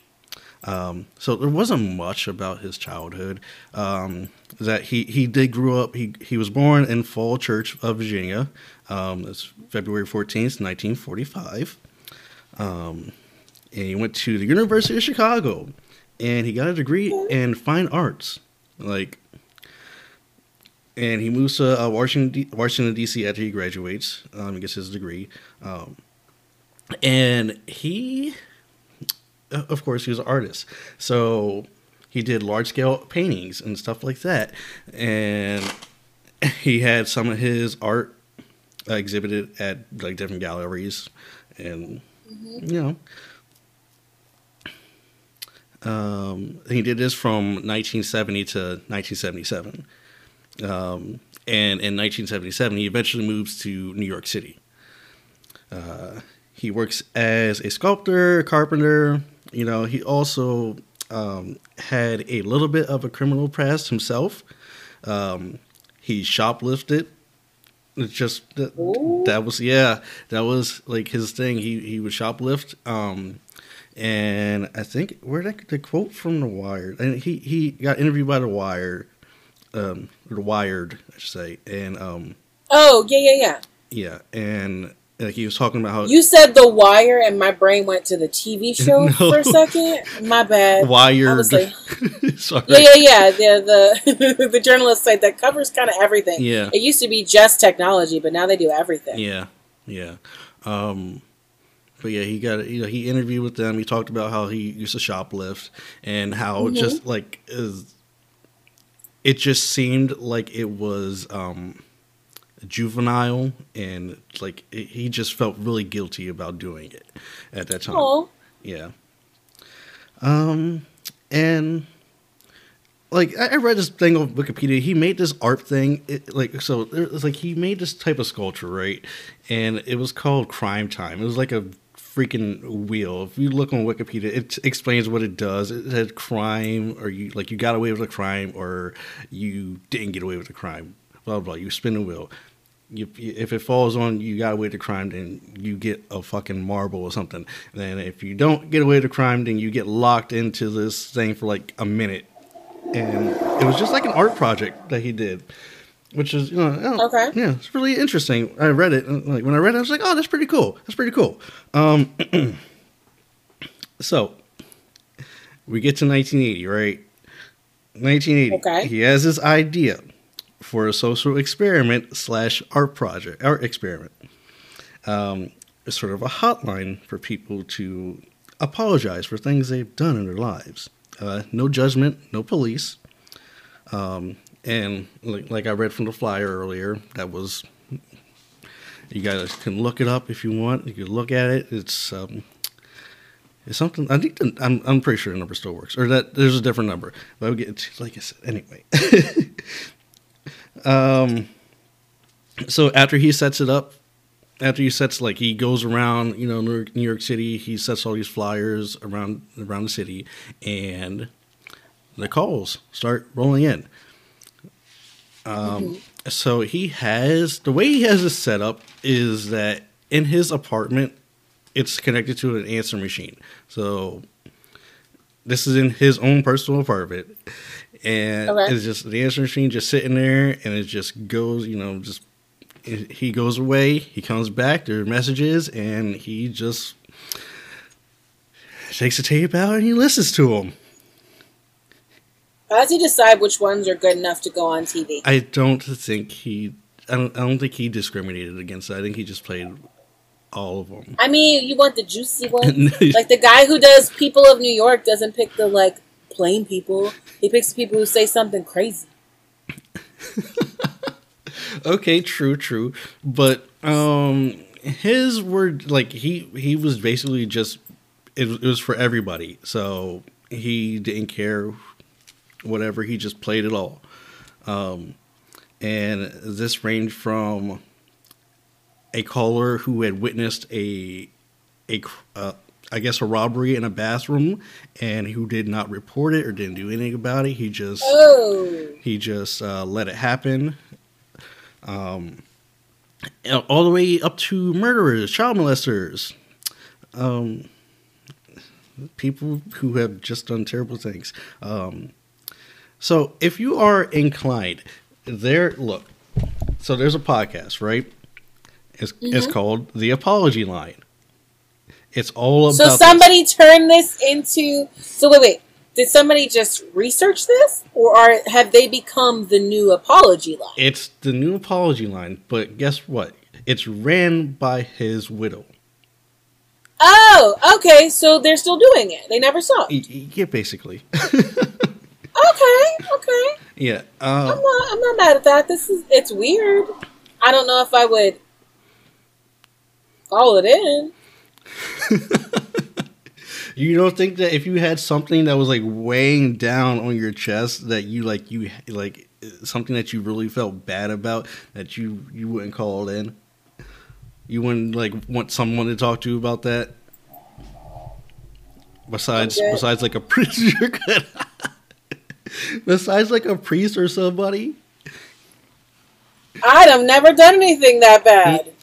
Um, so there wasn't much about his childhood. Um, that he he did grow up. He he was born in Fall Church of Virginia. Um, it's February fourteenth, nineteen forty five. Um, and he went to the University of Chicago and he got a degree in fine arts. Like, and he moves to uh, Washington, D- Washington D.C. after he graduates. Um, he gets his degree, um, and he, of course, he was an artist. So he did large scale paintings and stuff like that, and he had some of his art uh, exhibited at like different galleries, and mm-hmm. you know um, he did this from 1970 to 1977. Um, and in 1977, he eventually moves to New York City. Uh, he works as a sculptor, carpenter. You know, he also um, had a little bit of a criminal past himself. Um, he shoplifted. It's just that, that, was yeah, that was like his thing. He he would shoplift. Um, and I think where that the quote from the Wired, and he he got interviewed by the Wired, um, the Wired, I should say, and um. Oh yeah yeah yeah. Yeah, and like he was talking about how you said the Wire, and my brain went to the TV show no. for a second. My bad. Wired. Like, Sorry. Yeah, yeah, yeah. The the the journalist site that covers kind of everything. Yeah. It used to be just technology, but now they do everything. Yeah, yeah. Um, but yeah, he got you know he interviewed with them. He talked about how he used to shoplift and how mm-hmm. just like is it just seemed like it was um juvenile and like it, he just felt really guilty about doing it at that time. Aww. Yeah. Um and like I read this thing on Wikipedia. He made this art thing, it, like so. It's like he made this type of sculpture, right? And it was called Crime Time. It was like a freaking wheel. If you look on Wikipedia, it explains what it does. It says crime, or you like you got away with a crime, or you didn't get away with a crime. Blah blah. blah. You spin the wheel. You, if it falls on you got away with the crime, then you get a fucking marble or something. And then if you don't get away with the crime, then you get locked into this thing for like a minute. And it was just like an art project that he did which is you know okay. Yeah it's really interesting. I read it and like when i read it i was like oh that's pretty cool. That's pretty cool. Um so we get to 1980 right? 1980 okay. he has this idea for a social experiment slash art project art experiment. Um it's sort of a hotline for people to apologize for things they've done in their lives. Uh, no judgment no police. Um, and like, like I read from the flyer earlier, that was you guys can look it up if you want. You can look at it. It's um, it's something. I think the, I'm I'm pretty sure the number still works, or that there's a different number. But I'll get like I said anyway. um, so after he sets it up, after he sets like he goes around, you know, New York, New York City. He sets all these flyers around around the city, and the calls start rolling in. Um, mm-hmm. so he has the way he has it set up is that in his apartment, it's connected to an answer machine. So this is in his own personal apartment, and okay. it's just the answer machine just sitting there, and it just goes, you know, just he goes away, he comes back, there are messages, and he just takes the tape out and he listens to them. How does he decide which ones are good enough to go on TV? I don't think he. I don't. I don't think he discriminated against it. I think he just played all of them. I mean, you want the juicy one, like the guy who does People of New York doesn't pick the like plain people. He picks the people who say something crazy. okay, true, true. But um his word like he he was basically just it, it was for everybody. So he didn't care whatever, he just played it all. Um and this ranged from a caller who had witnessed a a uh, I guess a robbery in a bathroom and who did not report it or didn't do anything about it. He just oh. he just uh, let it happen um, all the way up to murderers, child molesters, um, people who have just done terrible things. Um, so if you are inclined, there, look, so there's a podcast, right? It's, mm-hmm. it's called The Apology Line. It's all about. So somebody this. turned this into. So wait, wait. Did somebody just research this, or are have they become the new apology line? It's the new apology line, but guess what? It's ran by his widow. Oh, okay. So they're still doing it. They never saw it. Yeah, basically. okay, okay. Yeah, uh, I'm not. I'm not mad at that. This is. It's weird. I don't know if I would follow it in. you don't think that if you had something that was like weighing down on your chest that you like you like something that you really felt bad about that you you wouldn't call it in you wouldn't like want someone to talk to about that besides besides like a priest besides like a priest or somebody I'd have never done anything that bad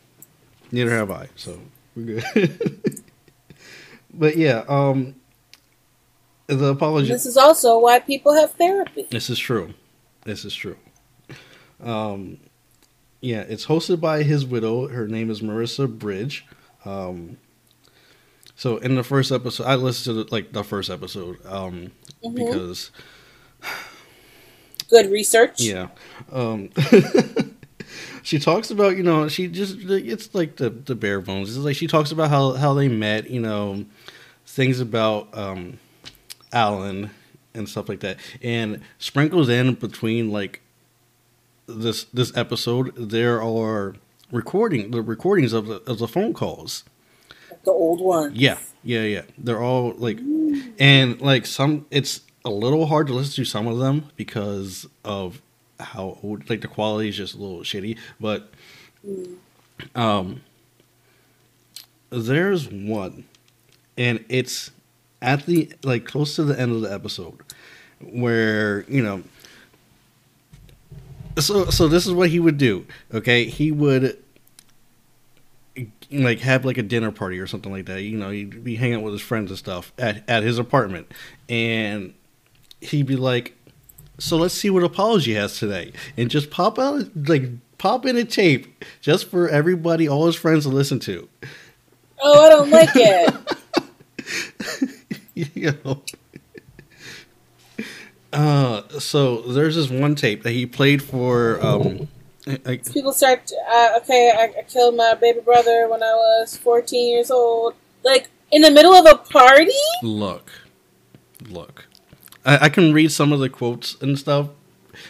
neither have i so we're good but yeah, um, the apology. This is also why people have therapy. This is true. This is true. Um, yeah, it's hosted by his widow. Her name is Marissa Bridge. Um, so in the first episode, I listened to the, like the first episode um, mm-hmm. because good research. Yeah. Um, she talks about you know she just it's like the the bare bones. It's like she talks about how how they met. You know things about um, Allan and stuff like that, and sprinkles in between like this this episode, there are recording the recordings of the of the phone calls. The old ones. Yeah, yeah, yeah. They're all like, and like some, it's a little hard to listen to some of them because of how old, like the quality is just a little shitty. But, mm. um, there's one and it's at the like close to the end of the episode where you know so so this is what he would do okay he would like have like a dinner party or something like that you know he'd be hanging out with his friends and stuff at, at his apartment and he'd be like so let's see what apology has today and just pop out like pop in a tape just for everybody all his friends to listen to oh i don't like it you know. Uh, so there's this one tape that he played for. Um, People start. Uh, okay, I, I, killed my baby brother when I was 14 years old. Like in the middle of a party. Look, look. I, I can read some of the quotes and stuff.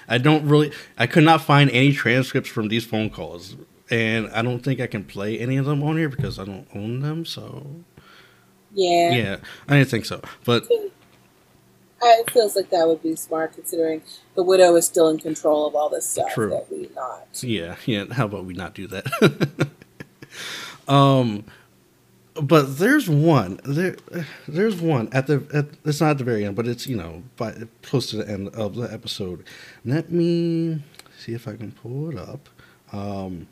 I don't really. I could not find any transcripts from these phone calls, and I don't think I can play any of them on here because I don't own them. So yeah. Yeah, I didn't think so, but it feels like that would be smart considering the widow is still in control of all this stuff. True. That we not. Yeah, yeah. How about we not do that? Um, but there's one there. There's one at the. At, it's not at the very end, but it's you know, by close to the end of the episode. Let me see if I can pull it up. Um,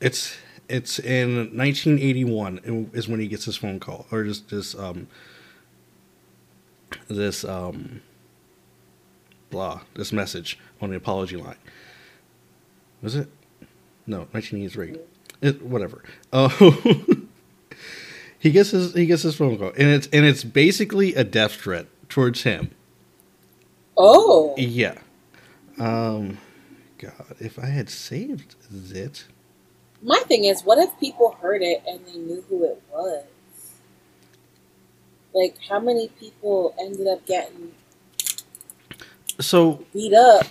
it's it's in 1981 is when he gets his phone call or just this um this um blah this message on the apology line. Was it? No, 1983. It, whatever. Oh, he gets his he gets his phone call, and it's and it's basically a death threat towards him. Oh, yeah. Um, God, if I had saved it. My thing is, what if people heard it and they knew who it was? Like, how many people ended up getting so beat up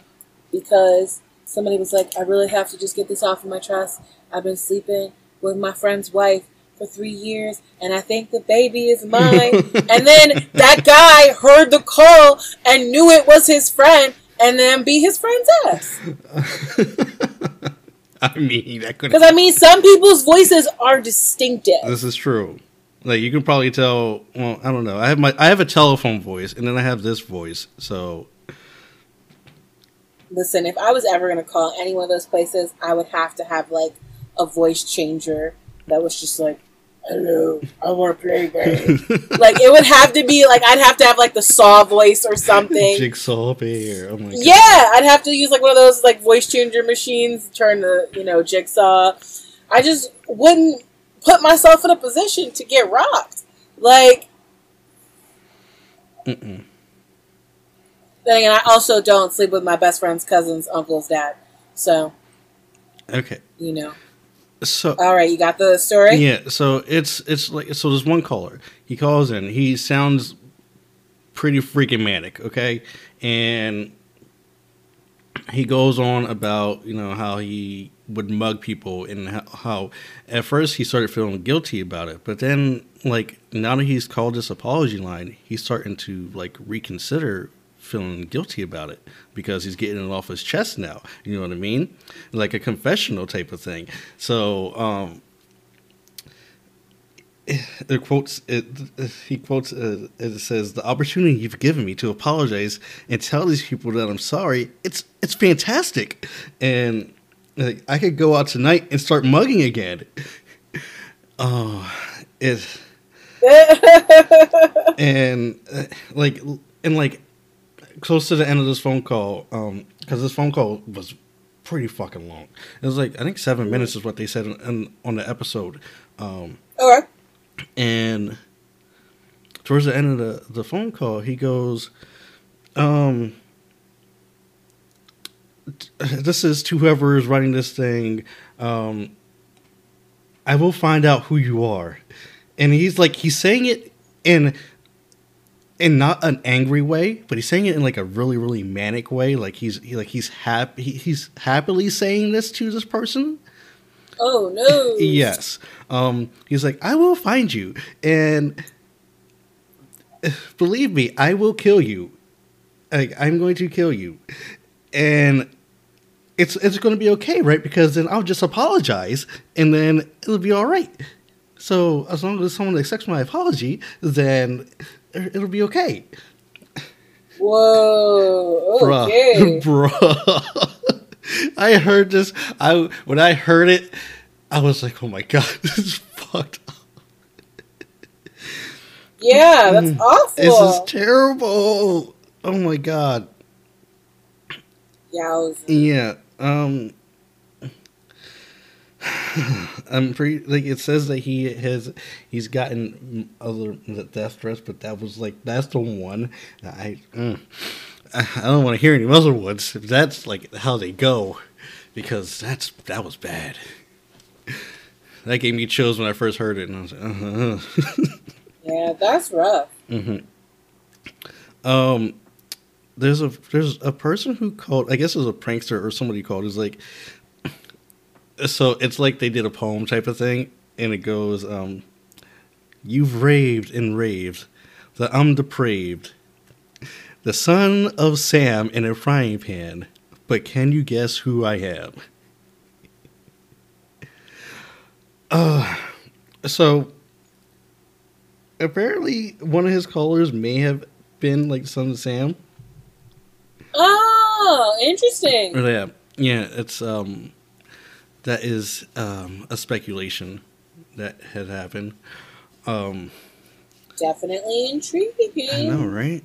because somebody was like, I really have to just get this off of my chest. I've been sleeping with my friend's wife for three years, and I think the baby is mine. and then that guy heard the call and knew it was his friend, and then beat his friend's ass. I mean, that could because I mean, some people's voices are distinctive. This is true. Like you can probably tell. Well, I don't know. I have my I have a telephone voice, and then I have this voice. So listen, if I was ever going to call any one of those places, I would have to have like a voice changer that was just like, hello, I want to play game. like it would have to be like I'd have to have like the saw voice or something. Jigsaw bear. Oh my god. Yeah, I'd have to use like one of those like voice changer machines, turn the you know jigsaw. I just wouldn't put myself in a position to get rocked. Like. Mm-mm. Then again, I also don't sleep with my best friend's cousin's uncle's dad. So. Okay. You know. So all right, you got the story. Yeah, so it's it's like so. There's one caller. He calls in. He sounds pretty freaking manic. Okay, and he goes on about you know how he would mug people and how, how at first he started feeling guilty about it, but then like now that he's called this apology line, he's starting to like reconsider feeling guilty about it because he's getting it off his chest now. You know what I mean? Like a confessional type of thing. So, um, it quotes it, he quotes uh, it says the opportunity you've given me to apologize and tell these people that I'm sorry it's it's fantastic and like, I could go out tonight and start mugging again oh it and uh, like and like close to the end of this phone call, um, because this phone call was pretty fucking long. It was like I think seven minutes is what they said in, in, on the episode. Um, okay. And towards the end of the the phone call, he goes, um. This is to whoever is running this thing. Um, I will find out who you are, and he's like he's saying it in in not an angry way, but he's saying it in like a really, really manic way. Like he's he, like he's happy he, he's happily saying this to this person. Oh no! yes, um, he's like, I will find you, and believe me, I will kill you. Like I'm going to kill you, and it's it's going to be okay, right? Because then I'll just apologize, and then it'll be all right. So as long as someone accepts my apology, then it'll be okay. Whoa, okay. Bruh, bruh. I heard this. I when I heard it, I was like, "Oh my god, this is fucked up." Yeah, that's mm. awful. This is terrible. Oh my god. Yeah. Yeah. Um. I'm pretty like it says that he has he's gotten other death threats, but that was like that's the one I mm, I don't want to hear any other ones if that's like how they go because that's that was bad. That gave me chills when I first heard it, and I was like, uh-huh. yeah, that's rough. Mm-hmm. Um, there's a there's a person who called. I guess it was a prankster or somebody called. Is like so it's like they did a poem type of thing, and it goes, um, "You've raved and raved, that I'm depraved, the son of Sam in a frying pan, but can you guess who I am?" Uh, so apparently one of his callers may have been like Son of Sam. Oh, interesting. Yeah, yeah. It's um, that is um a speculation that had happened. Um, Definitely intriguing. I know, right?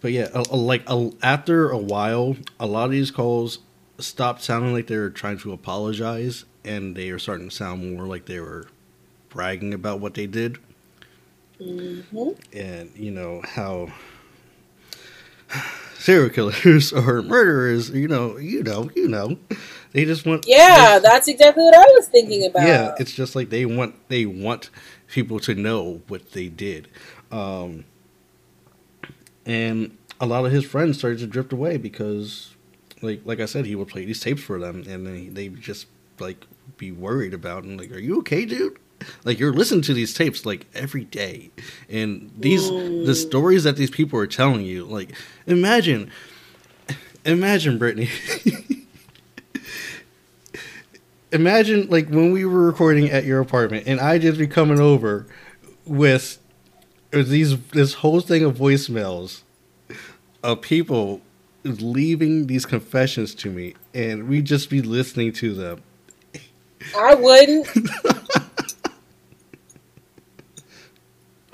But yeah, a, a, like a, after a while, a lot of these calls stopped sounding like they were trying to apologize, and they were starting to sound more like they were bragging about what they did. Mm-hmm. And you know how serial killers or murderers, you know, you know, you know, they just want. Yeah, they, that's exactly what I was thinking about. Yeah, it's just like they want they want people to know what they did. Um, and a lot of his friends started to drift away because like like I said, he would play these tapes for them, and they they just like be worried about and like, are you okay, dude? Like you're listening to these tapes like every day, and these mm. the stories that these people are telling you. Like imagine, imagine Brittany. imagine like when we were recording at your apartment, and I just be coming over with these this whole thing of voicemails of people leaving these confessions to me, and we just be listening to them. I wouldn't.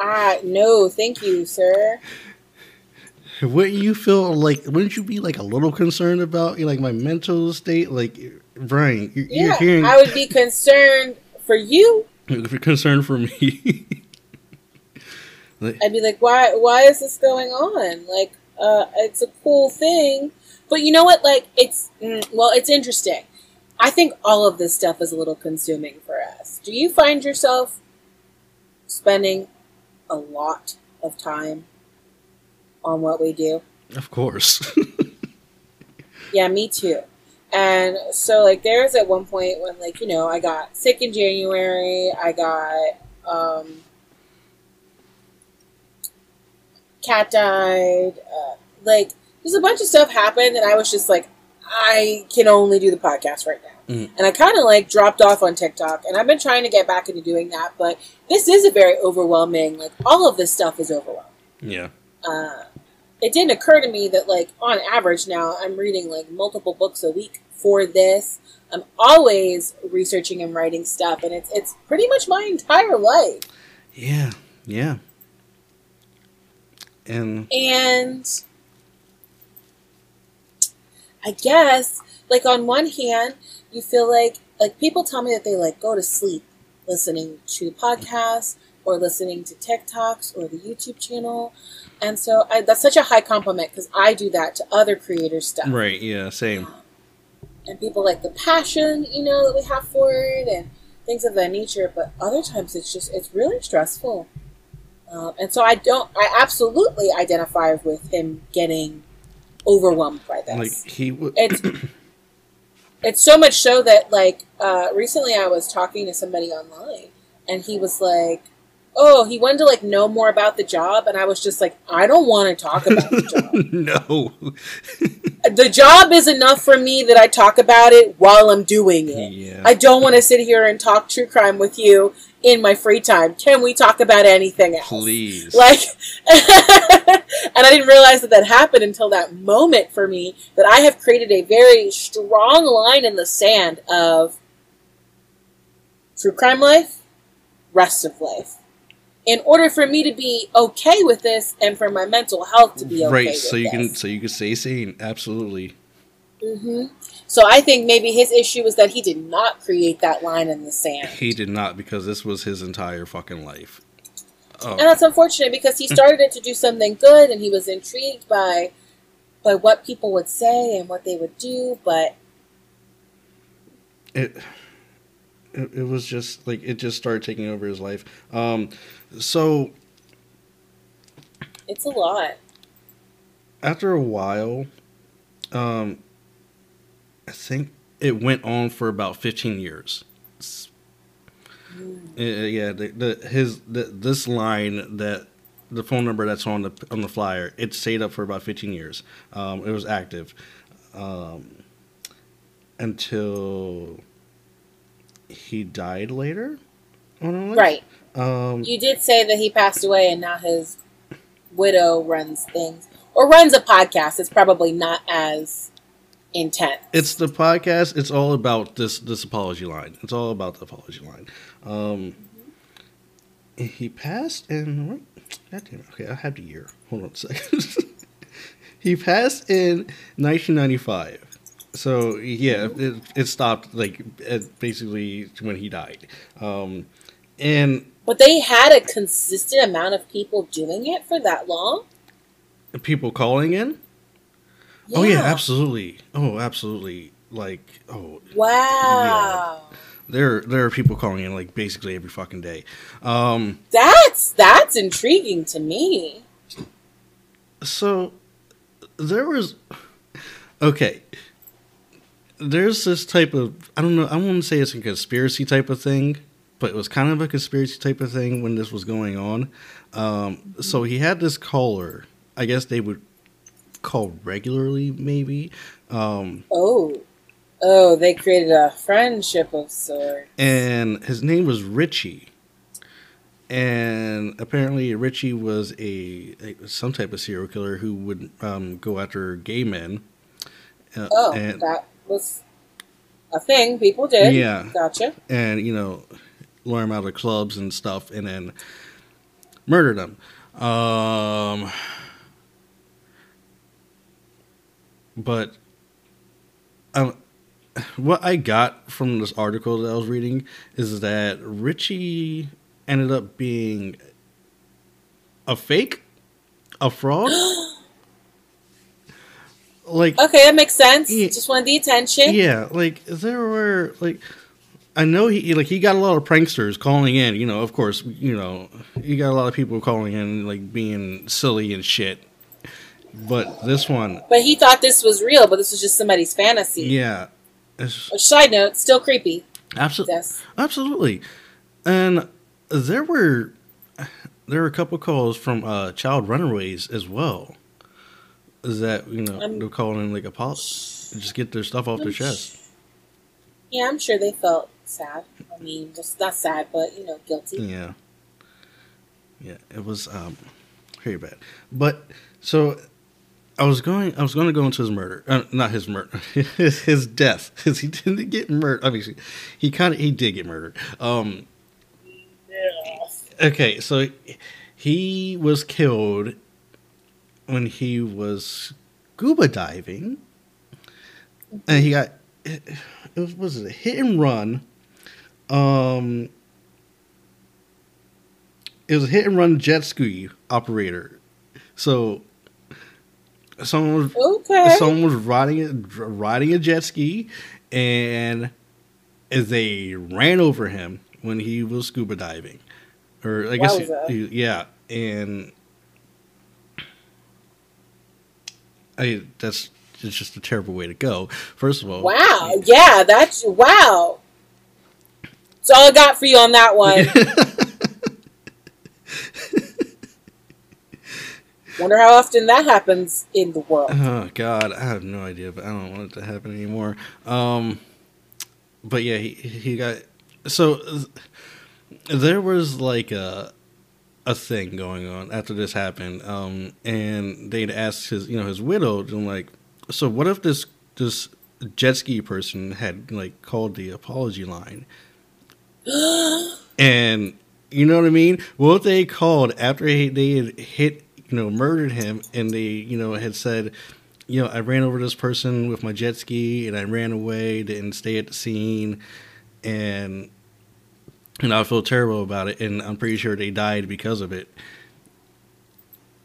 ah, no, thank you, sir. Wouldn't you feel like? Wouldn't you be like a little concerned about like my mental state? Like, Brian, you're, yeah, you're hearing. I would be concerned for you. If you're concerned for me. I'd be like, why? Why is this going on? Like, uh, it's a cool thing. But you know what? Like, it's, mm, well, it's interesting. I think all of this stuff is a little consuming for us. Do you find yourself spending a lot of time on what we do? Of course. yeah, me too. And so, like, there's at one point when, like, you know, I got sick in January. I got, um, cat died. Uh, like, there's a bunch of stuff happened, and I was just like, I can only do the podcast right now. Mm. And I kind of like dropped off on TikTok, and I've been trying to get back into doing that, but this is a very overwhelming. Like, all of this stuff is overwhelming. Yeah. Uh, it didn't occur to me that, like, on average now, I'm reading like multiple books a week for this. I'm always researching and writing stuff, and it's it's pretty much my entire life. Yeah, yeah and and I guess like on one hand you feel like like people tell me that they like go to sleep listening to podcasts or listening to TikToks or the YouTube channel. And so I, that's such a high compliment because I do that to other creators stuff. Right. Yeah. Same. And people like the passion, you know, that we have for it and things of that nature. But other times it's just, it's really stressful. Um, and so I don't, I absolutely identify with him getting overwhelmed by this. Like he would. It's, so much so that like uh, recently I was talking to somebody online, and he was like, "Oh, he wanted to like know more about the job," and I was just like, "I don't want to talk about the job. no, the job is enough for me that I talk about it while I'm doing it. Yeah. I don't want to sit here and talk true crime with you in my free time. Can we talk about anything else? Please. Like, and I didn't realize that that happened until that moment for me that I have created a very strong line in the sand of true crime life, rest of life. In order for me to be okay with this and for my mental health to be okay right, so you this. can so you can stay sane, absolutely. Mm-hmm. So I think maybe his issue was that he did not create that line in the sand. He did not because this was his entire fucking life. Oh. And that's unfortunate because he started it to do something good and he was intrigued by by what people would say and what they would do, but it it, it was just like it just started taking over his life. Um so it's a lot. After a while, um I think it went on for about 15 years. Mm. yeah, the, the, his the, this line that the phone number that's on the on the flyer it stayed up for about 15 years. Um, it was active. Um, until he died later. on Right. Um, You did say that he passed away and now his widow runs things or runs a podcast. It's probably not as intense. it's the podcast. It's all about this this apology line. It's all about the apology line. Um, he passed in. what? God damn it. Okay, I have the year. Hold on a second. he passed in 1995. So yeah, it, it stopped like at basically when he died. Um, and But they had a consistent amount of people doing it for that long. people calling in. Oh yeah, absolutely. Oh, absolutely. Like oh, Wow. there there are people calling in like basically every fucking day. Um, That's that's intriguing to me. so there was okay. There's this type of I don't know. I wouldn't say it's a conspiracy type of thing, but it was kind of a conspiracy type of thing when this was going on. Um, so he had this caller. I guess they would call regularly, maybe. Um, Oh. Oh, they created a friendship of sorts. and his name was Richie. And apparently, Richie was a, a some type of serial killer who would um, go after gay men. Uh, Oh, and that was a thing people did. Yeah. Gotcha. and you know, lure them out of clubs and stuff, and then murder them. Um, but um, what I got from this article that I was reading is that Richie ended up being a fake, a fraud. like Okay, that makes sense. Yeah. Just wanted the attention. yeah, like there were like I know he like he got a lot of pranksters calling in. You know, of course, you know he got a lot of people calling in like being silly and shit. But this one, But he thought this was real, but this was just somebody's fantasy. yeah, it's side note, still creepy. absolutely Yes. absolutely. And there were there were a couple calls from uh, child runaways as well. Is that you know Um, they're calling in like a pop, just get their stuff off their chest. Yeah, I'm sure they felt sad. I mean, just not sad, but you know, guilty. Yeah. Yeah, it was um very bad. But so I was going I was going to go into his murder. Uh, not his murder. his, his death cuz he didn't get murdered. Obviously, he kind of he did get murdered. Um Okay, so he was killed when he was scuba diving. And he got it was was it a hit and run um it was a hit and run jet ski operator. So someone was Okay. someone was riding a riding a jet ski, and as they ran over him when he was scuba diving, or I guess he- yeah, and I that's it's just a terrible way to go. First of all, wow. Yeah, that's wow. That's all I got for you on that one. Wonder how often that happens in the world. Oh God, I have no idea, but I don't want it to happen anymore. Um, but yeah, he he got so there was like a a thing going on after this happened, um, and they'd asked his you know his widow, and like, so what if this this jet ski person had like called the apology line, and you know what I mean? What if they called after he, they had hit you know murdered him, and they you know had said you know, I ran over this person with my jet ski and I ran away, didn't stay at the scene, and and I feel terrible about it, and I'm pretty sure they died because of it.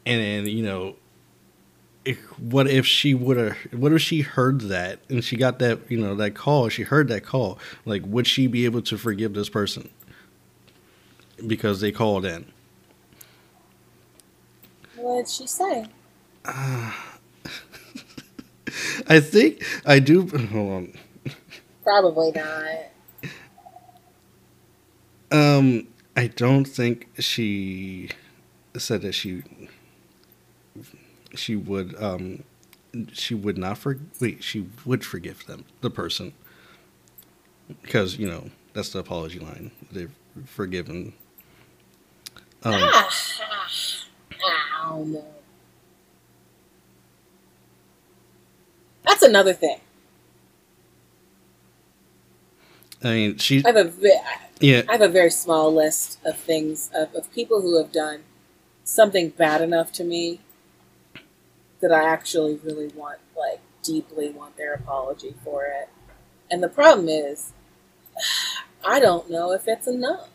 And then you know, if, what if she would have? What if she heard that and she got that you know that call? She heard that call. Like, would she be able to forgive this person because they called in? What did she say? I think I do. Hold on. Probably not. Um, I don't think she said that she she would um she would not for wait she would forgive them the person because you know that's the apology line. They've forgiven. Um, ah, I don't know. That's another thing. I mean, she. I have a ve- Yeah, I have a very small list of things of, of people who have done something bad enough to me that I actually really want, like, deeply want their apology for it. And the problem is, I don't know if it's enough.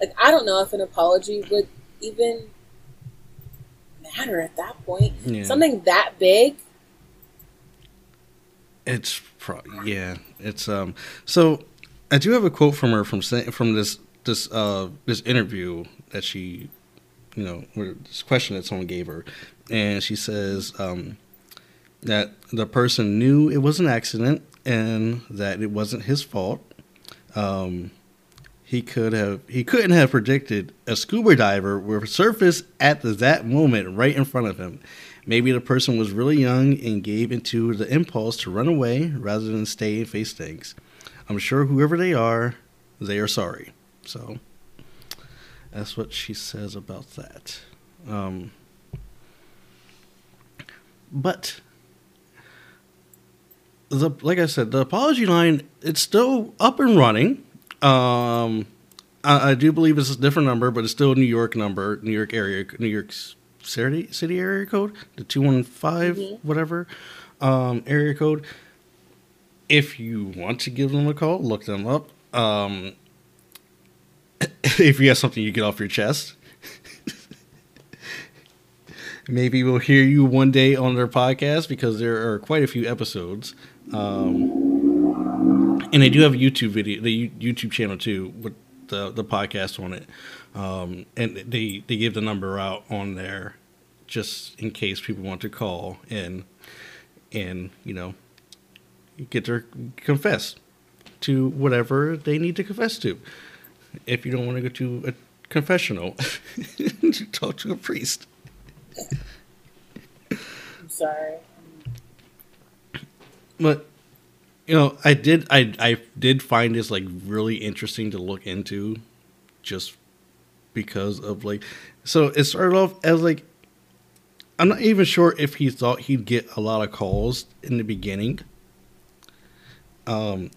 Like, I don't know if an apology would even matter at that point. Yeah. Something that big. It's pro- yeah, it's um. So I do have a quote from her from from this this uh this interview that she, you know, where this question that someone gave her, and she says um that the person knew it was an accident and that it wasn't his fault. Um, he could have he couldn't have predicted a scuba diver would surface at the, that moment right in front of him. Maybe the person was really young and gave into the impulse to run away rather than stay and face things. I'm sure whoever they are, they are sorry. So that's what she says about that. Um, but the like I said, the apology line it's still up and running. Um, I, I do believe it's a different number, but it's still a New York number, New York area, New York city city area code, the two one five whatever um, area code. If you want to give them a call, look them up. Um, if you have something you get off your chest, maybe we'll hear you one day on their podcast because there are quite a few episodes. Um, and they do have a YouTube video, the YouTube channel too, with the the podcast on it. Um, and they they give the number out on there just in case people want to call and and you know get their confess to whatever they need to confess to. If you don't want to go to a confessional, talk to a priest. I'm sorry. But you know, I did I I did find this like really interesting to look into just because of like so it started off as like I'm not even sure if he thought he'd get a lot of calls in the beginning. Um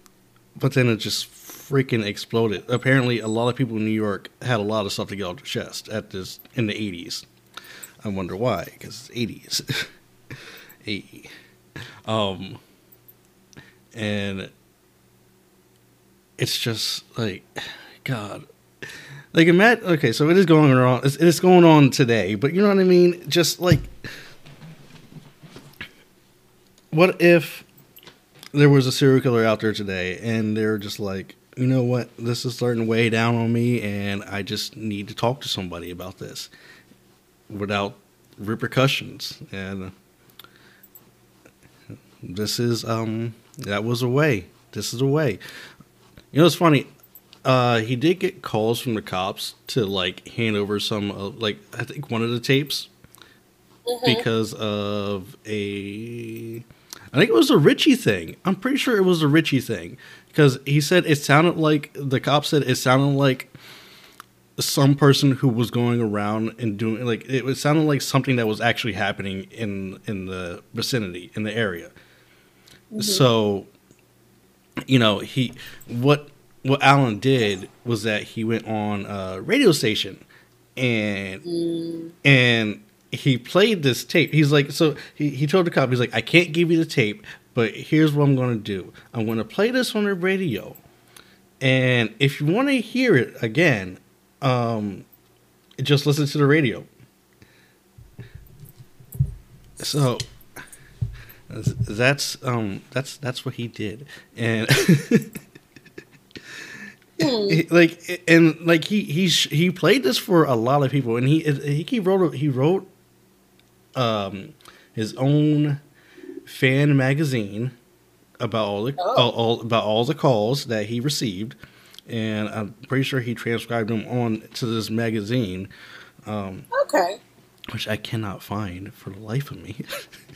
but then it just freaking exploded. Apparently a lot of people in New York had a lot of stuff to get off their chest at this in the 80s. I wonder why cuz it's 80s. 80. Um and it's just like god. Like imagine okay so it is going on it's, it's going on today but you know what i mean? Just like what if there was a serial killer out there today and they're just like you know what? This is starting to weigh down on me and i just need to talk to somebody about this without repercussions. And this is um that was a way. This is a way. You know, it's funny. Uh, he did get calls from the cops to like hand over some, uh, like I think one of the tapes because of a, I think it was a Richie thing. I'm pretty sure it was a Richie thing because he said it sounded like the cop said it sounded like some person who was going around and doing like it was sounded like something that was actually happening in in the vicinity in the area. So, you know, he what what Allan did was that he went on a radio station and and he played this tape. He's like, so he, he told the cop, he's like, I can't give you the tape, but here's what I'm going to do. I'm going to play this on the radio. And if you want to hear it again, um, just listen to the radio. So that's um that's that's what he did and he- like and like he he he played this for a lot of people and he he, he wrote he wrote um his own fan magazine about all the Oh. all, all about all the calls that he received and I'm pretty sure he transcribed them on to this magazine Okay. which I cannot find for the life of me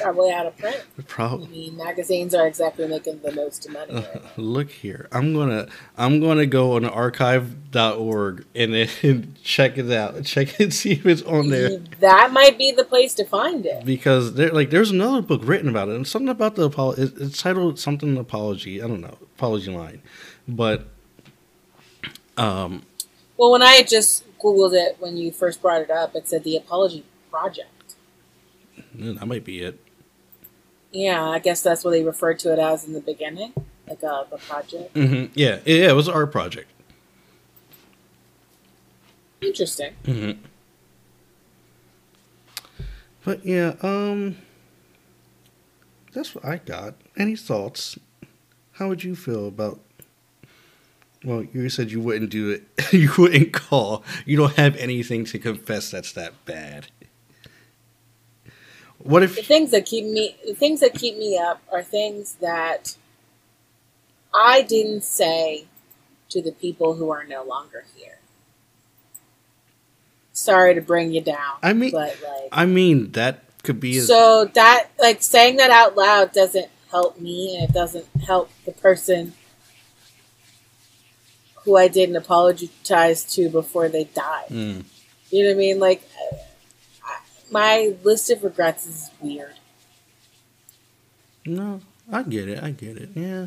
probably out of print. Probably. I mean, magazines are exactly making the most money. Uh, Right now. look here. I'm gonna I'm gonna go on archive.org and then check it out. Check it, see if it's on there. That might be the place to find it. Because there, like, there's another book written about it, and something about the apology. It's titled something apology. I don't know, apology line, but um, Well, when I had just googled it when you first brought it up, it said the Apology Project. That might be it. Yeah, I guess that's what they referred to it as in the beginning, like uh, the project. hmm Yeah, yeah, it was an art project. Interesting. hmm But yeah, um, that's what I got. Any thoughts? How would you feel about? Well, you said you wouldn't do it. you wouldn't call. You don't have anything to confess that's that bad. What The if? things that keep me, the things that keep me up, are things that I didn't say to the people who are no longer here. Sorry to bring you down. I mean- but like, I mean, that could be. As, so that like saying that out loud doesn't help me, and it doesn't help the person who I didn't apologize to before they died. Mm, You know what I mean? Like, I- my list of regrets is weird. no, I get it. I get it. Yeah.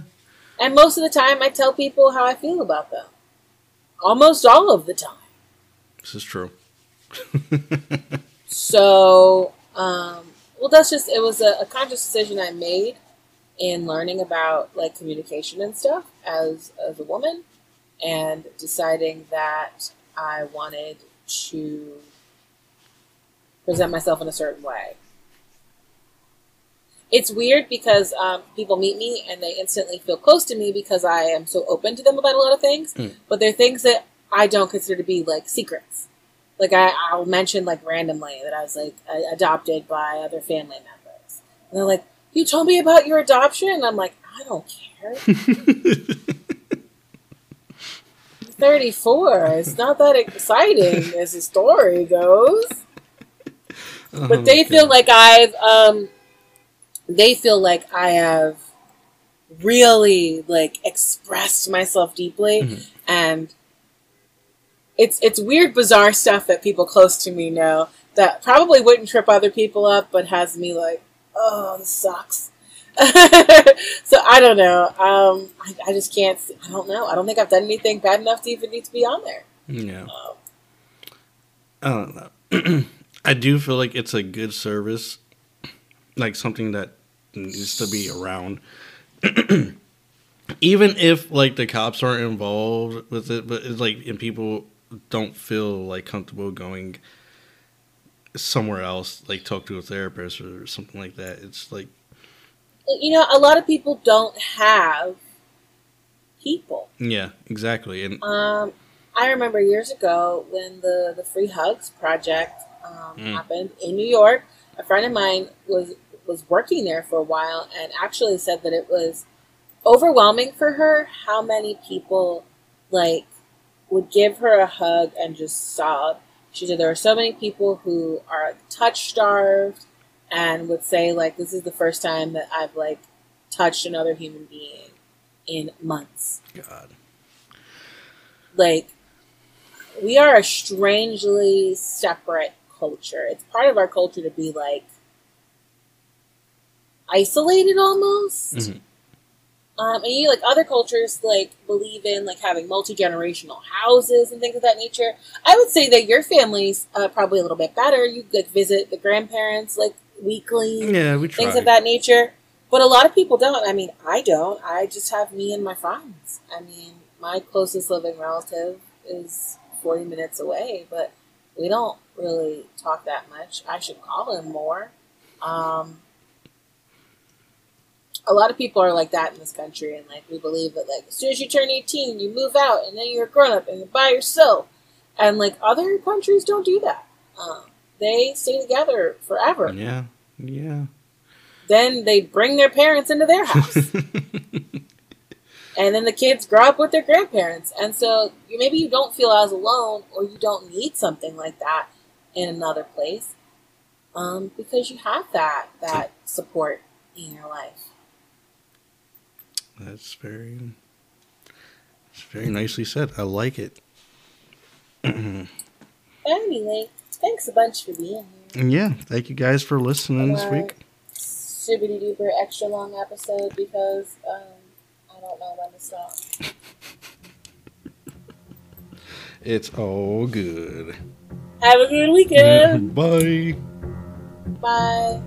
And most of the time, I tell people how I feel about them. Almost all of the time. This is true. So, um, well, that's just, it was a, a conscious decision I made in learning about like communication and stuff as, as a woman and deciding that I wanted to present myself in a certain way. It's weird because um, people meet me and they instantly feel close to me because I am so open to them about a lot of things. Mm. But they're things that I don't consider to be like secrets. Like I, I'll mention like randomly that I was like a- adopted by other family members, and they're like, "You told me about your adoption," and I'm like, "I don't care." 34. It's not that exciting as the story goes but they feel like I've um they feel like I have really like expressed myself deeply Mhm. and it's it's weird bizarre stuff that people close to me know that probably wouldn't trip other people up but has me like oh this sucks so I don't know um I, I just can't I don't know I don't think I've done anything bad enough to even need to be on there Yeah. um, I don't know. I do feel like it's a good service, like something that needs to be around. Even if like the cops aren't involved with it, but it's like and people don't feel like comfortable going somewhere else, like talk to a therapist or something like that. It's like you know a lot of people don't have people yeah, exactly. And Um, I remember years ago when the the Free Hugs project um, Mm. happened in New York. A friend of mine was was working there for a while and actually said that it was overwhelming for her how many people like would give her a hug and just sob. She said there are so many people who are touch starved and would say like this is the first time that I've like touched another human being in months God, like we are a strangely separate culture. It's part of our culture to be like isolated almost. Mhm. Um, and you like other cultures like believe in like having multi generational houses and things of that nature. I would say that your family's uh, probably a little bit better. You like visit the grandparents like weekly yeah, we try. things of that nature. But a lot of people don't. I mean, I don't. I just have me and my friends. I mean, my closest living relative is 40 minutes away, but we don't really talk that much. I should call him more. Um, a lot of people are like that in this country, and like we believe that like as soon as you turn 18, you move out, and then you're a grown up and you're by yourself. And like other countries don't do that. Um, they stay together forever Yeah, yeah. then they bring their parents into their house and then the kids grow up with their grandparents and so you, maybe you don't feel as alone or you don't need something like that in another place um, because you have that that support in your life. That's very, it's very nicely said. I like it. anyway, thanks a bunch for being here. And yeah, thank you guys for listening this week. super duper extra long episode because um, don't know when to stop. it's all good. Have a good weekend. Bye. Bye.